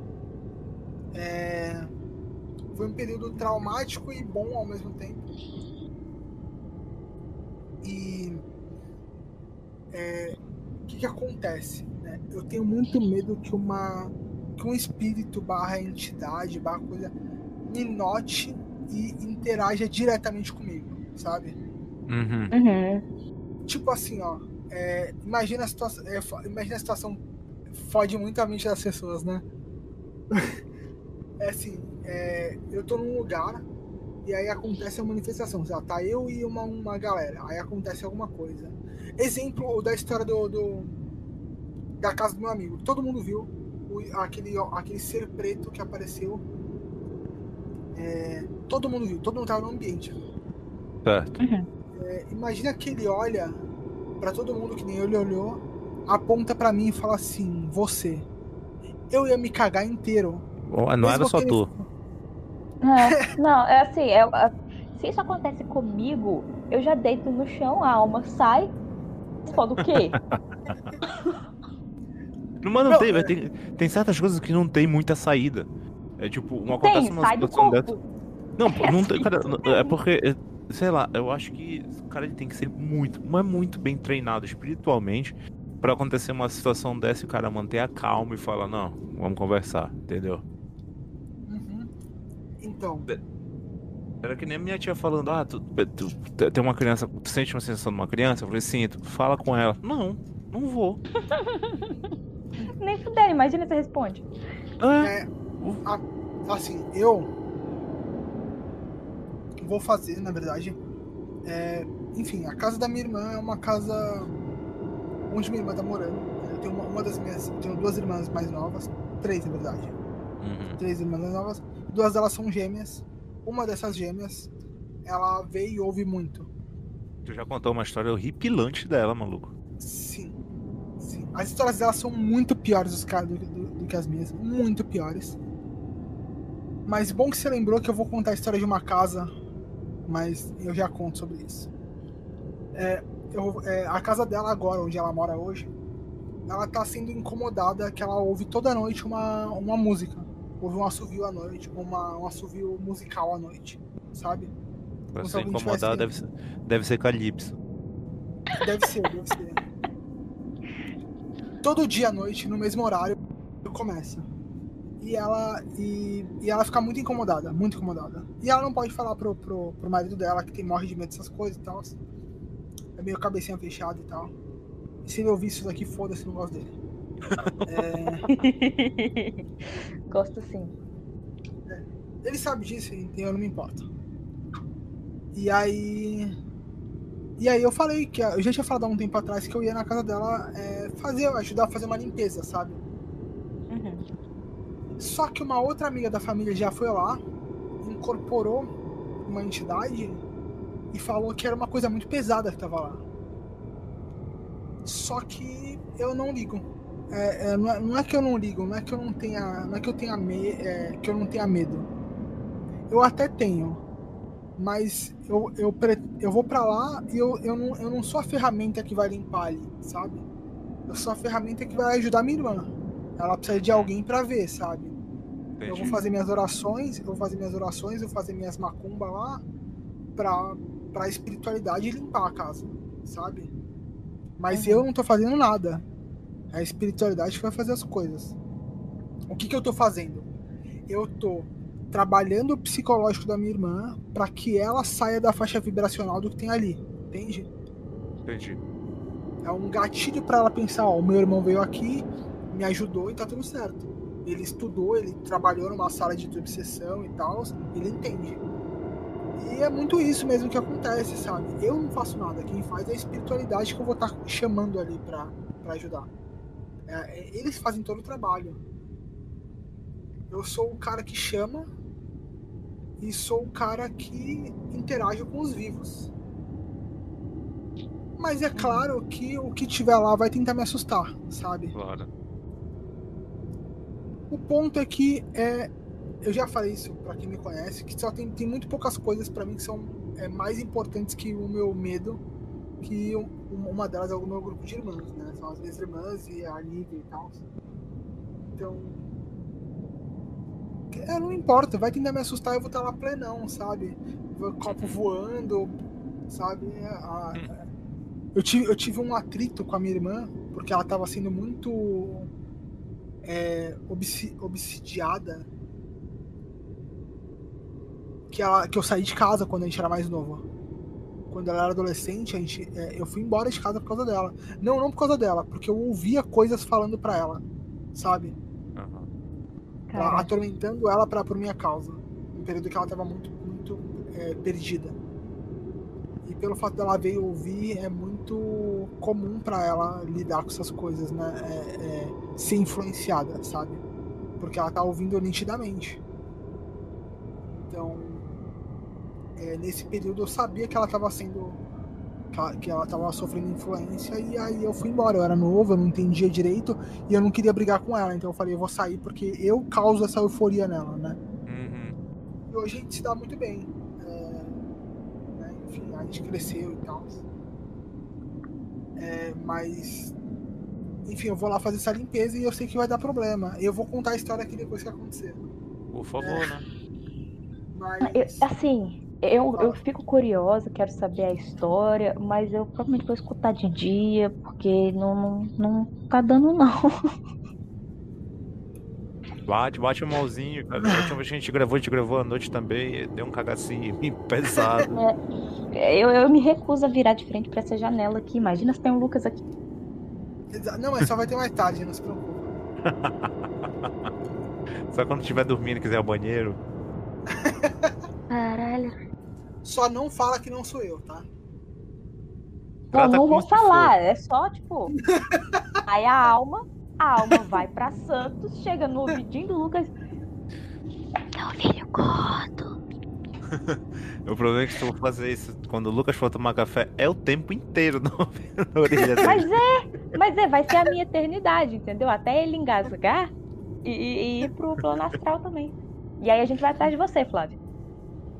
É, foi um período traumático e bom ao mesmo tempo. E é, o que, que acontece? Né? Eu tenho muito medo que uma que um espírito barra entidade, barra coisa, me note e interaja diretamente comigo, sabe? Uhum. Uhum. Tipo assim, ó. É, imagina a situação. É, imagina a situação fode muito a mente das pessoas, né? *laughs* é assim, é, eu tô num lugar e aí acontece a manifestação. Lá, tá eu e uma, uma galera. Aí acontece alguma coisa. Exemplo da história do, do da casa do meu amigo. Todo mundo viu o, aquele, aquele ser preto que apareceu. É, todo mundo viu, todo mundo tava no ambiente. Certo. Uhum. É, imagina que ele olha para todo mundo que nem ele olhou, aponta para mim e fala assim: Você. Eu ia me cagar inteiro. Não era só tu. É, não, é assim, é, é, se isso acontece comigo, eu já deito no chão, a alma sai. Foda o quê? *laughs* Não, mas não, não tem, é... tem, tem certas coisas que não tem muita saída. É tipo, uma acontece tem, uma situação dessa. Não, *laughs* é não tem, cara, é porque, é, sei lá, eu acho que o cara ele tem que ser muito, mas muito bem treinado espiritualmente para acontecer uma situação dessa e o cara manter a calma e falar, não, vamos conversar, entendeu? Uhum. Então. Era que nem a minha tia falando, ah, tu, tu, tu, tem uma criança, tu sente uma sensação de uma criança? Eu falei, sinto, fala com ela. Não, não vou. *laughs* Nem fuder, imagina você responde. É, a, assim, eu vou fazer, na verdade. É, enfim, a casa da minha irmã é uma casa onde minha irmã tá morando. Eu tenho uma, uma das minhas. tenho duas irmãs mais novas. Três, na verdade. Uhum. Três irmãs mais novas. Duas delas são gêmeas. Uma dessas gêmeas, ela vê e ouve muito. Tu já contou uma história horripilante dela, maluco. Sim. As histórias dela são muito piores dos caras do, do, do que as minhas. Muito piores. Mas bom que você lembrou que eu vou contar a história de uma casa, mas eu já conto sobre isso. É, eu, é, a casa dela agora, onde ela mora hoje, ela tá sendo incomodada que ela ouve toda noite uma, uma música. Ouve um assovio à noite, uma, um assovio musical à noite, sabe? Pra ser tivesse- deve ser, deve ser Calypso. Deve ser, deve ser. Todo dia à noite, no mesmo horário, começa. E ela, e, e ela fica muito incomodada, muito incomodada. E ela não pode falar pro, pro, pro marido dela que tem, morre de medo dessas coisas e tal. É meio cabecinha fechada e tal. E se ele ouvir isso daqui, foda-se, não gosto dele. É, *laughs* Gosto sim. ele sabe disso, então eu não me importo. E aí. E aí eu falei que eu já tinha falado há um tempo atrás que eu ia na casa dela é, fazer, ajudar a fazer uma limpeza, sabe? Uhum. Só que uma outra amiga da família já foi lá, incorporou uma entidade e falou que era uma coisa muito pesada que tava lá. Só que eu não ligo. É, é, não, é, não é que eu não ligo, não é que eu não tenha, não é que eu tenha me, é, que eu não tenha medo. Eu até tenho, mas eu, eu, eu vou pra lá e eu, eu, não, eu não sou a ferramenta que vai limpar ali, sabe? Eu sou a ferramenta que vai ajudar minha irmã. Ela precisa de alguém pra ver, sabe? Eu vou Entendi. fazer minhas orações, eu vou fazer minhas orações, eu vou fazer minhas macumbas lá pra, pra espiritualidade limpar a casa, sabe? Mas Uhum. eu não tô fazendo nada. É a espiritualidade que vai fazer as coisas. O que que eu tô fazendo? Eu tô trabalhando o psicológico da minha irmã pra que ela saia da faixa vibracional do que tem ali, entende? Entendi. É um gatilho pra ela pensar, ó, o meu irmão veio aqui, me ajudou e tá tudo certo. Ele estudou, ele trabalhou numa sala de obsessão e tal, ele entende. E é muito isso mesmo que acontece, sabe? Eu não faço nada, quem faz é a espiritualidade que eu vou estar chamando ali pra, pra ajudar. É, é, eles fazem todo o trabalho. Eu sou o cara que chama e sou o cara que interage com os vivos. Mas é claro que o que tiver lá vai tentar me assustar, sabe? Claro. O ponto é que é, eu já falei isso pra quem me conhece, que só tem, tem muito poucas coisas pra mim que são é, mais importantes que o meu medo, que um- uma delas é o meu grupo de irmãs, né? São as minhas irmãs e a Lívia e tal. Então. É, não importa, vai tentar me assustar, eu vou estar lá plenão, sabe? Copo voando, sabe? É, a- eu, tive, eu tive um atrito com a minha irmã, porque ela tava sendo muito é, obsi- obsidiada que, ela, que eu saí de casa quando a gente era mais novo. Quando ela era adolescente, a gente, é, eu fui embora de casa por causa dela. Não, não por causa dela, porque eu ouvia coisas falando pra ela, sabe? Atormentando ela pra, por minha causa. Um período que ela tava muito, muito é, perdida. E pelo fato dela ver e ouvir, é muito comum pra ela lidar com essas coisas, né? É, é, ser influenciada, sabe? Porque ela tá ouvindo nitidamente. Então, é, nesse período eu sabia que ela tava sendo. Que ela, que ela tava sofrendo influência, e aí eu fui embora. Eu era novo, eu não entendia direito, e eu não queria brigar com ela, então eu falei, eu vou sair porque eu causo essa euforia nela, né? Uhum. E hoje a gente se dá muito bem. É, né, Enfim, a gente cresceu e tal. É, mas. Enfim, eu vou lá fazer essa limpeza e eu sei que vai dar problema. Eu vou contar a história aqui depois que acontecer. Por favor, né? Mas. eu- assim, eu, eu fico curiosa, quero saber a história, mas eu provavelmente vou escutar de dia, porque não, não, não tá dando não. *laughs* Bate, bate o mãozinho, cara. A última vez que a gente gravou, a gente gravou à noite também. Deu um cagacinho *laughs* pesado. Eu, eu me recuso a virar de frente pra essa janela aqui. Imagina se tem um Lucas aqui. Não, mas só vai ter mais tarde, não se preocupe. *laughs* Só quando estiver dormindo e quiser ir ao banheiro. Caralho. Só não fala que não sou eu, tá? Não, não vou falar, é só tipo. *laughs* Aí a alma, a alma vai pra Santos, chega no ouvidinho do Lucas. Meu filho gordo. *laughs* o problema é que se eu for fazer isso quando o Lucas for tomar café, é o tempo inteiro na, *laughs* na orelha dele. Mas é, mas é, vai ser a minha eternidade, entendeu? Até ele engasgar e, e, e ir pro plano astral também. E aí a gente vai atrás de você, Flávio.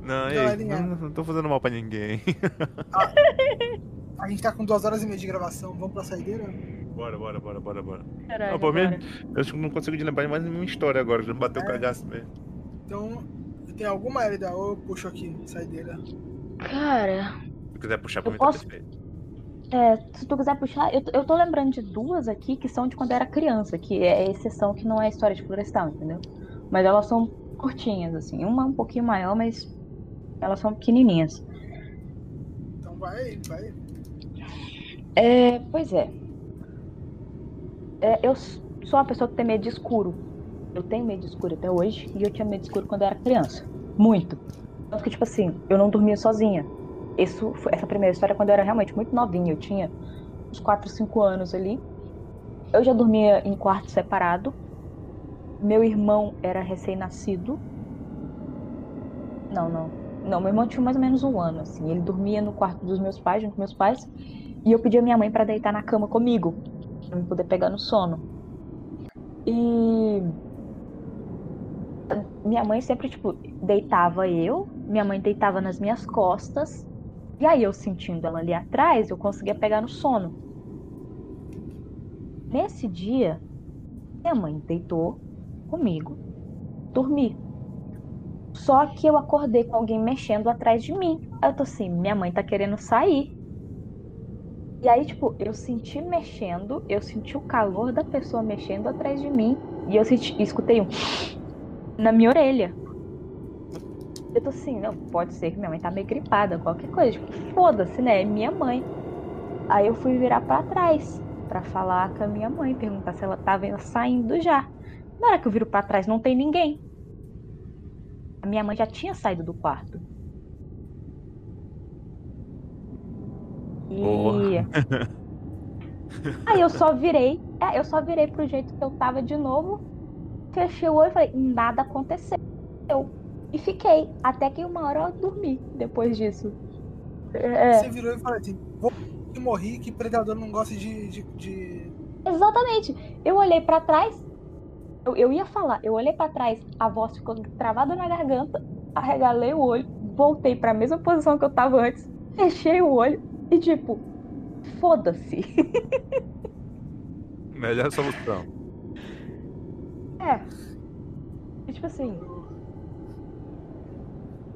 Não, ei, não, não tô fazendo mal pra ninguém. Ah, *laughs* a gente tá com duas horas e meia de gravação. Vamos pra saideira? Bora, bora, bora, bora, bora. Caralho, Não, pô, agora. Eu acho que não consigo de lembrar mais nenhuma história agora, já bateu o É. cagaço mesmo. Então, tem alguma Elida? Ou eu puxo aqui, saideira. Cara, Se quiser puxar pra Eu mim, posso- tá perfeito. é, se tu quiser puxar, eu, eu tô lembrando de duas aqui que são de quando eu era criança, que é exceção que não é história de florestal, entendeu? Mas elas são curtinhas, assim. Uma um pouquinho maior, mas elas são pequenininhas. Então vai, vai. É, pois é. É, eu sou uma pessoa que tem medo de escuro. Eu tenho medo de escuro até hoje e eu tinha medo de escuro quando eu era criança. Muito. Tanto que, tipo assim, eu não dormia sozinha. Isso, essa primeira história é quando eu era realmente muito novinha. Eu tinha uns 4, 5 anos ali. Eu já dormia em quarto separado. Meu irmão era recém-nascido. Não, não. Não, meu irmão tinha mais ou menos um ano, assim. Ele dormia no quarto dos meus pais, junto com meus pais. E eu pedi a minha mãe pra deitar na cama comigo, pra eu poder pegar no sono. E minha mãe sempre tipo deitava eu, minha mãe deitava nas minhas costas, e aí eu sentindo ela ali atrás, eu conseguia pegar no sono. Nesse dia, minha mãe deitou comigo, dormi. Só que eu acordei com alguém mexendo atrás de mim. Aí eu tô assim, minha mãe tá querendo sair. E aí, tipo, eu senti mexendo, eu senti o calor da pessoa mexendo atrás de mim. E eu senti, escutei um *sniffs* na minha orelha. Eu tô assim, não, pode ser que minha mãe tá meio gripada, qualquer coisa. Tipo, foda-se, né? É minha mãe. Aí eu fui virar pra trás pra falar com a minha mãe, perguntar se ela tava saindo já. Na hora que eu viro pra trás, não tem ninguém. A minha mãe já tinha saído do quarto. E. Aí eu só virei. É, eu só virei pro jeito que eu tava de novo. Fechei o olho e falei, nada aconteceu. E fiquei. Até que uma hora eu dormi depois disso. É, Você virou e falou assim: vou que morri, que predador não gosta de. de, de- exatamente. Eu olhei pra trás. Eu, eu ia falar, eu olhei pra trás, a voz ficou travada na garganta, arregalei o olho, voltei pra mesma posição que eu tava antes, fechei o olho e tipo, foda-se. *laughs* Melhor solução. É. E, tipo assim,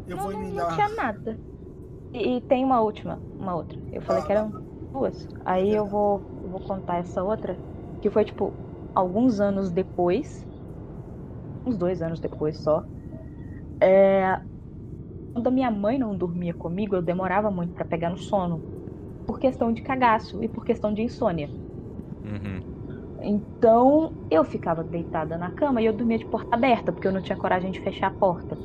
Eu não, vou não, não emendar. tinha nada. E, e tem uma última, uma outra. Eu falei que eram duas. Aí eu vou, eu vou contar essa outra, que foi tipo alguns anos depois, uns dois anos depois só. É, quando a minha mãe não dormia comigo, eu demorava muito pra pegar no sono, por questão de cagaço e por questão de insônia. Uhum. Então eu ficava deitada na cama e eu dormia de porta aberta, porque eu não tinha coragem de fechar a porta.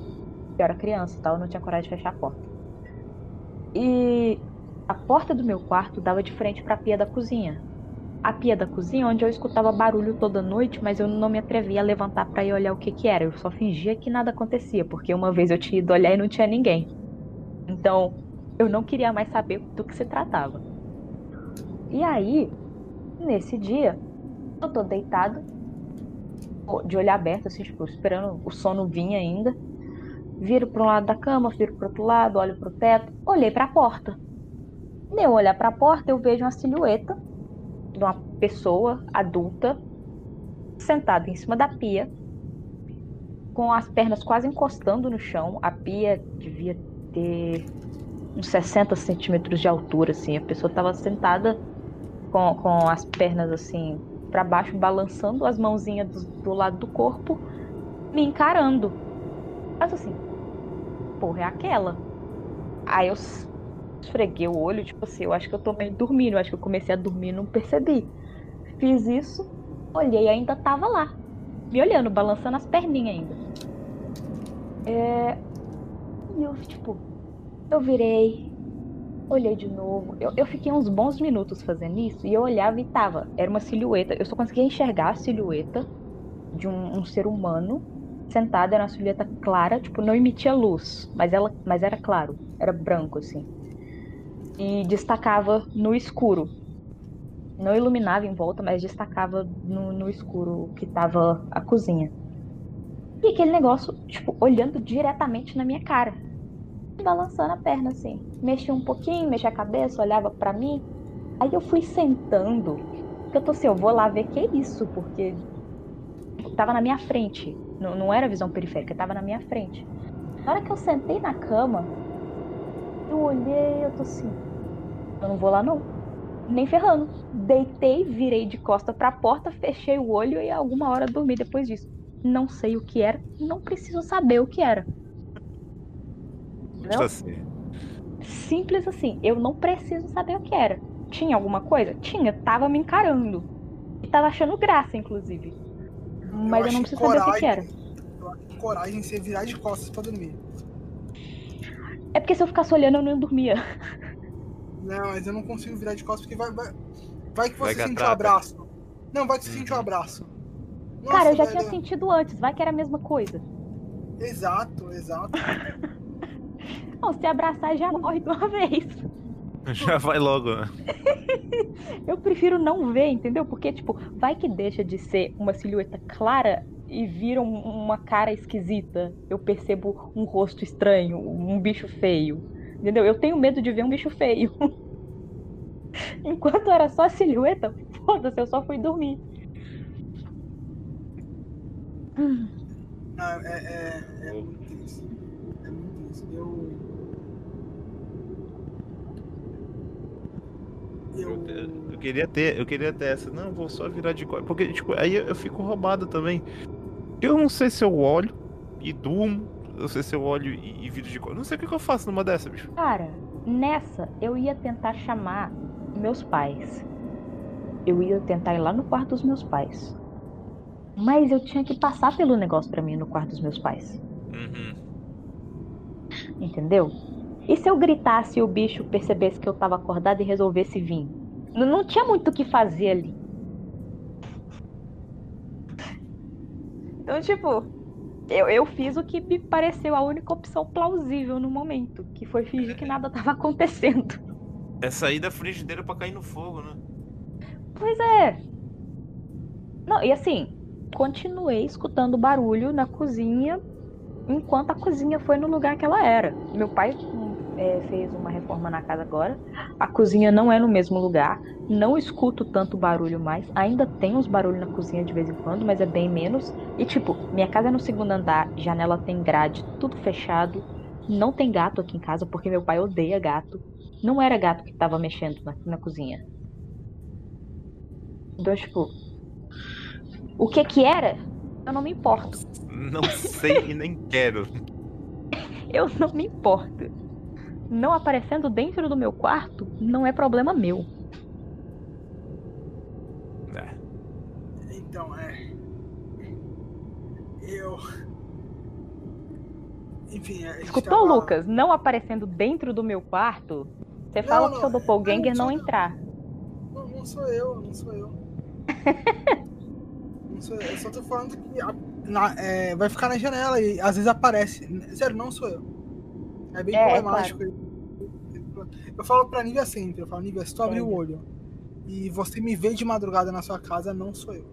Eu era criança e tal, eu não tinha coragem de fechar a porta. E a porta do meu quarto dava de frente para a pia da cozinha. A pia da cozinha, onde eu escutava barulho toda noite, mas eu não me atrevia a levantar para ir olhar o que que era. Eu só fingia que nada acontecia, porque uma vez eu tinha ido olhar e não tinha ninguém. Então, eu não queria mais saber do que se tratava. E aí, nesse dia, eu tô deitada, de olho aberto, assim, tipo, esperando o sono vir ainda. Viro para um lado da cama, viro pro outro lado, olho pro teto, olhei para a porta. Nem olhar para a porta, eu vejo uma silhueta de uma pessoa adulta sentada em cima da pia, com as pernas quase encostando no chão. A pia devia ter uns 60 centímetros de altura, assim. A pessoa estava sentada com, com as pernas assim para baixo, balançando as mãozinhas do, do lado do corpo, me encarando. Mas assim, porra, é aquela. Aí eu esfreguei o olho, tipo assim, eu acho que eu tô meio dormindo, eu acho que eu comecei a dormir e não percebi. Fiz isso, olhei ainda tava lá, me olhando, balançando as perninhas ainda. É... E eu, tipo, eu virei, olhei de novo. Eu, eu fiquei uns bons minutos fazendo isso e eu olhava e tava. Era uma silhueta. Eu só conseguia enxergar a silhueta de um, um ser humano sentada, era uma silhueta clara, tipo, não emitia luz, mas, ela, mas era claro, era branco, assim. E destacava no escuro. Não iluminava em volta, mas destacava no, no escuro que tava a cozinha. E aquele negócio, tipo, olhando diretamente na minha cara. Balançando a perna, assim. Mexia um pouquinho, mexia a cabeça, olhava para mim. Aí eu fui sentando. Porque eu tô assim, eu vou lá ver que é isso, porque tava na minha frente. Não, não era visão periférica, tava na minha frente. Na hora que eu sentei na cama, eu olhei, eu tô assim, eu não vou lá não. Nem ferrando. Deitei, virei de costa pra porta, fechei o olho e alguma hora dormi depois disso. Não sei o que era, não preciso saber o que era. Não? Assim. Simples assim, eu não preciso saber o que era. Tinha alguma coisa? Tinha, tava me encarando. E tava achando graça, inclusive. Mas eu, eu não preciso coragem, saber o que, que era. Eu acho coragem você virar de costas pra dormir. É porque se eu ficasse olhando, eu não dormia. Não, mas eu não consigo virar de costas porque vai. Vai, vai que você vai sente o um abraço. Não, vai que você uhum. sente o um abraço. Nossa, Cara, eu já velho. tinha sentido antes, vai que era a mesma coisa. Exato, exato. *laughs* não, se abraçar já morre de uma vez. *laughs* Já vai logo, né? *laughs* eu prefiro não ver, entendeu? Porque, tipo, vai que deixa de ser uma silhueta clara e vira um, uma cara esquisita. Eu percebo um rosto estranho, um bicho feio. Entendeu? Eu tenho medo de ver um bicho feio. *laughs* Enquanto era só silhueta, foda-se, eu só fui dormir. Ah, é, é, é muito isso. É muito isso. Eu Eu... Eu, queria ter, eu queria ter essa. Não, vou só virar de costas. Porque, tipo, aí eu, fico roubado também. Eu não sei se eu olho e durmo. Eu sei se eu olho e, e viro de costas. Não sei o que, que eu faço numa dessa, bicho. Cara, nessa eu ia tentar chamar meus pais. Eu ia tentar ir lá no quarto dos meus pais. Mas eu tinha que passar pelo negócio para mim no quarto dos meus pais. Uhum. Entendeu? E se eu gritasse e o bicho percebesse que eu tava acordada e resolvesse vir? Não, não tinha muito o que fazer ali. Então, tipo, eu, eu fiz o que me pareceu a única opção plausível no momento, que foi fingir que nada tava acontecendo. É sair da frigideira para cair no fogo, né? Pois é. Não, e assim, continuei escutando barulho na cozinha enquanto a cozinha foi no lugar que ela era. Meu pai é, fez uma reforma na casa agora. A cozinha não é no mesmo lugar. Não escuto tanto barulho mais. Ainda tem uns barulhos na cozinha de vez em quando, mas é bem menos. E tipo, minha casa é no segundo andar, janela tem grade, tudo fechado. Não tem gato aqui em casa porque meu pai odeia gato. Não era gato que tava mexendo na, na cozinha. Então, tipo, o que que era? Eu não me importo. Não sei e nem quero. *laughs* Eu não me importo não aparecendo dentro do meu quarto não é problema meu. É. Então, é. Eu. Enfim, é, Escutou, tava... Lucas? Não aparecendo dentro do meu quarto? Você fala não, pro seu doppelganger não, não entrar. Não, não sou eu, não sou eu. *laughs* não sou eu. Eu só tô falando que a, na, é, vai ficar na janela e às vezes aparece. Sério, não sou eu. É bem é, problemático. Claro. Eu falo pra Nívia sempre, eu falo, Nívia, se tu abrir o olho e você me vê de madrugada na sua casa, não sou eu.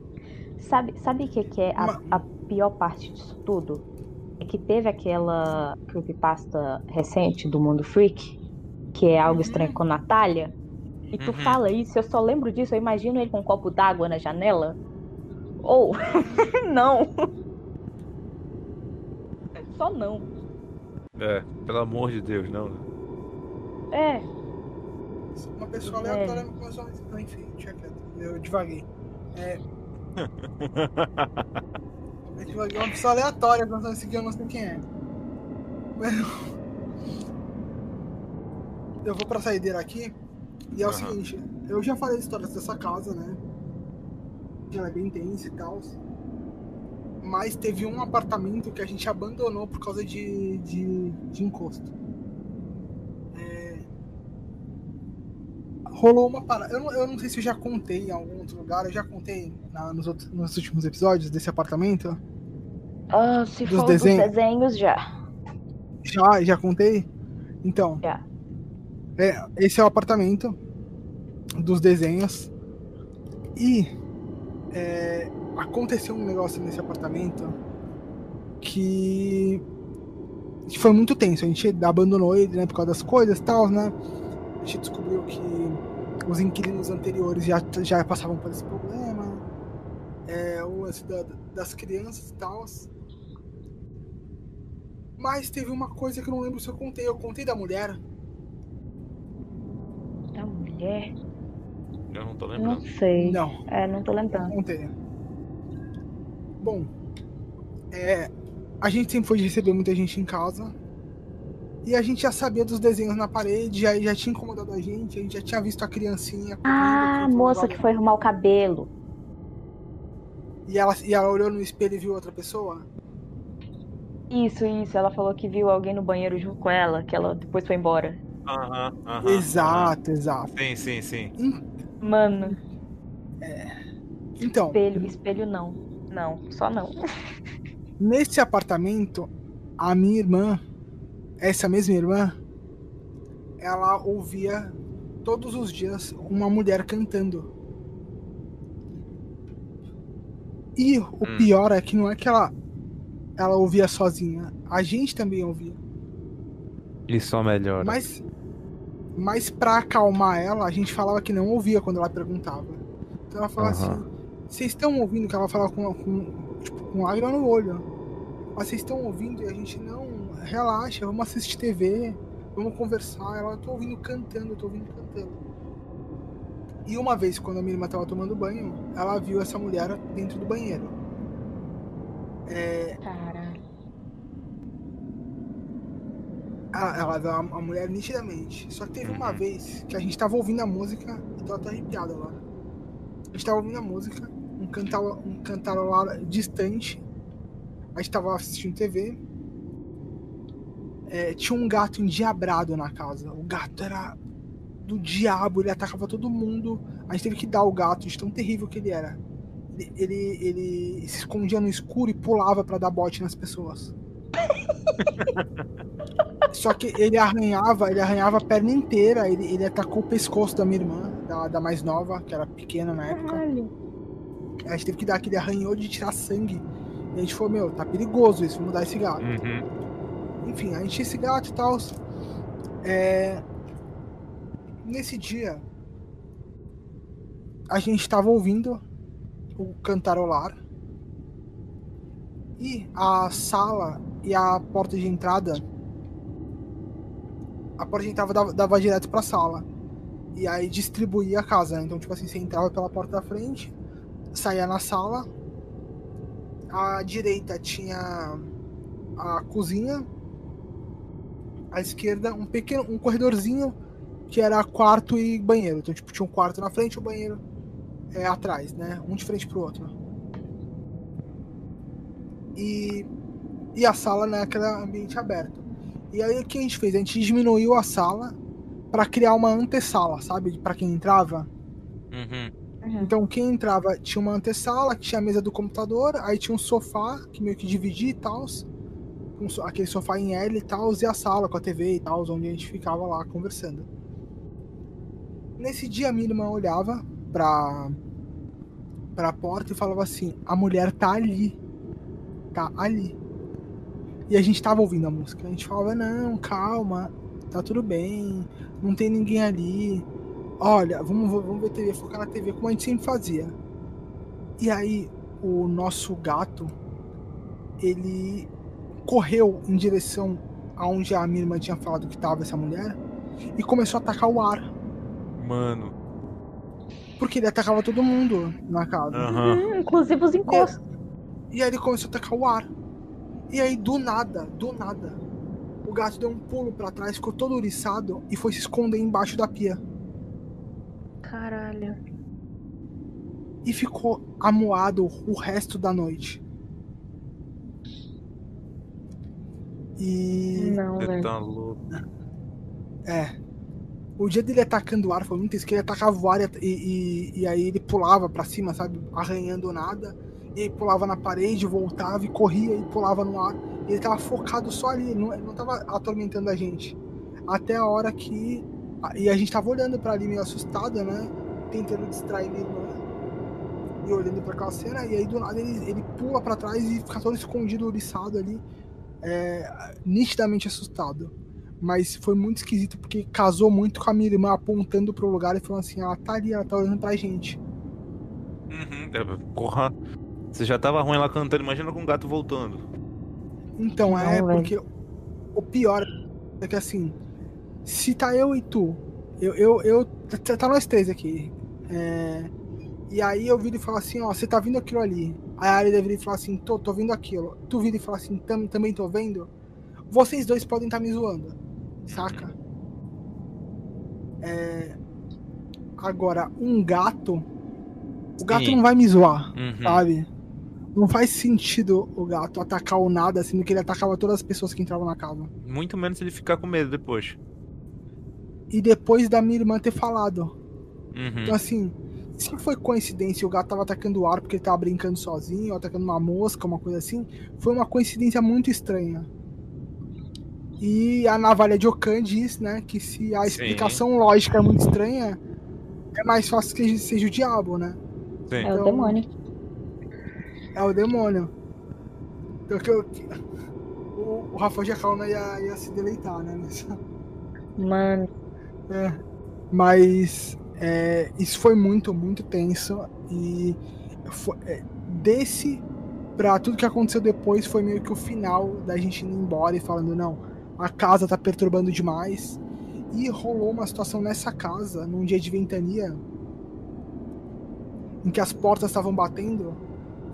Sabe o sabe que, que é a, a, pior parte disso tudo? É que teve aquela creepypasta recente do Mundo Freak, que é algo uhum. estranho com Natália. E tu uhum. fala isso, eu só lembro disso, eu imagino ele com um copo d'água na janela. Ou, *laughs* não. Só não. É, pelo amor de Deus, não. É. Uma pessoa aleatória é. me começou a. Não, enfim, tinha quieto. Eu devaguei. É. *laughs* eu devaguei. Uma pessoa aleatória começou a seguir, eu não sei quem é. Eu vou pra saideira aqui. E é o uhum. seguinte, eu já falei histórias dessa casa, né? Que ela é bem intensa e tal mas teve um apartamento que a gente abandonou por causa de, de, de encosto. É... Rolou uma parada. Eu não, eu não sei se eu já contei em algum outro lugar, eu já contei na, nos, outros, nos últimos episódios desse apartamento. Ah, se Dos for desenhos? dos desenhos, já. Já, já contei? Então. Já. É, esse é o apartamento dos desenhos. E é, aconteceu um negócio nesse apartamento que que foi muito tenso. A gente abandonou ele, né, por causa das coisas e tal, né? A gente descobriu que os inquilinos anteriores já, já passavam por esse problema. É, o lance da- das crianças e tal. Mas teve uma coisa que eu não lembro se eu contei. Eu contei da mulher. Da mulher? Eu não tô Não lembrando. sei. Não. É, não tô lembrando. Contei. Bom, é, a gente sempre foi de receber muita gente em casa. E a gente já sabia dos desenhos na parede, já, já tinha incomodado a gente, a gente já tinha visto a criancinha. Ah, a moça que foi arrumar o cabelo. E ela, e ela olhou no espelho e viu outra pessoa? Isso, isso. Ela falou que viu alguém no banheiro junto com ela, que ela depois foi embora. Aham, aham. exato, exato. Sim, sim, sim. Mano, Então, espelho, espelho não. Não, só não. nesse apartamento, a minha irmã, essa mesma irmã, ela ouvia todos os dias uma mulher cantando. E o Hum. pior é que não é que ela, ela ouvia sozinha, a gente também ouvia. Isso só melhora. Mas, mas pra acalmar ela, a gente falava que não ouvia quando ela perguntava. Então ela falava Aham. assim: vocês estão ouvindo que ela falava com, com, tipo, com lágrima no olho. Mas vocês estão ouvindo e a gente não. Relaxa, vamos assistir TV, vamos conversar. Ela, eu tô ouvindo cantando, eu tô ouvindo cantando. E uma vez, quando a minha irmã tava tomando banho, ela viu essa mulher dentro do banheiro. É, Caralho. ela, ela viu a, a mulher nitidamente. Só que teve uma Uhum. vez que a gente tava ouvindo a música, e tô até arrepiado agora. A gente tava ouvindo a música, um, cantalo, um cantarolar distante. A gente tava assistindo TV. É, tinha um gato endiabrado na casa. O gato era do diabo, ele atacava todo mundo. A gente teve que dar o gato, de tão terrível que ele era. Ele, ele, ele se escondia no escuro e pulava pra dar bote nas pessoas. *laughs* Só que ele arranhava, ele arranhava a perna inteira, ele, ele atacou o pescoço da minha irmã, da, da mais nova, que era pequena na época. Caralho. A gente teve que dar aquele arranhou de tirar sangue. E a gente falou, meu, tá perigoso isso, vamos dar esse gato. Uhum. Enfim, a gente tinha esse gato e tal. É... Nesse dia, a gente tava ouvindo o cantarolar. E a sala e a porta de entrada. A porta de entrada dava, dava direto pra sala. E aí distribuía a casa. né? Então, tipo assim, você entrava pela porta da frente, saía na sala. À direita tinha a cozinha. À esquerda, um pequeno um corredorzinho que era quarto e banheiro. Então, tipo, tinha um quarto na frente e o banheiro é, atrás, né? Um de frente pro outro. E, e a sala naquele ambiente aberto. E aí o que a gente fez? A gente diminuiu a sala para criar uma antessala, sabe? Para quem entrava. Uhum. Uhum. Então quem entrava tinha uma antessala, que tinha a mesa do computador, aí tinha um sofá que meio que dividia e tal. Um, aquele sofá em L e tal, e a sala com a TV e tal, onde a gente ficava lá conversando. Nesse dia a minha irmã olhava pra, pra porta e falava assim, a mulher tá ali. Tá ali. E a gente tava ouvindo a música. A gente falava, não, calma, tá tudo bem, não tem ninguém ali. Olha, vamos, vamos ver TV, focar na TV como a gente sempre fazia. E aí, o nosso gato, ele correu em direção aonde a minha irmã tinha falado que tava essa mulher e começou a atacar o ar. Mano. Porque ele atacava todo mundo na casa. Aham. Hum, inclusive os encostos. E aí ele começou a atacar o ar. E aí, do nada, do nada, o gato deu um pulo pra trás, ficou todo oriçado e foi se esconder embaixo da pia. Caralho. E ficou amuado o resto da noite. E. Não, velho. tá louco. É. O dia dele atacando o ar foi muito isso, que ele atacava o ar e, e, e aí ele pulava pra cima, sabe? Arranhando nada. E aí pulava na parede, voltava e corria e pulava no ar. E ele tava focado só ali, não, não tava atormentando a gente. Até a hora que. E a gente tava olhando para ali meio assustada, né? Tentando distrair minha irmã. E olhando para aquela cena. E aí do nada ele, ele pula para trás e fica todo escondido, oriçado ali. É, nitidamente assustado. Mas foi muito esquisito porque casou muito com a minha irmã apontando pro lugar e falando assim: ela tá ali, ela tá olhando pra gente. Uhum, é, porra. Você já tava ruim lá cantando, imagina com o gato voltando. Então, é Não, porque o pior é que assim, se tá eu e tu, eu, eu, eu tá nós três aqui. É, e aí eu viro e falo assim, ó, você tá vindo aquilo ali. Aí a área deveria falar assim, tô, tô vendo aquilo. Tu vira e fala assim, Tam, também tô vendo. Vocês dois podem estar tá me zoando, saca? É... Agora, um gato, o gato Sim. não vai me zoar, uhum. sabe? Não faz sentido o gato atacar o nada, sendo que ele atacava todas as pessoas que entravam na casa. Muito menos ele ficar com medo depois. E depois da minha irmã ter falado. Uhum. Então, assim, se foi coincidência o gato tava atacando o ar porque ele tava brincando sozinho, ou atacando uma mosca, uma coisa assim, foi uma coincidência muito estranha. E a navalha de Okan diz, né, que se a explicação Sim. lógica é muito estranha, é mais fácil que seja o diabo, né? Sim. É então, o demônio. É o demônio. Então que eu, o, o Rafael Jacauna ia, ia se deleitar, né? Nessa... Mano. É. Mas é, isso foi muito, muito tenso. E foi, é, desse pra tudo que aconteceu depois foi meio que o final da gente indo embora e falando, não, a casa tá perturbando demais. E rolou uma situação nessa casa, num dia de ventania, em que as portas estavam batendo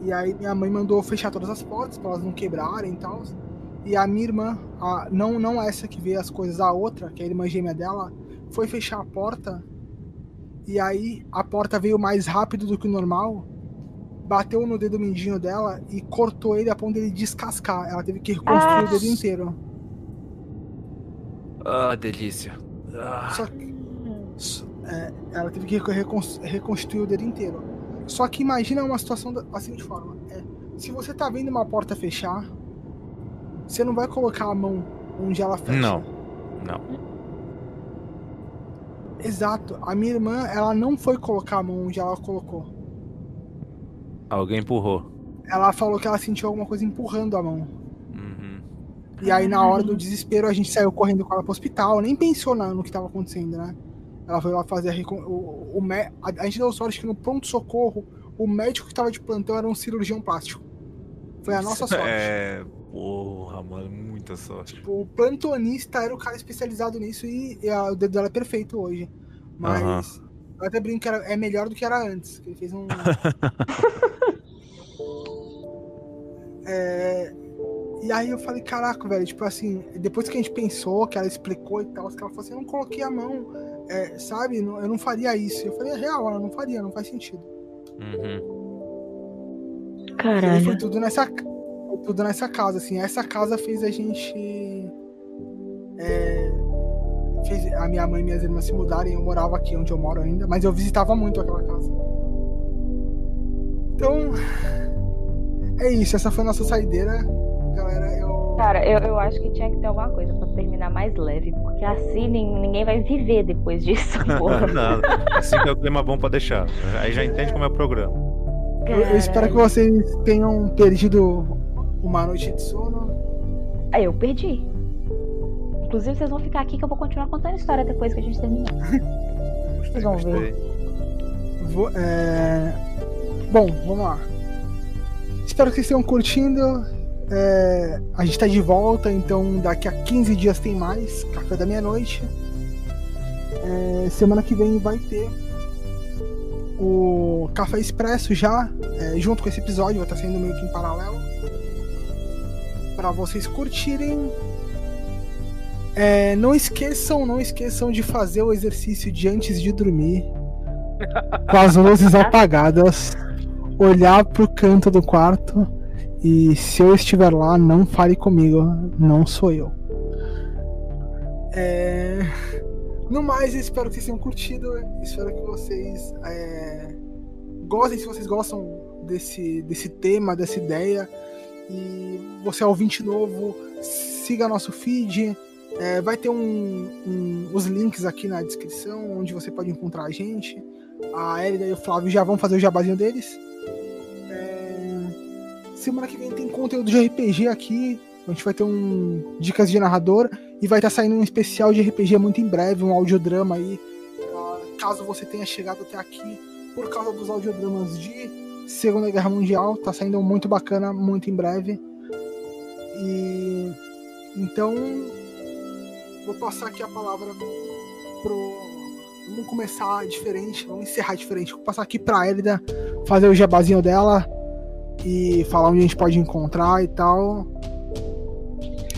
e aí minha mãe mandou fechar todas as portas para elas não quebrarem e tal. E a minha irmã, a, não, não essa que vê as coisas, a outra, que é a irmã gêmea dela, foi fechar a porta. E aí a porta veio mais rápido do que o normal, bateu no dedo mindinho dela e cortou ele a ponto dele descascar. Ela teve que reconstruir ah. o dedo inteiro. Ah, delícia. Ah. Só que, é, ela teve que reconstruir o dedo inteiro. Só que imagina uma situação da, assim de forma. É, se você tá vendo uma porta fechar, você não vai colocar a mão onde ela fecha. Não. Não. Exato. A minha irmã, ela não foi colocar a mão onde ela colocou. Alguém empurrou. Ela falou que ela sentiu alguma coisa empurrando a mão. Uhum. E aí, na hora do desespero, a gente saiu correndo com ela pro hospital. Nem pensou no que tava acontecendo, né? Ela foi lá fazer a, o, o, a, a gente deu sorte que no pronto-socorro o médico que tava de plantão era um cirurgião plástico. Foi a nossa *laughs* sorte. É, porra, mano, muita sorte. Tipo, o plantonista era o cara especializado nisso e, e a, o dedo dela é perfeito hoje. Mas uhum. eu até brinco que era, é melhor do que era antes. Que ele fez um. *laughs* é, e aí eu falei, caraca, velho, tipo assim, depois que a gente pensou, que ela explicou e tal, que ela falou assim, eu não coloquei a mão é, sabe? Eu não faria isso. Eu falei, é real, ela não faria, não faz sentido. Uhum. Caralho. E foi tudo nessa, foi tudo nessa casa, assim. Essa casa fez a gente. É, fez a minha mãe e minhas irmãs se mudarem. Eu morava aqui onde eu moro ainda, mas eu visitava muito aquela casa. Então. É isso, essa foi a nossa saideira. Galera, eu Cara, eu, eu acho que tinha que ter alguma coisa pra terminar mais leve, porque assim ninguém vai viver depois disso. *laughs* Não, assim que é o clima bom pra deixar. Aí já entende como é o programa. Eu, eu, espero que vocês tenham perdido uma noite de sono. Aí eu perdi. Inclusive, vocês vão ficar aqui que eu vou continuar contando a história depois que a gente terminar. *laughs* vocês vão ver. Vou, é... Bom, vamos lá. Espero que vocês tenham curtindo. É, a gente tá de volta, então daqui a 15 dias tem mais Café da Meia-Noite. É, semana que vem vai ter o Café Expresso já, é, junto com esse episódio, vai estar tá sendo meio que em paralelo. Para vocês curtirem. É, não esqueçam, não esqueçam de fazer o exercício de antes de dormir. *laughs* Com as luzes apagadas. Olhar pro canto do quarto e se eu estiver lá, não fale comigo, não sou eu. É... No mais, espero que vocês tenham curtido. Espero que vocês é... gostem, se vocês gostam desse, desse tema, dessa ideia. E você é ouvinte novo, siga nosso feed. É, vai ter um, um, os links aqui na descrição, onde você pode encontrar a gente. A Elida e o Flávio já vão fazer o jabazinho deles. É, semana que vem tem conteúdo de RPG aqui. A gente vai ter um dicas de narrador e vai estar tá saindo um especial de RPG muito em breve, um audiodrama aí. Caso você tenha chegado até aqui por causa dos audiodramas de Segunda Guerra Mundial, tá saindo muito bacana, muito em breve. E então vou passar aqui a palavra pro. Vamos começar diferente, vamos encerrar diferente. Vou passar aqui pra Elida fazer o jabazinho dela e falar onde a gente pode encontrar e tal.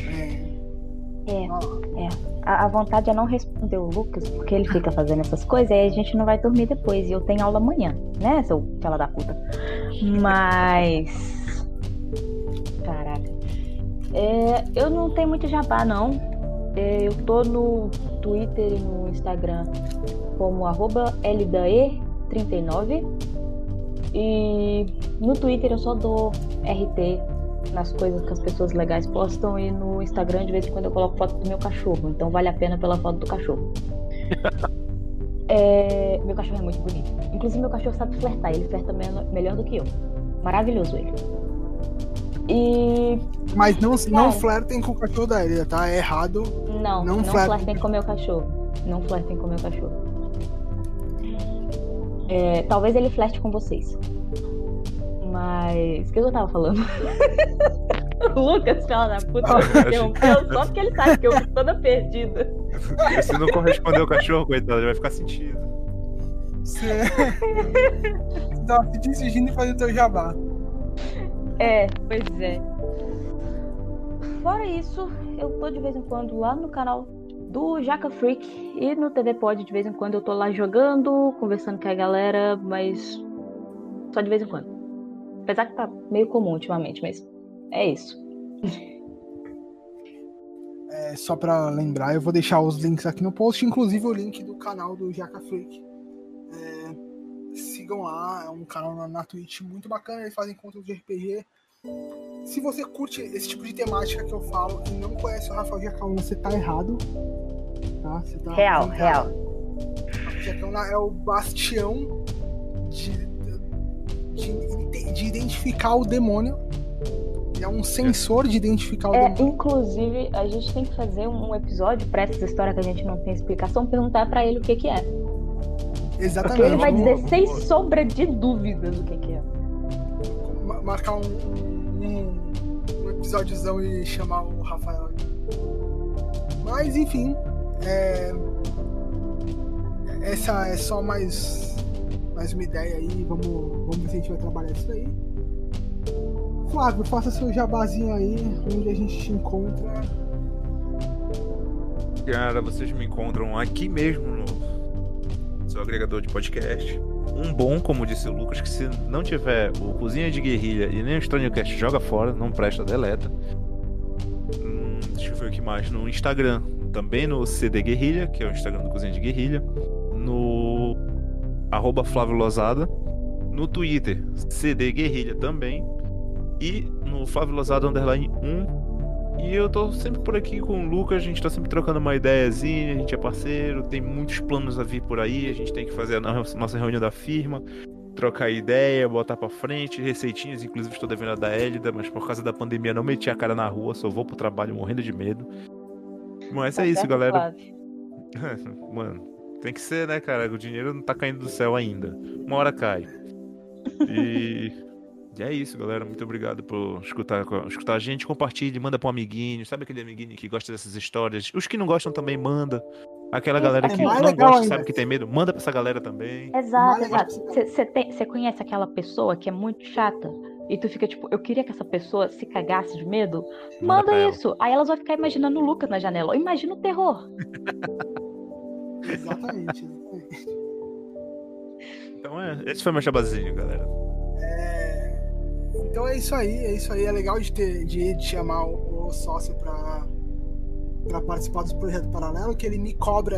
É, é. A, a, vontade é não responder o Lucas, porque ele fica fazendo essas coisas, e a gente não vai dormir depois. E eu tenho aula amanhã, né, seu fela da puta? Mas. Caraca. É, eu não tenho muito jabá, não. É, eu tô no Twitter e no Instagram como arroba LDAE39. E no Twitter eu só dou RT nas coisas que as pessoas legais postam e no Instagram de vez em quando eu coloco foto do meu cachorro, então vale a pena pela foto do cachorro. *laughs* é, meu cachorro é muito bonito. Inclusive meu cachorro sabe flertar, ele flerta melhor do que eu. Maravilhoso ele. E. Mas não, Cara, não flertem com o cachorro da Elida, tá? É errado. Não, não, não flertem. flertem com o meu cachorro. Não flertem com o meu cachorro. É, talvez ele flerte com vocês. Mas. O que eu tava falando? o *laughs* Lucas, fala da puta, me interrompeu só porque ele sabe que eu fico toda perdida. Se não corresponder o cachorro, coitado, ele vai ficar sentido. Você tá se desistindo de fazer o teu jabá. É, pois é. Fora isso, eu tô de vez em quando lá no canal do Jaca Freak e no TV Pod de vez em quando eu tô lá jogando, conversando com a galera, mas só de vez em quando. Apesar que tá meio comum ultimamente, mas é isso. É, só para lembrar, eu vou deixar os links aqui no post, inclusive o link do canal do Jaca Freak. É, sigam lá, é um canal na, na Twitch muito bacana, eles fazem conteúdo de RPG. Se você curte esse tipo de temática que eu falo e não conhece o Rafael Giacalona, você tá errado. Tá? Você tá real, real. O Giacalona é o bastião de de, de identificar o demônio. É um sensor de identificar o é, demônio. Inclusive, a gente tem que fazer um episódio para essa história que a gente não tem explicação, perguntar para ele o que, que é. Exatamente. Porque ele vai dizer sem sombra de dúvidas o que, que é. Marcar um, um, um episódiozão e chamar o Rafael. Mas, enfim. É... Essa é só mais mais uma ideia aí, vamos, vamos ver se a gente vai trabalhar isso aí. Flávio, faça seu jabazinho aí, onde a gente te encontra. Cara, vocês me encontram aqui mesmo no seu agregador de podcast. Um bom, como disse o Lucas, que se não tiver o Cozinha de Guerrilha e nem o Estranho Cast, joga fora, não presta, deleta. Hum, deixa eu ver o que mais. No Instagram, também no CD Guerrilha, que é o Instagram do Cozinha de Guerrilha. No arroba Flávio Lozada. No Twitter, CD Guerrilha também. E no Flávio Lozada Underline 1. E eu tô sempre por aqui com o Lucas, a gente tá sempre trocando uma ideiazinha, a gente é parceiro, tem muitos planos a vir por aí, a gente tem que fazer a nossa reunião da firma, trocar ideia, botar pra frente, receitinhas, inclusive estou devendo a da Hélida, mas por causa da pandemia não meti a cara na rua, só vou pro trabalho morrendo de medo. Mas é tá isso, galera. *laughs* Mano, tem que ser, né, cara? O dinheiro não tá caindo do céu ainda. Uma hora cai. E. E é isso, galera. Muito obrigado por escutar, escutar a gente. Compartilhe, manda pra um amiguinho. Sabe aquele amiguinho que gosta dessas histórias? Os que não gostam também, manda. Aquela galera que não gosta, ainda. sabe que tem medo, manda pra essa galera também. Exato, exato. Você conhece aquela pessoa que é muito chata? E tu fica tipo, eu queria que essa pessoa se cagasse de medo? Manda, manda isso. Aí elas vão ficar imaginando o Lucas na janela. Imagina o terror. *laughs* Exatamente, Então é, esse foi meu chabazinho, galera. É... Então é isso aí, é isso aí. É legal de, ter, de, de chamar o, o sócio pra, pra participar do projeto paralelo, que ele me cobra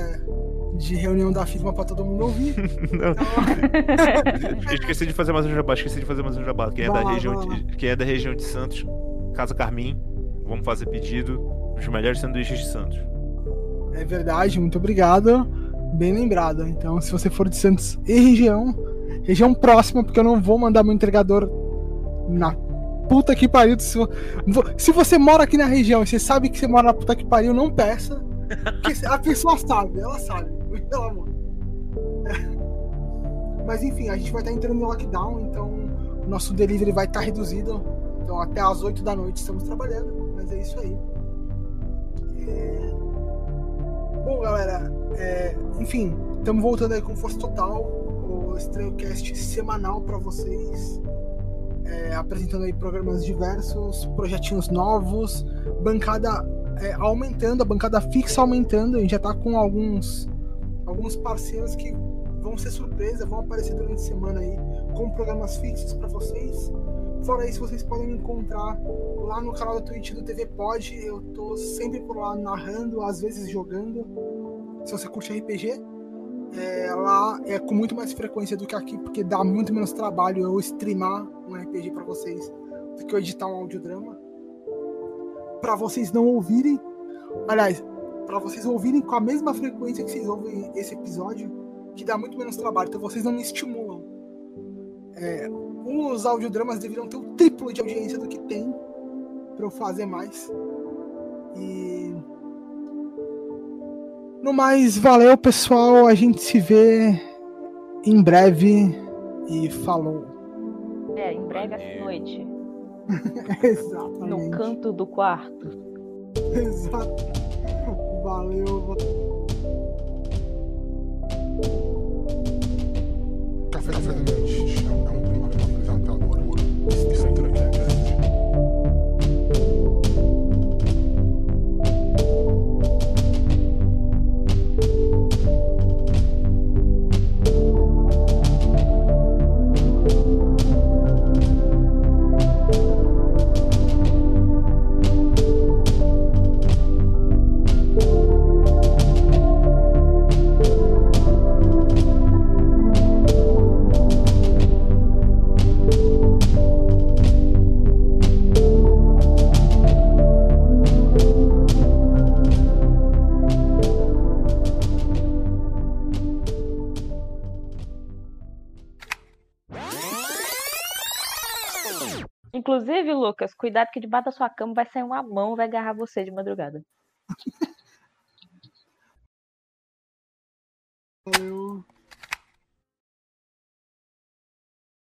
de reunião da firma pra todo mundo ouvir. *laughs* Não. Então, *laughs* esqueci de fazer mais um jabá, esqueci de fazer mais um jabá. Quem é, Vai da lá, região de, quem é da região de Santos, Casa Carmim, vamos fazer pedido dos melhores sanduíches de Santos. É verdade, muito obrigado. Bem lembrado. Então, se você for de Santos e região, região próxima, porque eu não vou mandar meu entregador na puta que pariu. Se, se você mora aqui na região e você sabe que você mora na puta que pariu, não peça. Porque a pessoa sabe, ela sabe. *laughs* Pelo amor. *laughs* Mas enfim, a gente vai estar entrando no lockdown, então o nosso delivery vai estar reduzido. Então até às 8 da noite estamos trabalhando, mas é isso aí. É, Bom, galera, é, enfim, estamos voltando aí com força total. O Estranhocast semanal para vocês. É, apresentando aí programas diversos, projetinhos novos, bancada é, aumentando, a bancada fixa aumentando. A gente já tá com alguns, alguns parceiros que vão ser surpresa, vão aparecer durante a semana aí com programas fixos para vocês. Fora isso, vocês podem me encontrar lá no canal da Twitch do TV Pod. Eu tô sempre por lá narrando, às vezes jogando. Se você curte RPG, é, lá é com muito mais frequência do que aqui, porque dá muito menos trabalho eu streamar um RPG para vocês do que eu editar um audiodrama. Para vocês não ouvirem, aliás, para vocês ouvirem com a mesma frequência que vocês ouvem esse episódio, que dá muito menos trabalho, então vocês não me estimulam. É, os audiodramas deveriam ter o triplo de audiência do que tem para eu fazer mais. E no mais, valeu pessoal, a gente se vê em breve e falou. É, em breve essa Valeu. noite. *laughs* No Exatamente. canto do quarto. Exato. Valeu. Café da Noite Inclusive, Lucas, cuidado que debaixo da sua cama vai sair uma mão vai agarrar você de madrugada. Valeu.